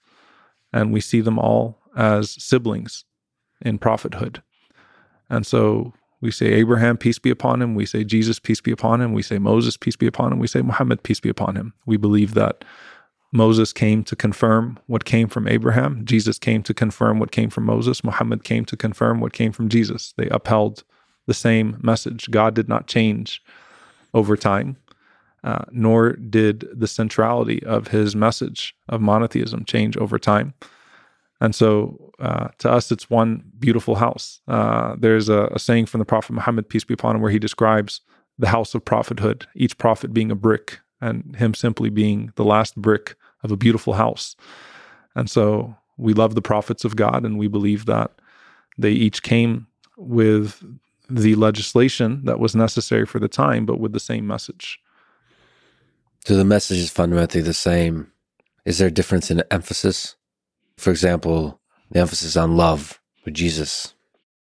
And we see them all as siblings in prophethood. And so we say Abraham, peace be upon him. We say Jesus, peace be upon him. We say Moses, peace be upon him. We say Muhammad, peace be upon him. We believe that Moses came to confirm what came from Abraham. Jesus came to confirm what came from Moses. Muhammad came to confirm what came from Jesus. They upheld the same message. God did not change over time, uh, nor did the centrality of his message of monotheism change over time. And so uh, to us, it's one beautiful house. Uh, there's a, a, saying from the Prophet Muhammad, peace be upon him, where he describes the house of prophethood, each prophet being a brick, and him simply being the last brick of a beautiful house. And so we love the prophets of God, and we believe that they each came with the legislation that was necessary for the time, but with the same message. So the message is fundamentally the same. Is there a difference in emphasis? For example, the emphasis on love with Jesus.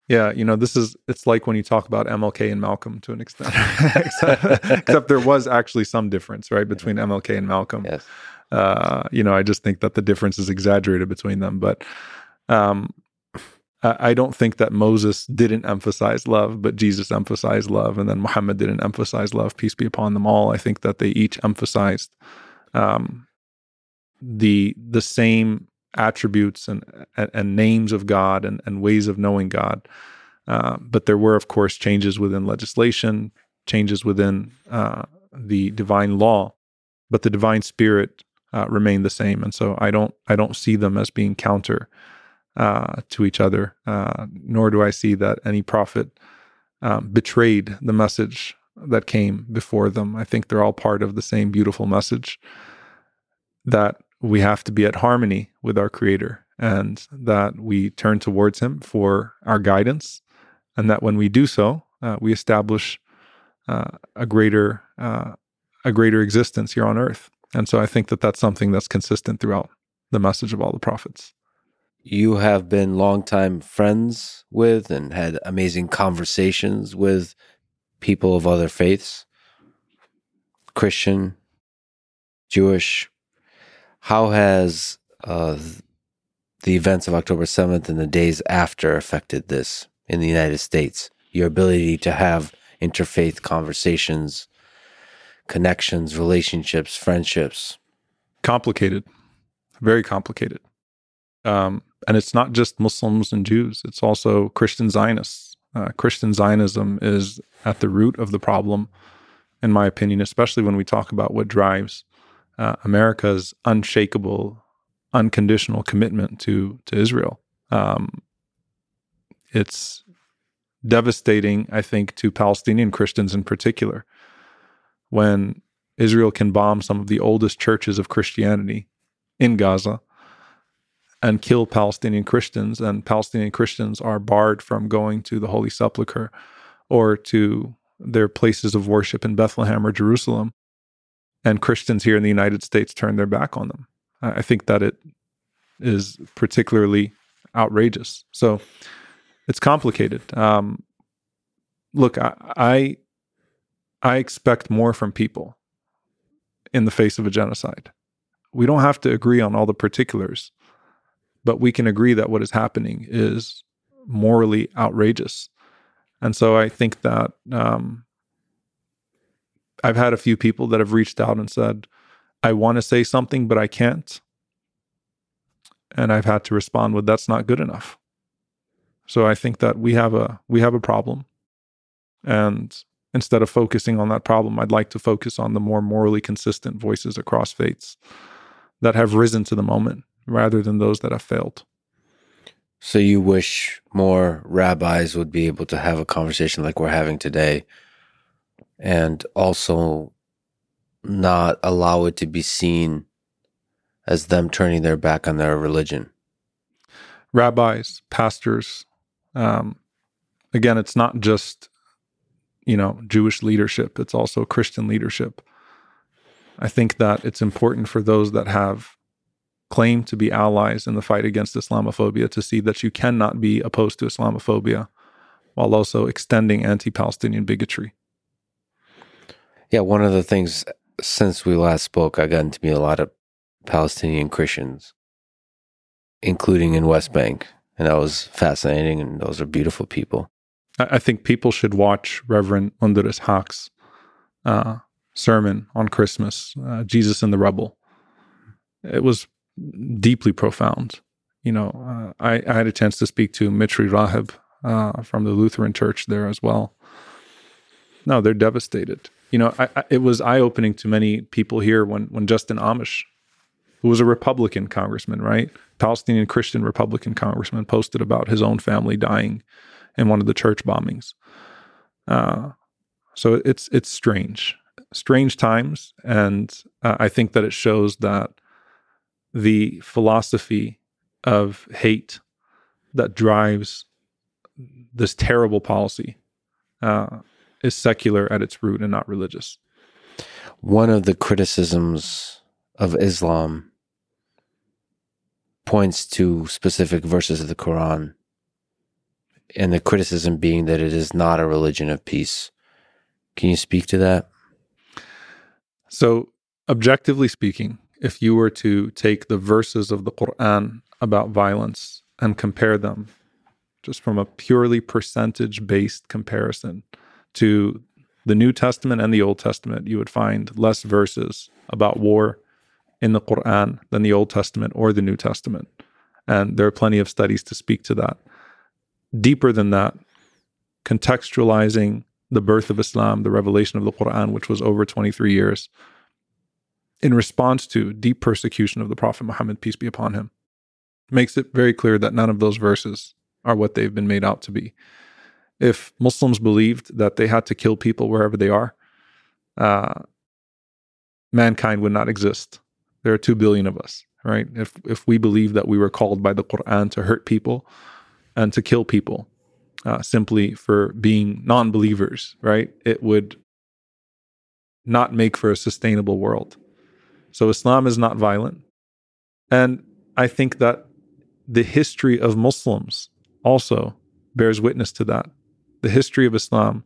Yeah, you know, this is it's like when you talk about MLK and Malcolm to an extent. except, except, there was actually some difference, right, between MLK and Malcolm. Yes. Uh, you know, I just think that the difference is exaggerated between them. But um, I don't think that Moses didn't emphasize love, but Jesus emphasized love, and then Muhammad didn't emphasize love. Peace be upon them all. I think that they each emphasized um, the the same attributes and, and, names of God and, and ways of knowing God. Uh, but there were, of course, changes within legislation, changes within uh, the divine law, but the divine spirit uh, remained the same. And so I don't I don't see them as being counter uh, to each other, uh, nor do I see that any prophet um, betrayed the message that came before them. I think they're all part of the same beautiful message that we have to be at harmony with our Creator and that we turn towards Him for our guidance, and that when we do so, uh, we establish uh, a greater uh, a greater existence here on earth. And so I think that that's something that's consistent throughout the message of all the prophets you have been longtime friends with and had amazing conversations with people of other faiths Christian, Jewish. How has uh, the events of October 7th and the days after affected this in the United States? Your ability to have interfaith conversations, connections, relationships, friendships? Complicated, very complicated. Um, and it's not just Muslims and Jews, it's also Christian Zionists. Uh, Christian Zionism is at the root of the problem, in my opinion, especially when we talk about what drives uh, America's unshakable, unconditional commitment to, to Israel. Um, it's devastating, I think, to Palestinian Christians in particular when Israel can bomb some of the oldest churches of Christianity in Gaza and kill Palestinian Christians, and Palestinian Christians are barred from going to the Holy Sepulchre or to their places of worship in Bethlehem or Jerusalem. And Christians here in the United States turn their back on them. I think that it is particularly outrageous. So it's complicated. Um, look, I, I I expect more from people in the face of a genocide. We don't have to agree on all the particulars, but we can agree that what is happening is morally outrageous. And so I think that um, I've had a few people that have reached out and said, I want to say something, but I can't. And I've had to respond with, that's not good enough. So I think that we have a we have a problem. And instead of focusing on that problem, I'd like to focus on the more morally consistent voices across faiths that have risen to the moment rather than those that have failed. So you wish more rabbis would be able to have a conversation like we're having today and also not allow it to be seen as them turning their back on their religion. Rabbis, pastors, um, again, it's not just, you know, Jewish leadership, it's also Christian leadership. I think that it's important for those that have claim to be allies in the fight against Islamophobia to see that you cannot be opposed to Islamophobia while also extending anti Palestinian bigotry. Yeah, one of the things since we last spoke, I got to meet a lot of Palestinian Christians, including in West Bank. And that was fascinating, and those are beautiful people. I think people should watch Reverend Munther Ishaq's uh, sermon on Christmas, uh, Jesus and the Rubble. It was deeply profound. You know, uh, I, I, had a chance to speak to Mitri Raheb uh, from the Lutheran Church there as well. No, they're devastated. You know, I, I, it was eye opening to many people here when when Justin Amash, who was a Republican congressman, right, Palestinian Christian Republican congressman, posted about his own family dying in one of the church bombings. Uh, So it's it's strange, strange times, and uh, I think that it shows that the philosophy of hate that drives this terrible policy uh, is secular at its root and not religious. One of the criticisms of Islam points to specific verses of the Quran, and the criticism being that it is not a religion of peace. Can you speak to that? So, objectively speaking, if you were to take the verses of the Quran about violence and compare them just from a purely percentage based comparison to the New Testament and the Old Testament, you would find less verses about war in the Quran than the Old Testament or the New Testament. And there are plenty of studies to speak to that. Deeper than that, contextualizing the birth of Islam, the revelation of the Quran, which was over 23 years, in response to deep persecution of the Prophet Muhammad, peace be upon him, makes it very clear that none of those verses are what they've been made out to be. If Muslims believed that they had to kill people wherever they are, uh, mankind would not exist. There are two billion of us, right? If if we believe that we were called by the Quran to hurt people and to kill people uh, simply for being non-believers, right? It would not make for a sustainable world. So Islam is not violent, and I think that the history of Muslims also bears witness to that. The history of Islam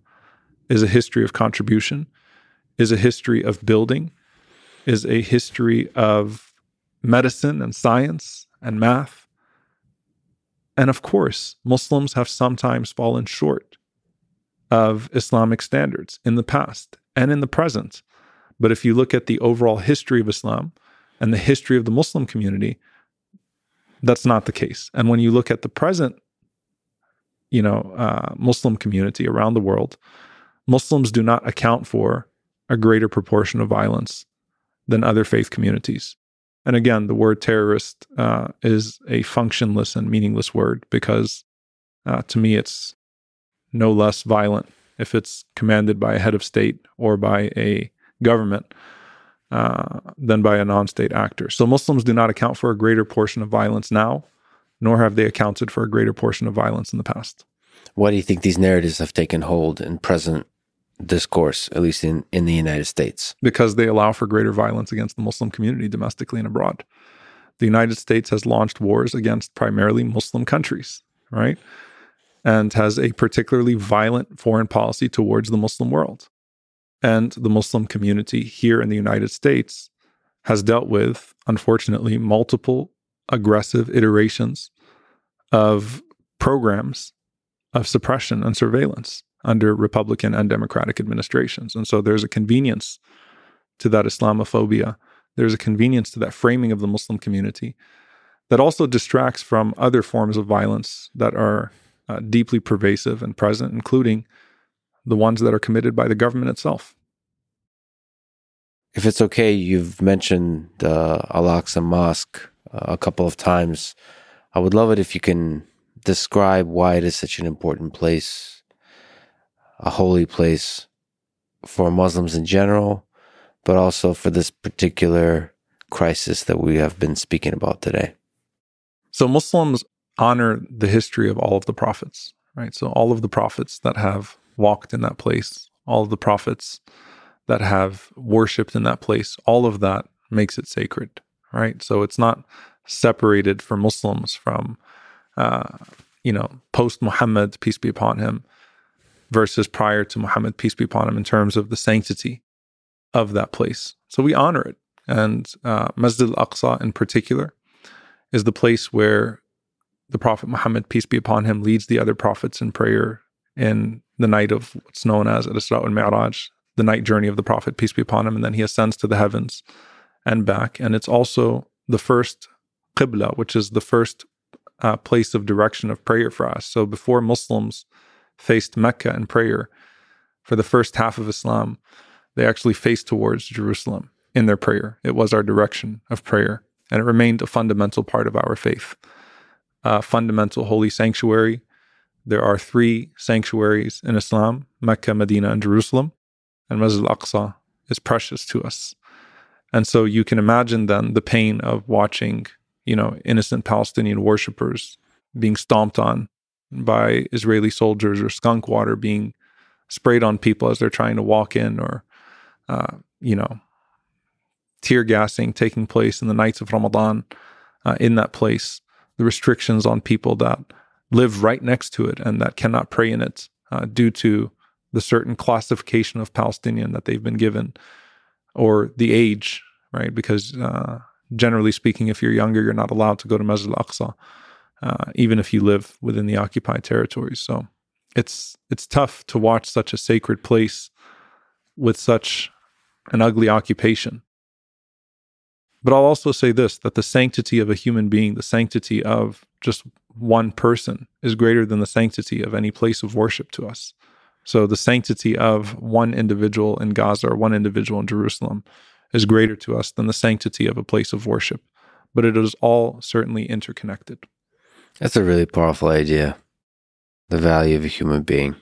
is a history of contribution, is a history of building, is a history of medicine and science and math. And of course, Muslims have sometimes fallen short of Islamic standards in the past and in the present. But if you look at the overall history of Islam and the history of the Muslim community, that's not the case. And when you look at the present, you know, uh, Muslim community around the world, Muslims do not account for a greater proportion of violence than other faith communities. And again, the word terrorist uh, is a functionless and meaningless word because uh, to me it's no less violent if it's commanded by a head of state or by a government uh, than by a non state actor. So Muslims do not account for a greater portion of violence now, nor have they accounted for a greater portion of violence in the past. Why do you think these narratives have taken hold in present discourse, at least in, in the United States? Because they allow for greater violence against the Muslim community domestically and abroad. The United States has launched wars against primarily Muslim countries, right? And has a particularly violent foreign policy towards the Muslim world. And the Muslim community here in the United States has dealt with, unfortunately, multiple aggressive iterations of programs of suppression and surveillance under Republican and Democratic administrations. And so there's a convenience to that Islamophobia. There's a convenience to that framing of the Muslim community that also distracts from other forms of violence that are uh, deeply pervasive and present, including the ones that are committed by the government itself. If it's okay, you've mentioned the Al Aqsa Mosque uh, a couple of times. I would love it if you can describe why it is such an important place a holy place for Muslims in general, but also for this particular crisis that we have been speaking about today. So, Muslims honor the history of all of the prophets, right? So, all of the prophets that have walked in that place, all of the prophets that have worshiped in that place, all of that makes it sacred, right? So, it's not separated for Muslims from, uh, you know, post Muhammad, peace be upon him, versus prior to Muhammad, peace be upon him, in terms of the sanctity of that place. So we honor it. And uh, Masjid al Aqsa in particular is the place where the Prophet Muhammad, peace be upon him, leads the other prophets in prayer in the night of what's known as Isra al Mi'raj, the night journey of the Prophet, peace be upon him. And then he ascends to the heavens and back. And it's also the first Qibla, which is the first uh, place of direction of prayer for us. So before Muslims faced Mecca in prayer for the first half of Islam, they actually faced towards Jerusalem in their prayer. It was our direction of prayer, and it remained a fundamental part of our faith. A fundamental holy sanctuary. There are three sanctuaries in Islam Mecca, Medina, and Jerusalem. and Masjid al Aqsa is precious to us. And so you can imagine then the pain of watching, you know, innocent Palestinian worshippers being stomped on by Israeli soldiers or skunk water being sprayed on people as they're trying to walk in or, uh, you know, tear gassing taking place in the nights of Ramadan uh, in that place, the restrictions on people that live right next to it and that cannot pray in it uh, due to the certain classification of Palestinian that they've been given or the age, right? Because uh, generally speaking, if you're younger, you're not allowed to go to Masjid al Aqsa, uh, even if you live within the occupied territories. So it's it's tough to watch such a sacred place with such an ugly occupation. But I'll also say this that the sanctity of a human being, the sanctity of just one person, is greater than the sanctity of any place of worship to us. So the sanctity of one individual in Gaza or one individual in Jerusalem is greater to us than the sanctity of a place of worship. But it is all certainly interconnected. That's a really powerful idea. The value of a human being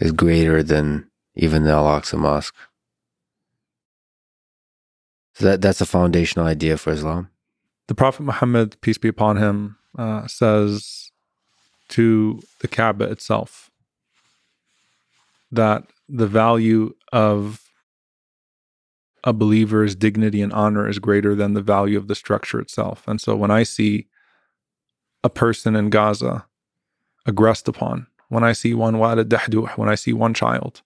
is greater than even the Al Aqsa Mosque. So that, that's a foundational idea for Islam. The Prophet Muhammad, peace be upon him, uh, says to the Kaaba itself that the value of a believer's dignity and honor is greater than the value of the structure itself. And so when I see a person in Gaza aggressed upon, when I see one Wael Dahdouh, when I see one child,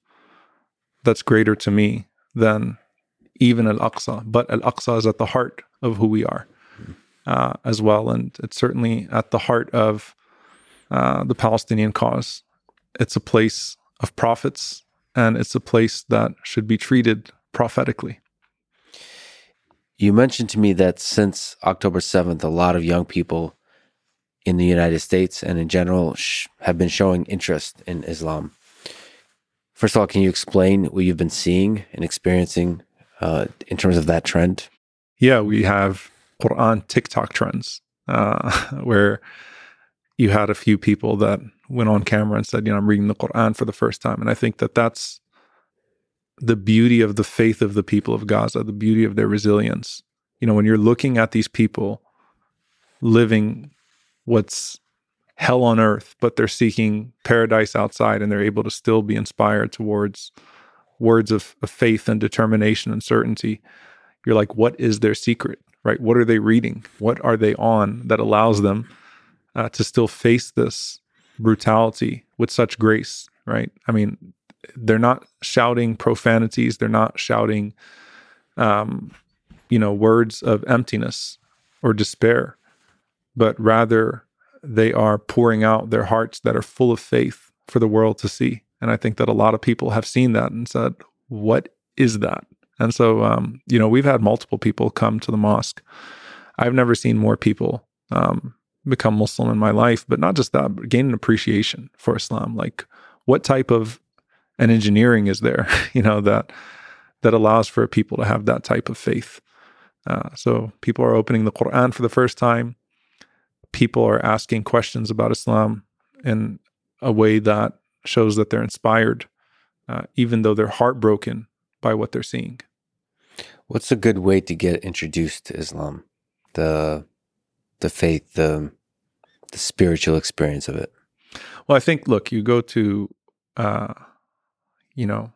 that's greater to me than even Al Aqsa. But Al Aqsa is at the heart of who we are uh, as well. And it's certainly at the heart of uh, the Palestinian cause. It's a place of prophets and it's a place that should be treated prophetically. You mentioned to me that since October 7th, a lot of young people in the United States and in general sh- have been showing interest in Islam. First of all, can you explain what you've been seeing and experiencing uh, in terms of that trend? Yeah, we have Quran TikTok trends uh, where you had a few people that went on camera and said, you know, I'm reading the Quran for the first time. And I think that that's the beauty of the faith of the people of Gaza, the beauty of their resilience. You know, when you're looking at these people living what's hell on earth, but they're seeking paradise outside and they're able to still be inspired towards words of, of faith and determination and certainty. You're like, what is their secret, right? What are they reading? What are they on that allows them uh, to still face this brutality with such grace, right? I mean, they're not shouting profanities, they're not shouting, um, you know, words of emptiness or despair, but rather they are pouring out their hearts that are full of faith for the world to see. And I think that a lot of people have seen that and said, What is that? And so, um, you know, we've had multiple people come to the mosque. I've never seen more people um, become Muslim in my life, but not just that, gain an appreciation for Islam. Like, what type of an engineering is there, you know, that that allows for people to have that type of faith. Uh, so people are opening the Quran for the first time. People are asking questions about Islam in a way that shows that they're inspired, uh, even though they're heartbroken by what they're seeing. What's a good way to get introduced to Islam? The the faith, the the spiritual experience of it. Well, I think look, you go to uh, you know,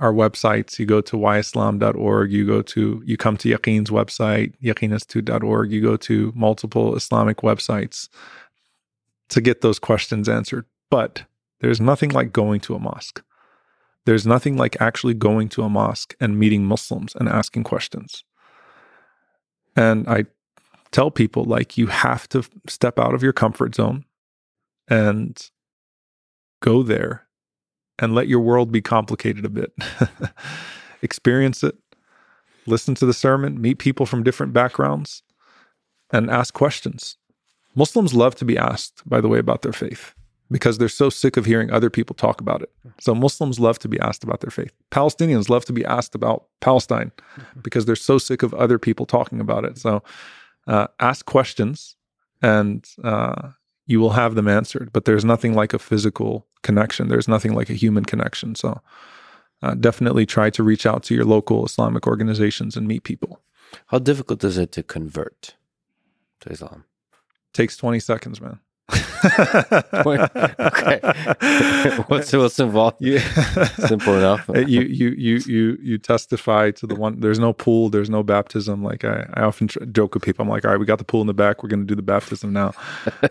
our websites. You go to whyislam.org. You go to, you come to Yaqeen's website, yaqeeninstitute.org. You go to multiple Islamic websites to get those questions answered. But there's nothing like going to a mosque. There's nothing like actually going to a mosque and meeting Muslims and asking questions. And I tell people, like, you have to step out of your comfort zone and go there and let your world be complicated a bit. Experience it, listen to the sermon, meet people from different backgrounds, and ask questions. Muslims love to be asked, by the way, about their faith because they're so sick of hearing other people talk about it. So Muslims love to be asked about their faith. Palestinians love to be asked about Palestine because they're so sick of other people talking about it. So uh, ask questions and uh, you will have them answered. But there's nothing like a physical connection. There's nothing like a human connection. So uh, definitely try to reach out to your local Islamic organizations and meet people. How difficult is it to convert to Islam? Takes 20 seconds, man. okay. what's what's involved? Yeah. Simple enough. you you you you you testify to the one. There's no pool. There's no baptism. Like I, I often tr- joke with people. I'm like, all right, we got the pool in the back. We're going to do the baptism now.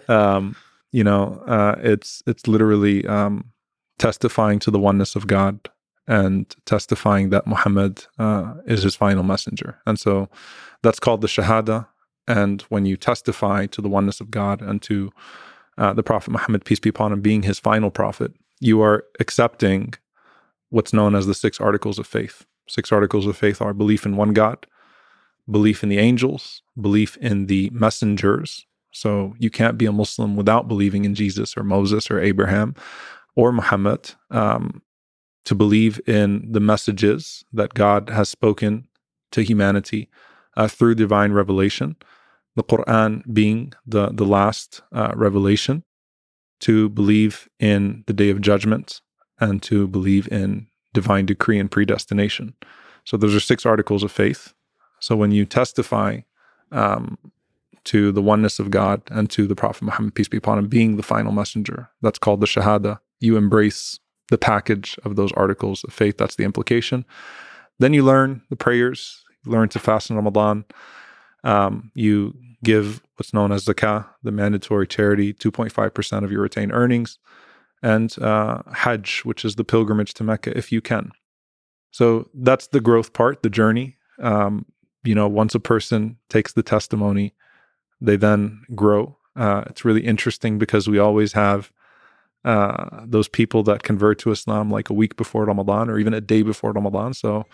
Um, you know, uh, it's it's literally um, testifying to the oneness of God and testifying that Muhammad uh, is his final messenger. And so that's called the Shahada. And when you testify to the oneness of God and to uh, the Prophet Muhammad, peace be upon him, being his final prophet, you are accepting what's known as the six articles of faith. Six articles of faith are belief in one God, belief in the angels, belief in the messengers. So you can't be a Muslim without believing in Jesus or Moses or Abraham or Muhammad. Um, to believe in the messages that God has spoken to humanity uh, through divine revelation, the Quran being the, the last uh, revelation, to believe in the day of judgment, and to believe in divine decree and predestination. So, those are six articles of faith. So, when you testify um, to the oneness of God and to the Prophet Muhammad, peace be upon him, being the final messenger, that's called the Shahada. You embrace the package of those articles of faith. That's the implication. Then you learn the prayers, learn to fast in Ramadan. Um, you give what's known as zakah, the mandatory charity, 2.5% of your retained earnings, and uh, Hajj, which is the pilgrimage to Mecca, if you can. So that's the growth part, the journey. Um, you know, once a person takes the testimony, they then grow. Uh, it's really interesting because we always have uh, those people that convert to Islam like a week before Ramadan or even a day before Ramadan. So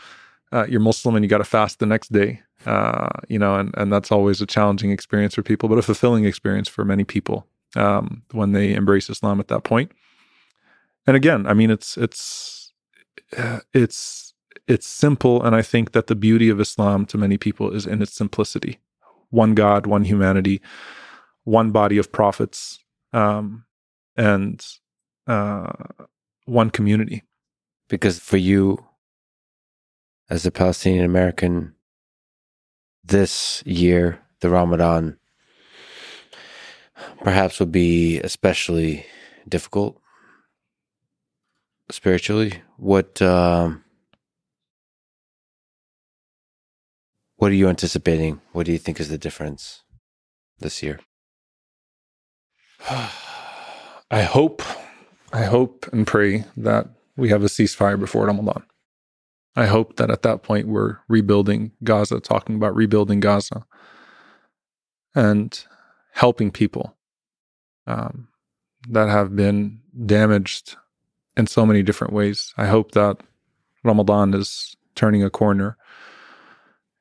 uh, you're Muslim and you got to fast the next day, uh, you know, and, and that's always a challenging experience for people, but a fulfilling experience for many people um, when they embrace Islam at that point. And again, I mean, it's it's uh, it's it's simple, and I think that the beauty of Islam to many people is in its simplicity: one God, one humanity, one body of prophets. Um, and uh, one community. Because for you, as a Palestinian American, this year, the Ramadan perhaps would be especially difficult spiritually. What um, what are you anticipating? What do you think is the difference this year? I hope, I hope and pray that we have a ceasefire before Ramadan. I hope that at that point we're rebuilding Gaza, talking about rebuilding Gaza and helping people um, that have been damaged in so many different ways. I hope that Ramadan is turning a corner.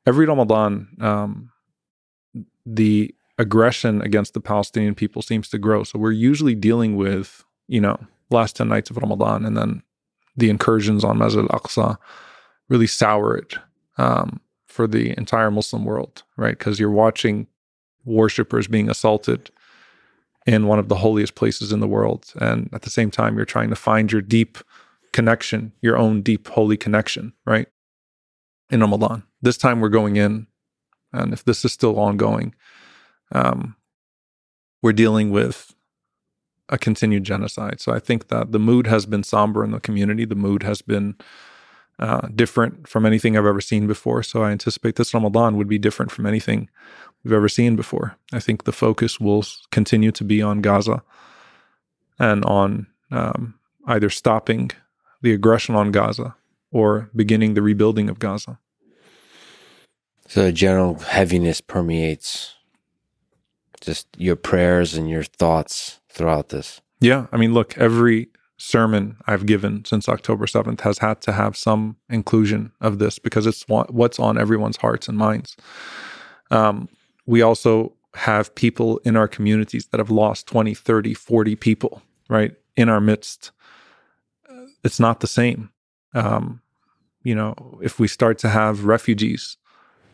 Every Ramadan, um, the aggression against the Palestinian people seems to grow. So we're usually dealing with, you know, last 10 nights of Ramadan and then the incursions on Masjid al-Aqsa really sour it um, for the entire Muslim world, right? Because you're watching worshippers being assaulted in one of the holiest places in the world. And at the same time, you're trying to find your deep connection, your own deep holy connection, right? In Ramadan. This time we're going in, and if this is still ongoing, um, we're dealing with a continued genocide. So I think that the mood has been somber in the community. The mood has been uh, different from anything I've ever seen before. So I anticipate this Ramadan would be different from anything we've ever seen before. I think the focus will continue to be on Gaza and on um, either stopping the aggression on Gaza or beginning the rebuilding of Gaza. So a general heaviness permeates just your prayers and your thoughts throughout this. Yeah. I mean, look, every sermon I've given since October 7th has had to have some inclusion of this because it's what's on everyone's hearts and minds. Um, we also have people in our communities that have lost 20, 30, 40 people, right, in our midst. It's not the same. Um, you know, if we start to have refugees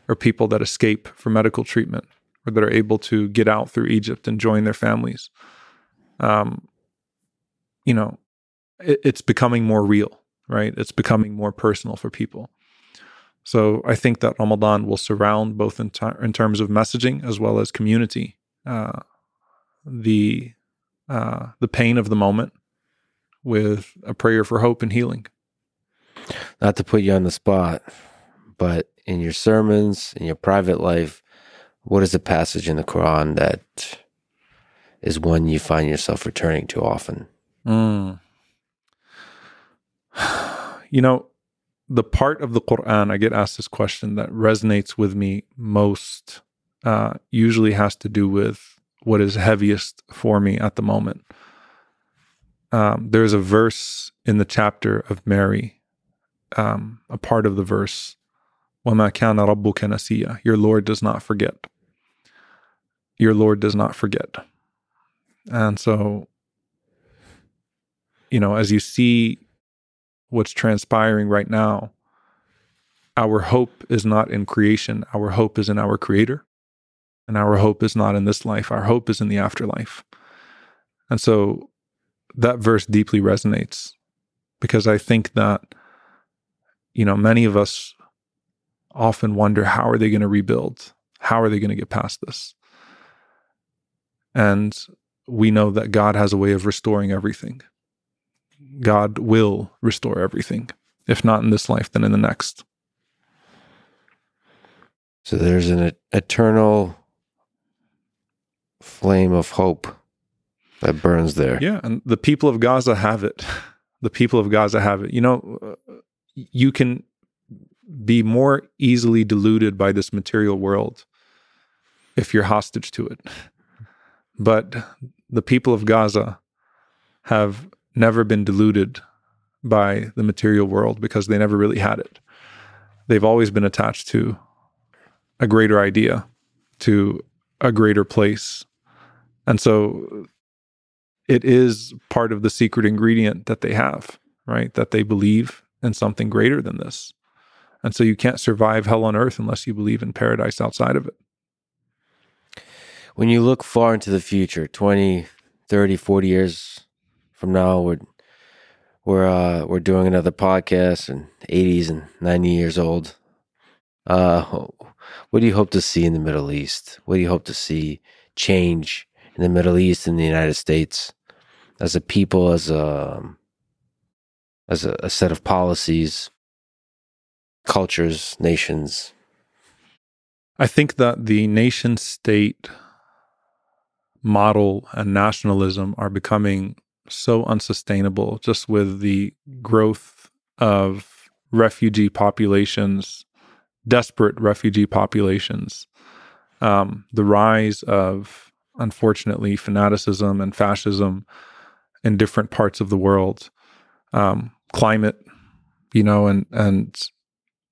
or people that escape for medical treatment, or that are able to get out through Egypt and join their families. um, you know, it's becoming more real, right? It's becoming more personal for people. So I think that Ramadan will surround both in, t- in terms of messaging as well as community, uh, the uh, the pain of the moment with a prayer for hope and healing. Not to put you on the spot, but in your sermons, in your private life, what is a passage in the Quran that is one you find yourself returning to often? Mm. You know, the part of the Quran I get asked this question that resonates with me most uh, usually has to do with what is heaviest for me at the moment. Um, there's a verse in the chapter of Mary, um, a part of the verse, وَمَا كَانَ رَبُّكَ نَسِيًّا Your Lord does not forget. Your Lord does not forget. And so, you know, as you see what's transpiring right now, our hope is not in creation. Our hope is in our creator. And our hope is not in this life. Our hope is in the afterlife. And so that verse deeply resonates because I think that, you know, many of us often wonder how are they going to rebuild? How are they going to get past this? And we know that God has a way of restoring everything. God will restore everything, if not in this life, then in the next. So there's an eternal flame of hope that burns there. Yeah, and the people of Gaza have it. The people of Gaza have it. You know, uh, you can be more easily deluded by this material world if you're hostage to it. But the people of Gaza have never been deluded by the material world because they never really had it. They've always been attached to a greater idea, to a greater place. And so it is part of the secret ingredient that they have, right? That they believe in something greater than this. And so you can't survive hell on earth unless you believe in paradise outside of it. When you look far into the future, 20, 30, 40 years from now, we're we're uh, we're doing another podcast and 80s and 90 years old. Uh, what do you hope to see in the Middle East? What do you hope to see change in the Middle East and the United States as a people, as a as a, a set of policies, cultures, nations? I think that the nation state model and nationalism are becoming so unsustainable just with the growth of refugee populations, desperate refugee populations, um, the rise of, unfortunately, fanaticism and fascism in different parts of the world, um, climate, you know, and and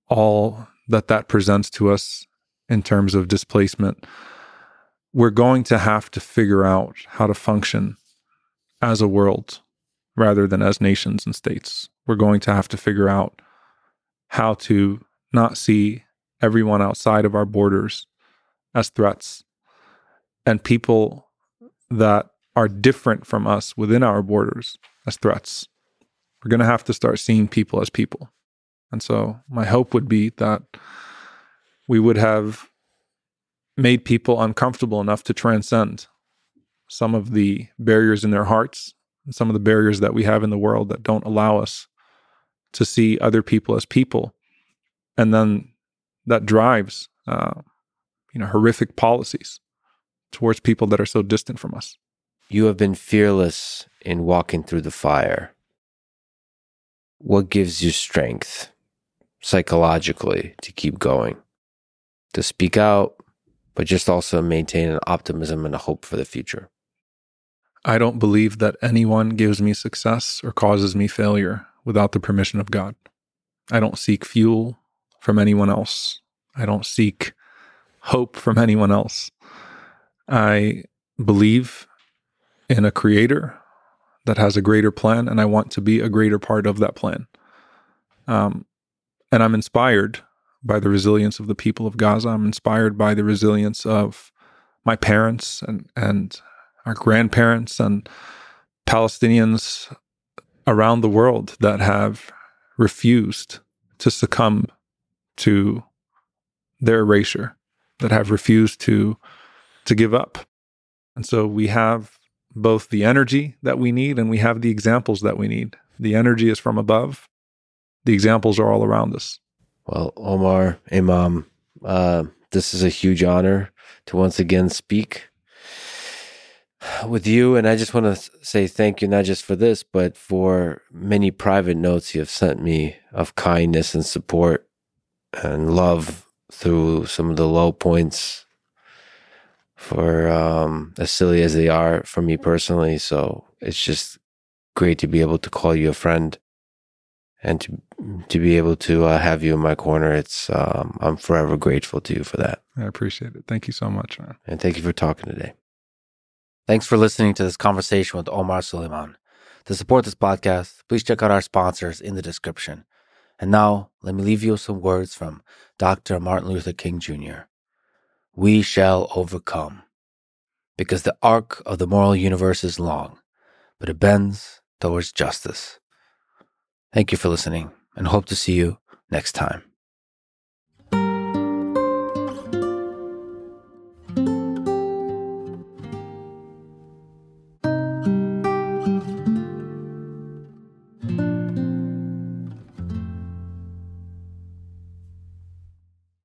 all that that presents to us in terms of displacement. We're going to have to figure out how to function as a world rather than as nations and states. We're going to have to figure out how to not see everyone outside of our borders as threats and people that are different from us within our borders as threats. We're going to have to start seeing people as people. And so my hope would be that we would have made people uncomfortable enough to transcend some of the barriers in their hearts some of the barriers that we have in the world that don't allow us to see other people as people. And then that drives, uh, you know, horrific policies towards people that are so distant from us. You have been fearless in walking through the fire. What gives you strength psychologically to keep going, to speak out, but just also maintain an optimism and a hope for the future? I don't believe that anyone gives me success or causes me failure without the permission of God. I don't seek fuel from anyone else. I don't seek hope from anyone else. I believe in a creator that has a greater plan, and I want to be a greater part of that plan. Um, and I'm inspired by the resilience of the people of Gaza. I'm inspired by the resilience of my parents and and our grandparents and Palestinians around the world that have refused to succumb to their erasure, that have refused to to give up. And so we have both the energy that we need and we have the examples that we need. The energy is from above. The examples are all around us. Well, Omar, Imam, uh, this is a huge honor to once again speak with you. And I just want to say thank you, not just for this, but for many private notes you have sent me of kindness and support and love through some of the low points for um, as silly as they are for me personally. So it's just great to be able to call you a friend and to to be able to uh, have you in my corner. It's um, I'm forever grateful to you for that. I appreciate it. Thank you so much, man. And thank you for talking today. Thanks for listening to this conversation with Omar Suleiman. To support this podcast, please check out our sponsors in the description. And now, let me leave you some words from Dr. Martin Luther King Jr. We shall overcome, because the arc of the moral universe is long, but it bends towards justice. Thank you for listening, and hope to see you next time.